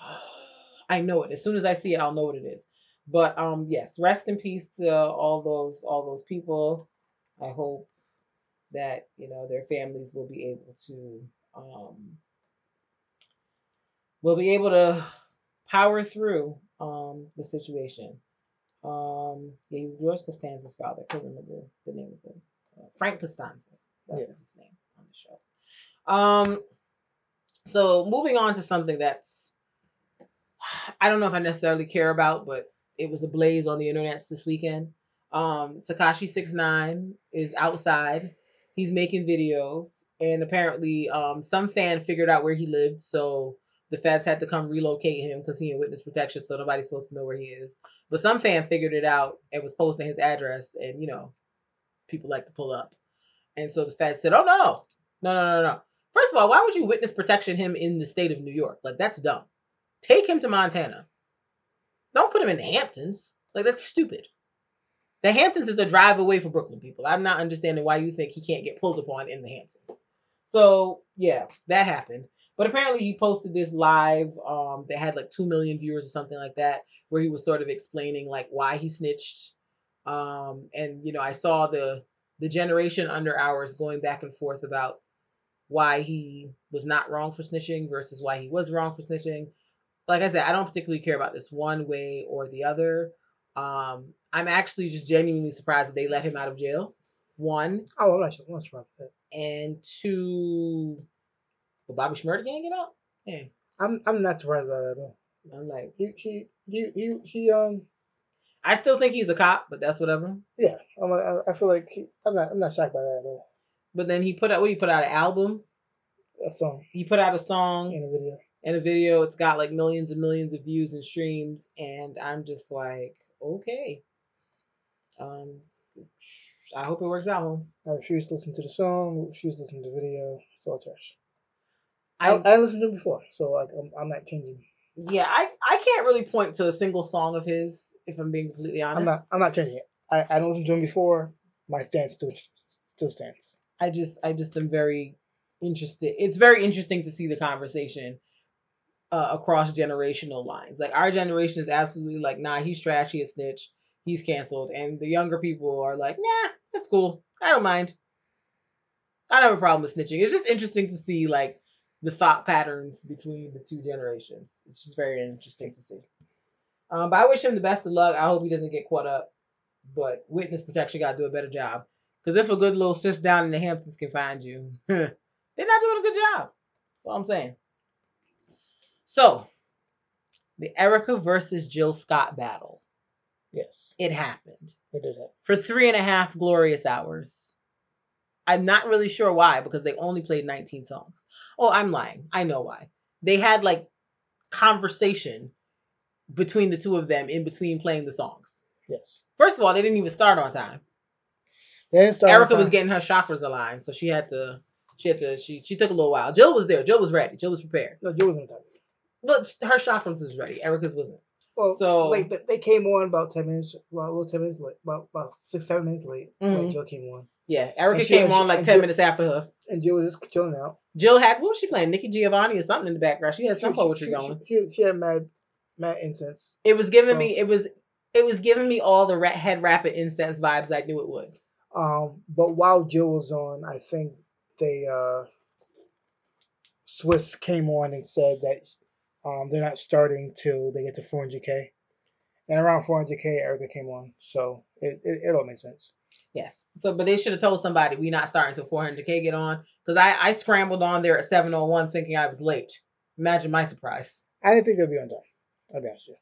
I know it. As soon as I see it, I'll know what it is. But um, yes, rest in peace to all those all those people. I hope that you know their families will be able to um will be able to power through um the situation. Um, yeah, he was George Costanza's father. I can't remember the name of him. Uh, Frank Costanza. That Yeah. was his name on the show. Um, so moving on to something that's I don't know if I necessarily care about, but it was a blaze on the internet this weekend. Um, Tekashi Six Nine is outside. He's making videos, and apparently, um, some fan figured out where he lived, so the feds had to come relocate him because he in witness protection, so nobody's supposed to know where he is. But some fan figured it out and was posting his address, and you know, people like to pull up. And so the feds said, "Oh no, no, no, no, no. First of all, why would you witness protection him in the state of New York? Like that's dumb. Take him to Montana. Don't put him in the Hamptons. Like that's stupid. The Hamptons is a drive away for Brooklyn people. I'm not understanding why you think he can't get pulled upon in the Hamptons. So yeah, that happened. But apparently he posted this live um, that had like two million viewers or something like that, where he was sort of explaining like why he snitched. Um, and you know, I saw the the generation under ours going back and forth about why he was not wrong for snitching versus why he was wrong for snitching. Like I said, I don't particularly care about this one way or the other. Um, I'm actually just genuinely surprised that they let him out of jail. One Oh, I'm. Not that. and two, but Bobby Shmurda can't get out. Hey, I'm I'm not surprised by that at all. I'm like, He he he he, he um I still think he's a cop, but that's whatever. yeah. I'm, I, I feel like he, I'm not I'm not shocked by that at all. But then he put out what he put out an album. A song He put out a song in the video. and a video. It's got like millions and millions of views and streams, and I'm just like, okay. Um, I hope it works out, Holmes. I refuse to listen to the song. Refuse to listen to the video. It's all trash. I, I, I listened to him before, so like I'm, I'm not changing. yeah, I I can't really point to a single song of his if I'm being completely honest. I'm not I'm not changing it. I, I don't listen to him before. My stance still still stands. I just I just am very interested. It's very interesting to see the conversation uh, across generational lines. Like our generation is absolutely like, nah, he's trash, he a snitch, he's canceled, and the younger people are like, nah, that's cool, I don't mind. I don't have a problem with snitching. It's just interesting to see like the thought patterns between the two generations. It's just very interesting to see. Um, but I wish him the best of luck. I hope he doesn't get caught up. But witness protection got to do a better job. Because if a good little sis down in the Hamptons can find you, they're not doing a good job. That's all I'm saying. So, the Erykah versus Jill Scott battle. Yes, It happened they did that. for three and a half glorious hours. I'm not really sure why because they only played 19 songs. Oh, I'm lying. I know why. They had like conversation between the two of them in between playing the songs. Yes, First of all, they didn't even start on time. they didn't start. on Erykah was getting her chakras aligned, so she had to. She had to. She she took a little while. Jill was there. Jill was ready. Jill was prepared. No, Jill wasn't time. But her chakras was ready. Erykah's wasn't. Well, So- like they, came on about ten minutes, well, a little ten minutes late, about about six seven minutes late. Mhm. Like Jill came on, Yeah, Erykah she- came she- on like ten Jill- minutes after her. and Jill was just chilling out. Jill had what was she playing? Nikki Giovanni or something in the background. She had some she, poetry going. She, had mad, mad incense. It was giving So- me it was it was giving me all the ra- head rapid incense vibes I knew it would. Um, but while Jill was on, I think they uh, Swizz came on and said that um, they're not starting till they get to 400k, and around 400k, Erykah came on, so it it, it all makes sense. Yes. So, but they should have told somebody we not starting till 400k get on because I I scrambled on there at 701 thinking I was late. Imagine my surprise. I didn't think they'd be on time. I'll be honest with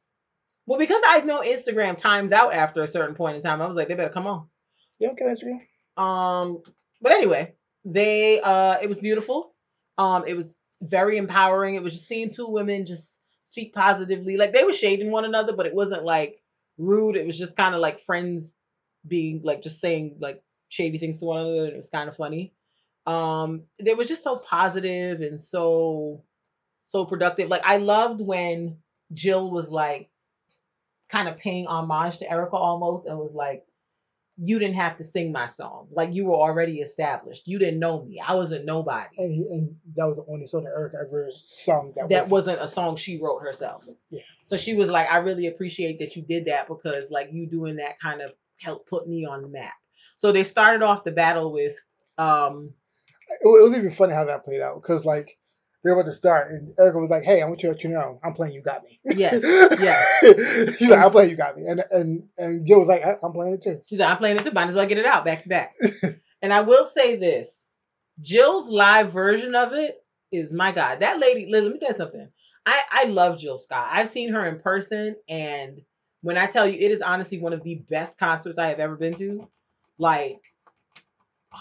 Well, because I know Instagram times out after a certain point in time, I was like, they better come on. you. You don't get Instagram? Um, but anyway, they uh, it was beautiful. Um, it was very empowering. It was just seeing two women just speak positively. Like they were shading one another, but it wasn't like rude. It was just kind of like friends being like just saying like shady things to one another. And it was kind of funny. Um, they were just so positive and so so productive. Like I loved when Jill was like kind of paying homage to Erykah almost and was like, you didn't have to sing my song. Like you were already established. You didn't know me. I was a nobody. And, he, and that was the only song that Erykah ever sung that, That wasn't- wasn't a song she wrote herself. Yeah. So she was like, I really appreciate that you did that because like you doing that kind of helped put me on the map. So they started off the battle with um It, was- even funny how that played out because like they were about to start, and Erykah was like, "Hey, I want you to let you know I'm playing. You got me." Yes, yes. She's like, "I'm playing. You got me," and and and Jill was like, "I'm playing it too." She's like, I'm playing it too. Might as well get it out back to back. and I will say this Jill's live version of it is my God. That lady, let let me tell you something. I, I love Jill Scott. I've seen her in person, and when I tell you, it is honestly one of the best concerts I have ever been to. Like,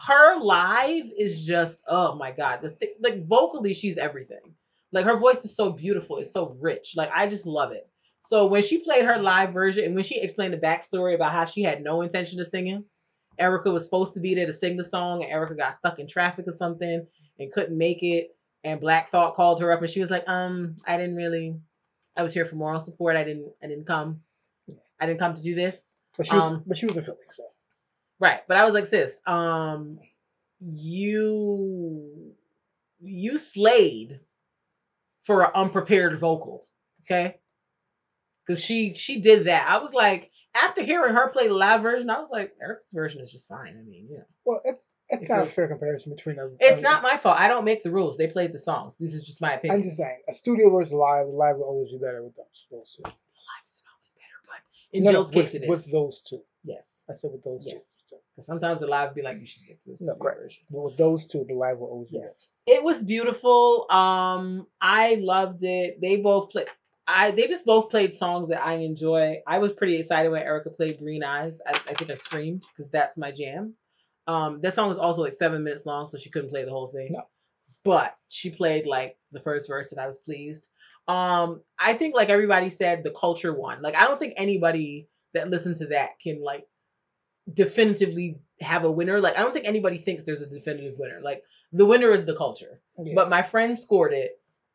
her live is just, oh my God. The th- like, vocally, she's everything. Like, her voice is so beautiful, it's so rich. Like, I just love it. So when she played her live version and when she explained the backstory about how she had no intention of singing, Erykah was supposed to be there to sing the song, and Erykah got stuck in traffic or something and couldn't make it. And Black Thought called her up, and she was like, "Um, I didn't really. I was here for moral support. I didn't. I didn't come. I didn't come to do this. But she was, Um, but she was in Philly, so Right. But I was like, sis, um, you you slayed for an unprepared vocal, okay? Because she she did that. I was like, after hearing her play the live version, I was like, Eric's version is just fine. I mean, you know, well, it's it's It's not a a- fair comparison between them. it's not my fault. I don't make the rules. They played the songs. This is just my opinion. I'm just saying, a studio versus live, the live will always be better with those. those two. Live isn't always better, but in No, no, Jill's with, case, it is. with those two. yes, I said with those Yes. two. Because sometimes the live be like, you should stick to the No, version. but with those two, the live will always be. Yes. It was beautiful. Um, I loved it. They both played. I they just both played songs that I enjoy. I was pretty excited when Erykah played Green Eyes. I, I think I screamed because that's my jam. Um, that song was also like seven minutes long, so she couldn't play the whole thing. No. But she played like the first verse, and I was pleased. Um, I think like everybody said, the culture won. Like I don't think anybody that listened to that can like definitively have a winner. Like I don't think anybody thinks there's a definitive winner. Like the winner is the culture. Yeah. But my friend scored it,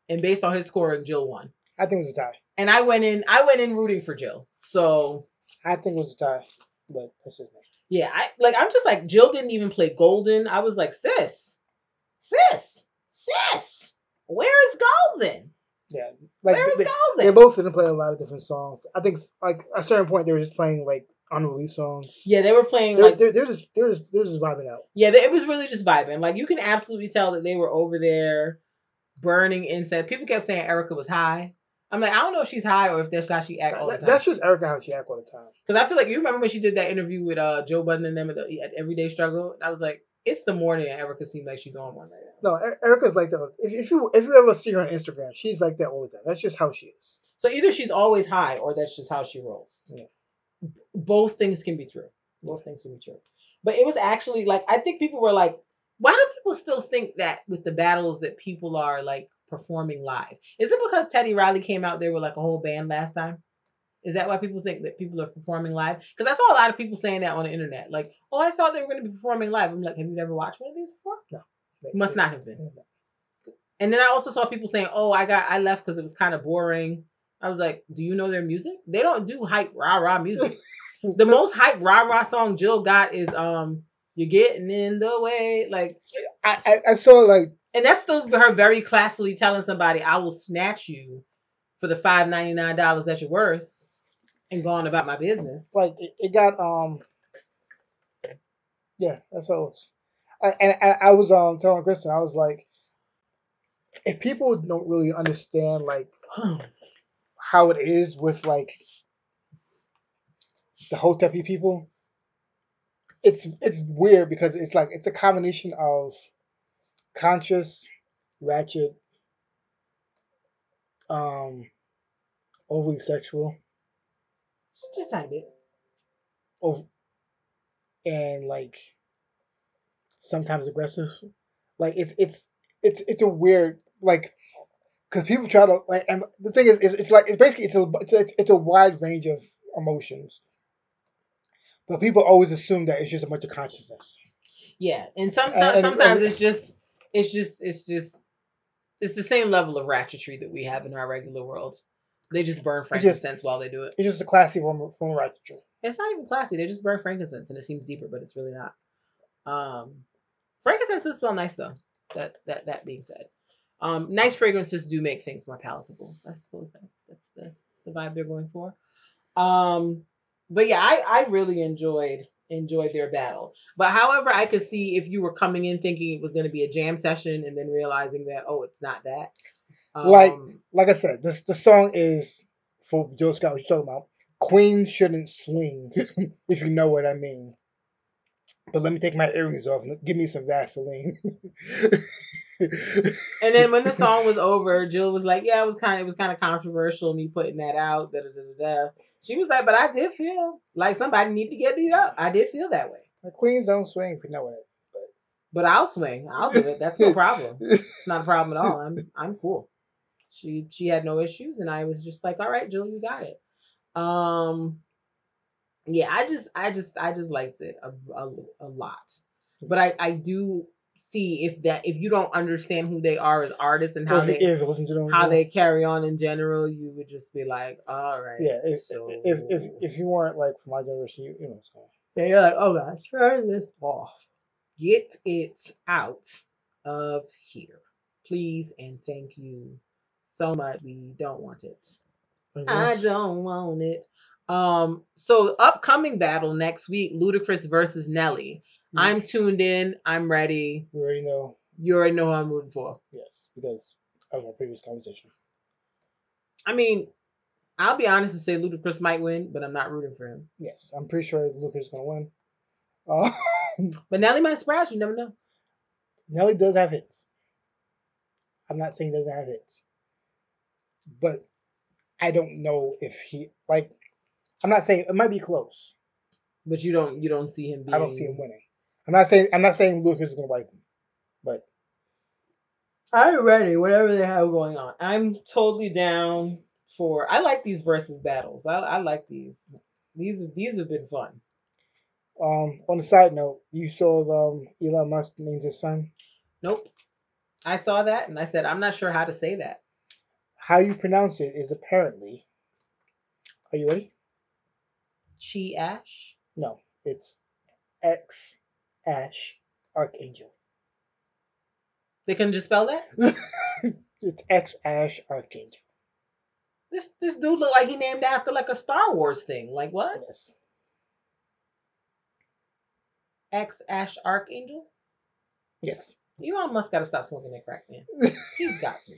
and based on his scoring, Jill won. I think it was a tie. And I went in. I went in rooting for Jill. So I think it was a tie, but that's just me. yeah, I like. I'm just like Jill didn't even play Golden. I was like, sis, sis, sis. Where is Golden? Yeah, like they, Golden? they both didn't play a lot of different songs. I think like at a certain point they were just playing like unreleased songs. yeah, they were playing They're, like they're, they're just they're just they're just vibing out. Yeah, they- it was really just vibing. Like you can absolutely tell that they were over there burning incense. People kept saying Erykah was high. I'm like, I don't know if she's high or if that's how she act all the time. that's just Erykah how she act all the time. Because I feel like you remember when she did that interview with uh Joe Budden and them at, the, at Everyday Struggle. I was like, it's the morning and Erykah seems like she's on one right now. No, Erykah's like that. If, if you if you ever see her on Instagram, she's like that all the time. That's just how she is. So either she's always high or that's just how she rolls. Yeah. Both things can be true. Both things can be true. But it was actually like I think people were like, why do people still think that with the battles that people are like performing live? Is it because Teddy Riley came out there with like a whole band last time? Is that why people think that people are performing live? Because I saw a lot of people saying that on the internet. Like, oh, I thought they were going to be performing live. I'm like, have you never watched one of these before? They- Must not have been. And then I also saw people saying, "Oh, I got I left because it was kind of boring." I was like, "Do you know their music? They don't do hype rah rah music. the most hype rah rah song Jill got is um, "You're Getting in the Way," like, I, I I saw like and that's still her very classily telling somebody, "I will snatch you for the five ninety nine dollars that you're worth," and going about my business. like it, it got um yeah that's how it was and, and i was um telling kristen i was like if people don't really understand like how it is with like the whole hotepi people it's it's weird because it's like it's a combination of conscious ratchet um overly sexual Just a tiny bit. of and like sometimes aggressive. Like it's it's it's it's a weird like because people try to like and the thing is, is it's like it's basically it's a it's it's a wide range of emotions, but people always assume that it's just a bunch of consciousness. Yeah, and some, And- and- sometimes and- it's just it's just it's just it's the same level of ratchetry that we have in our regular world. They just burn just- frankincense while they do it. It's just a classy form of, form of ratchetry. It's not even classy. They just burn frankincense, and it seems deeper, but it's really not. Um, frankincense does smell nice though. That that that being said, um, nice fragrances do make things more palatable. So I suppose that's that's the, that's the vibe they're going for. Um, but yeah, I I really enjoyed enjoyed their battle. But however, I could see if you were coming in thinking it was going to be a jam session, and then realizing that oh, it's not that. Like- Um, Like I said, this the song is for Joe Scott. You talking about? Queen shouldn't swing, if you know what I mean. But let me take my earrings off and give me some Vaseline. And then when the song was over, Jill was like, "Yeah, it was kind of it was kind of controversial me putting that out." Da, da, da, da. She was like, "But I did feel like somebody need to get beat up. I did feel that way. The queens don't swing if you know what But I'll swing. I'll do it. That's no problem. It's not a problem at all. I'm I'm cool." She she had no issues, and I was just like, "All right, Jill, you got it." Um, yeah, I just I just I just liked it a a, a lot, but I I do see if that if you don't understand who they are as artists and how they if listen to them, how they carry on in general, you would just be like, all right. yeah. If, so... if if if you weren't like from my generation, you, you know. So. Yeah, you're like, oh gosh, turn this off. Get it out of here. Please and thank you so much. We don't want it. I don't want it. Um, so upcoming battle next week, Ludacris versus Nelly. I'm tuned in. I'm ready. You already know. You already know who I'm rooting for. Yes, because of our previous conversation. I mean, I'll be honest and say Ludacris might win, but I'm not rooting for him. Yes, I'm pretty sure Ludacris is gonna win. Uh, But Nelly might surprise you. Never know. Nelly does have hits. I'm not saying he doesn't have hits, but I don't know if he like. I'm not saying it might be close. But you don't you don't see him being I don't see him winning. I'm not saying I'm not saying Lucas is gonna wipe him, but I'm ready, whatever they have going on. I'm totally down for I like these versus battles. I, I like these. These these have been fun. um, on the side note, you saw um, Elon Musk named his son. Nope. I saw that and I said I'm not sure how to say that. How you pronounce it is apparently. Are you ready? Chi Ash. No, it's X Ash Archangel. They can just spell that? It's X Ash Archangel. This this dude look like he named after like a Star Wars thing. Like what? Yes. X Ash Archangel. Yes. Elon Musk got to stop smoking that crack, man. He's got to.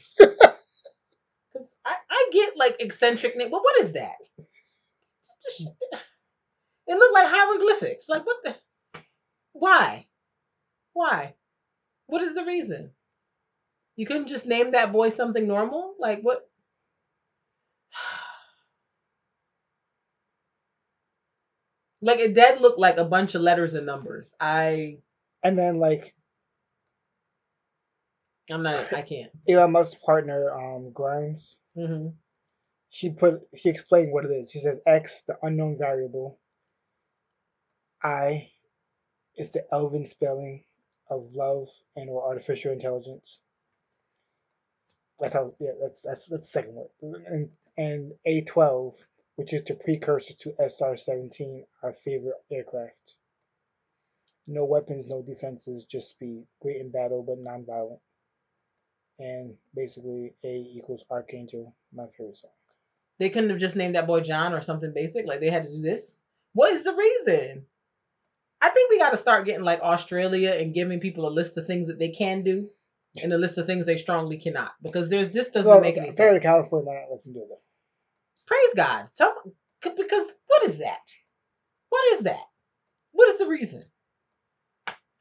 Cause I, I get like eccentric name, but what is that? It looked like hieroglyphics. Like what the? Why? Why? What is the reason? You couldn't just name that boy something normal? Like what? Like it did look like a bunch of letters and numbers. I And then like I'm not. I can't. Elon Musk's partner, um, Grimes, Mm-hmm. she put she explained what it is. She says X, the unknown variable. I is the elven spelling of love and or artificial intelligence. That's how yeah, that's that's that's the second word. And and A twelve, which is the precursor to SR seventeen, our favorite aircraft. No weapons, no defenses, just speed. Great in battle but non-violent. And basically A equals Archangel, my favorite song. They couldn't have just named that boy John or something basic. Like they had to do this. What is the reason? I think we got to start getting like Australia and giving people a list of things that they can do and a list of things they strongly cannot because there's this doesn't Well, make any sense. apparently. California might not let them do that. Praise God. Some c- because what is that? What is that? What is the reason?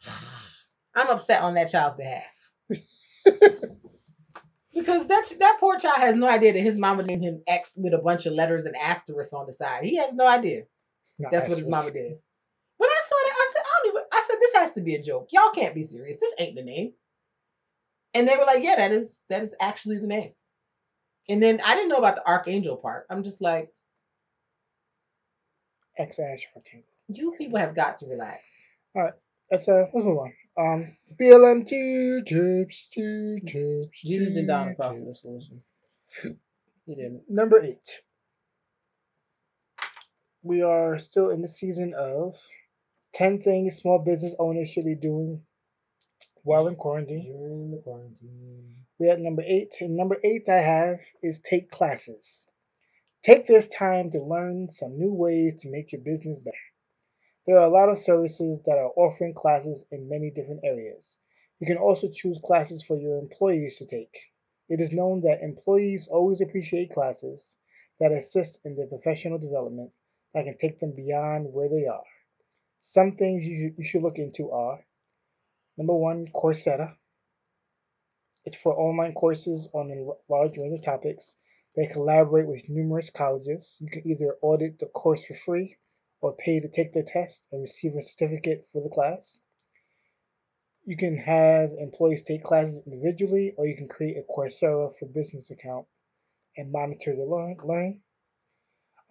I'm upset on that child's behalf. because that that poor child has no idea that his mama named him X with a bunch of letters and asterisks on the side. He has no idea. No, That's what his mama did. When I saw that, I said, I don't even. I said this has to be a joke. Y'all can't be serious. This ain't the name. And they were like, Yeah, that is that is actually the name. And then I didn't know about the archangel part. I'm just like, X Ash Archangel. you people have got to relax. All right, let's uh let's move on. Um BLM two tips, two tips. Jesus did across tips. the solutions. He didn't. Number eight. We are still in the season of ten things small business owners should be doing while in quarantine. During the quarantine. We at number eight. And number eight I have is take classes. Take this time to learn some new ways to make your business better. There are a lot of services that are offering classes in many different areas. You can also choose classes for your employees to take. It is known that employees always appreciate classes that assist in their professional development that can take them beyond where they are. Some things you should, you should look into are number one, Coursera. It's for online courses on a large range of topics. They collaborate with numerous colleges. You can either audit the course for free or pay to take the test and receive a certificate for the class. You can have employees take classes individually, or you can create a Coursera for business account and monitor the learn- learning.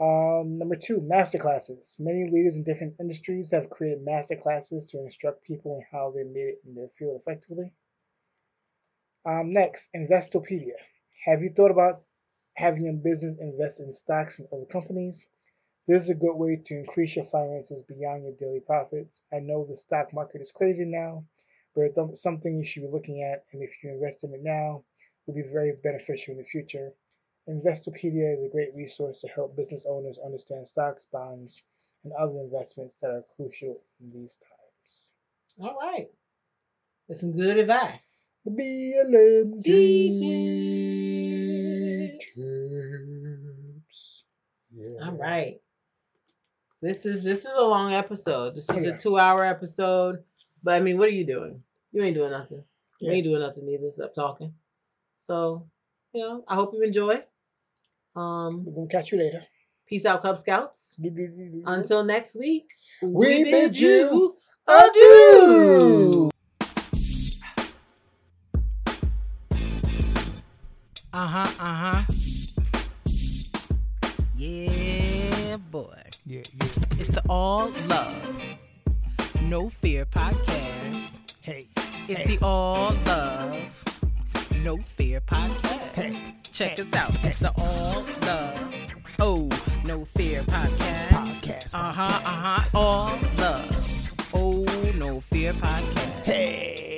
Um, number two, master classes. Many leaders in different industries have created master classes to instruct people in how they made it in their field effectively. Um, next, Investopedia. Have you thought about having your business invest in stocks and other companies? This is a good way to increase your finances beyond your daily profits. I know the stock market is crazy now, but it's something you should be looking at, and if you invest in it now, it will be very beneficial in the future. Investopedia is a great resource to help business owners understand stocks, bonds, and other investments that are crucial in these times. All right. That's some good advice. The BLM Tips. Yeah. All right. This is this is a long episode. This is Yeah. a two hour episode. But I mean, what are you doing? You ain't doing nothing. You Yeah. ain't doing nothing either except talking. So, you know, I hope you enjoy. Um, We're gonna catch you later. peace out, Cub Scouts. Until next week, We bid you adieu. Uh huh. Uh huh. Yeah, boy. Yeah, yeah. It's the All Love, No Fear podcast. Hey, It's Hey. the All Love, No Fear podcast. Hey. Check Hey. us out. It's the All Love, Oh No Fear podcast. podcast. Uh huh. Uh huh. All Love, Oh No Fear podcast.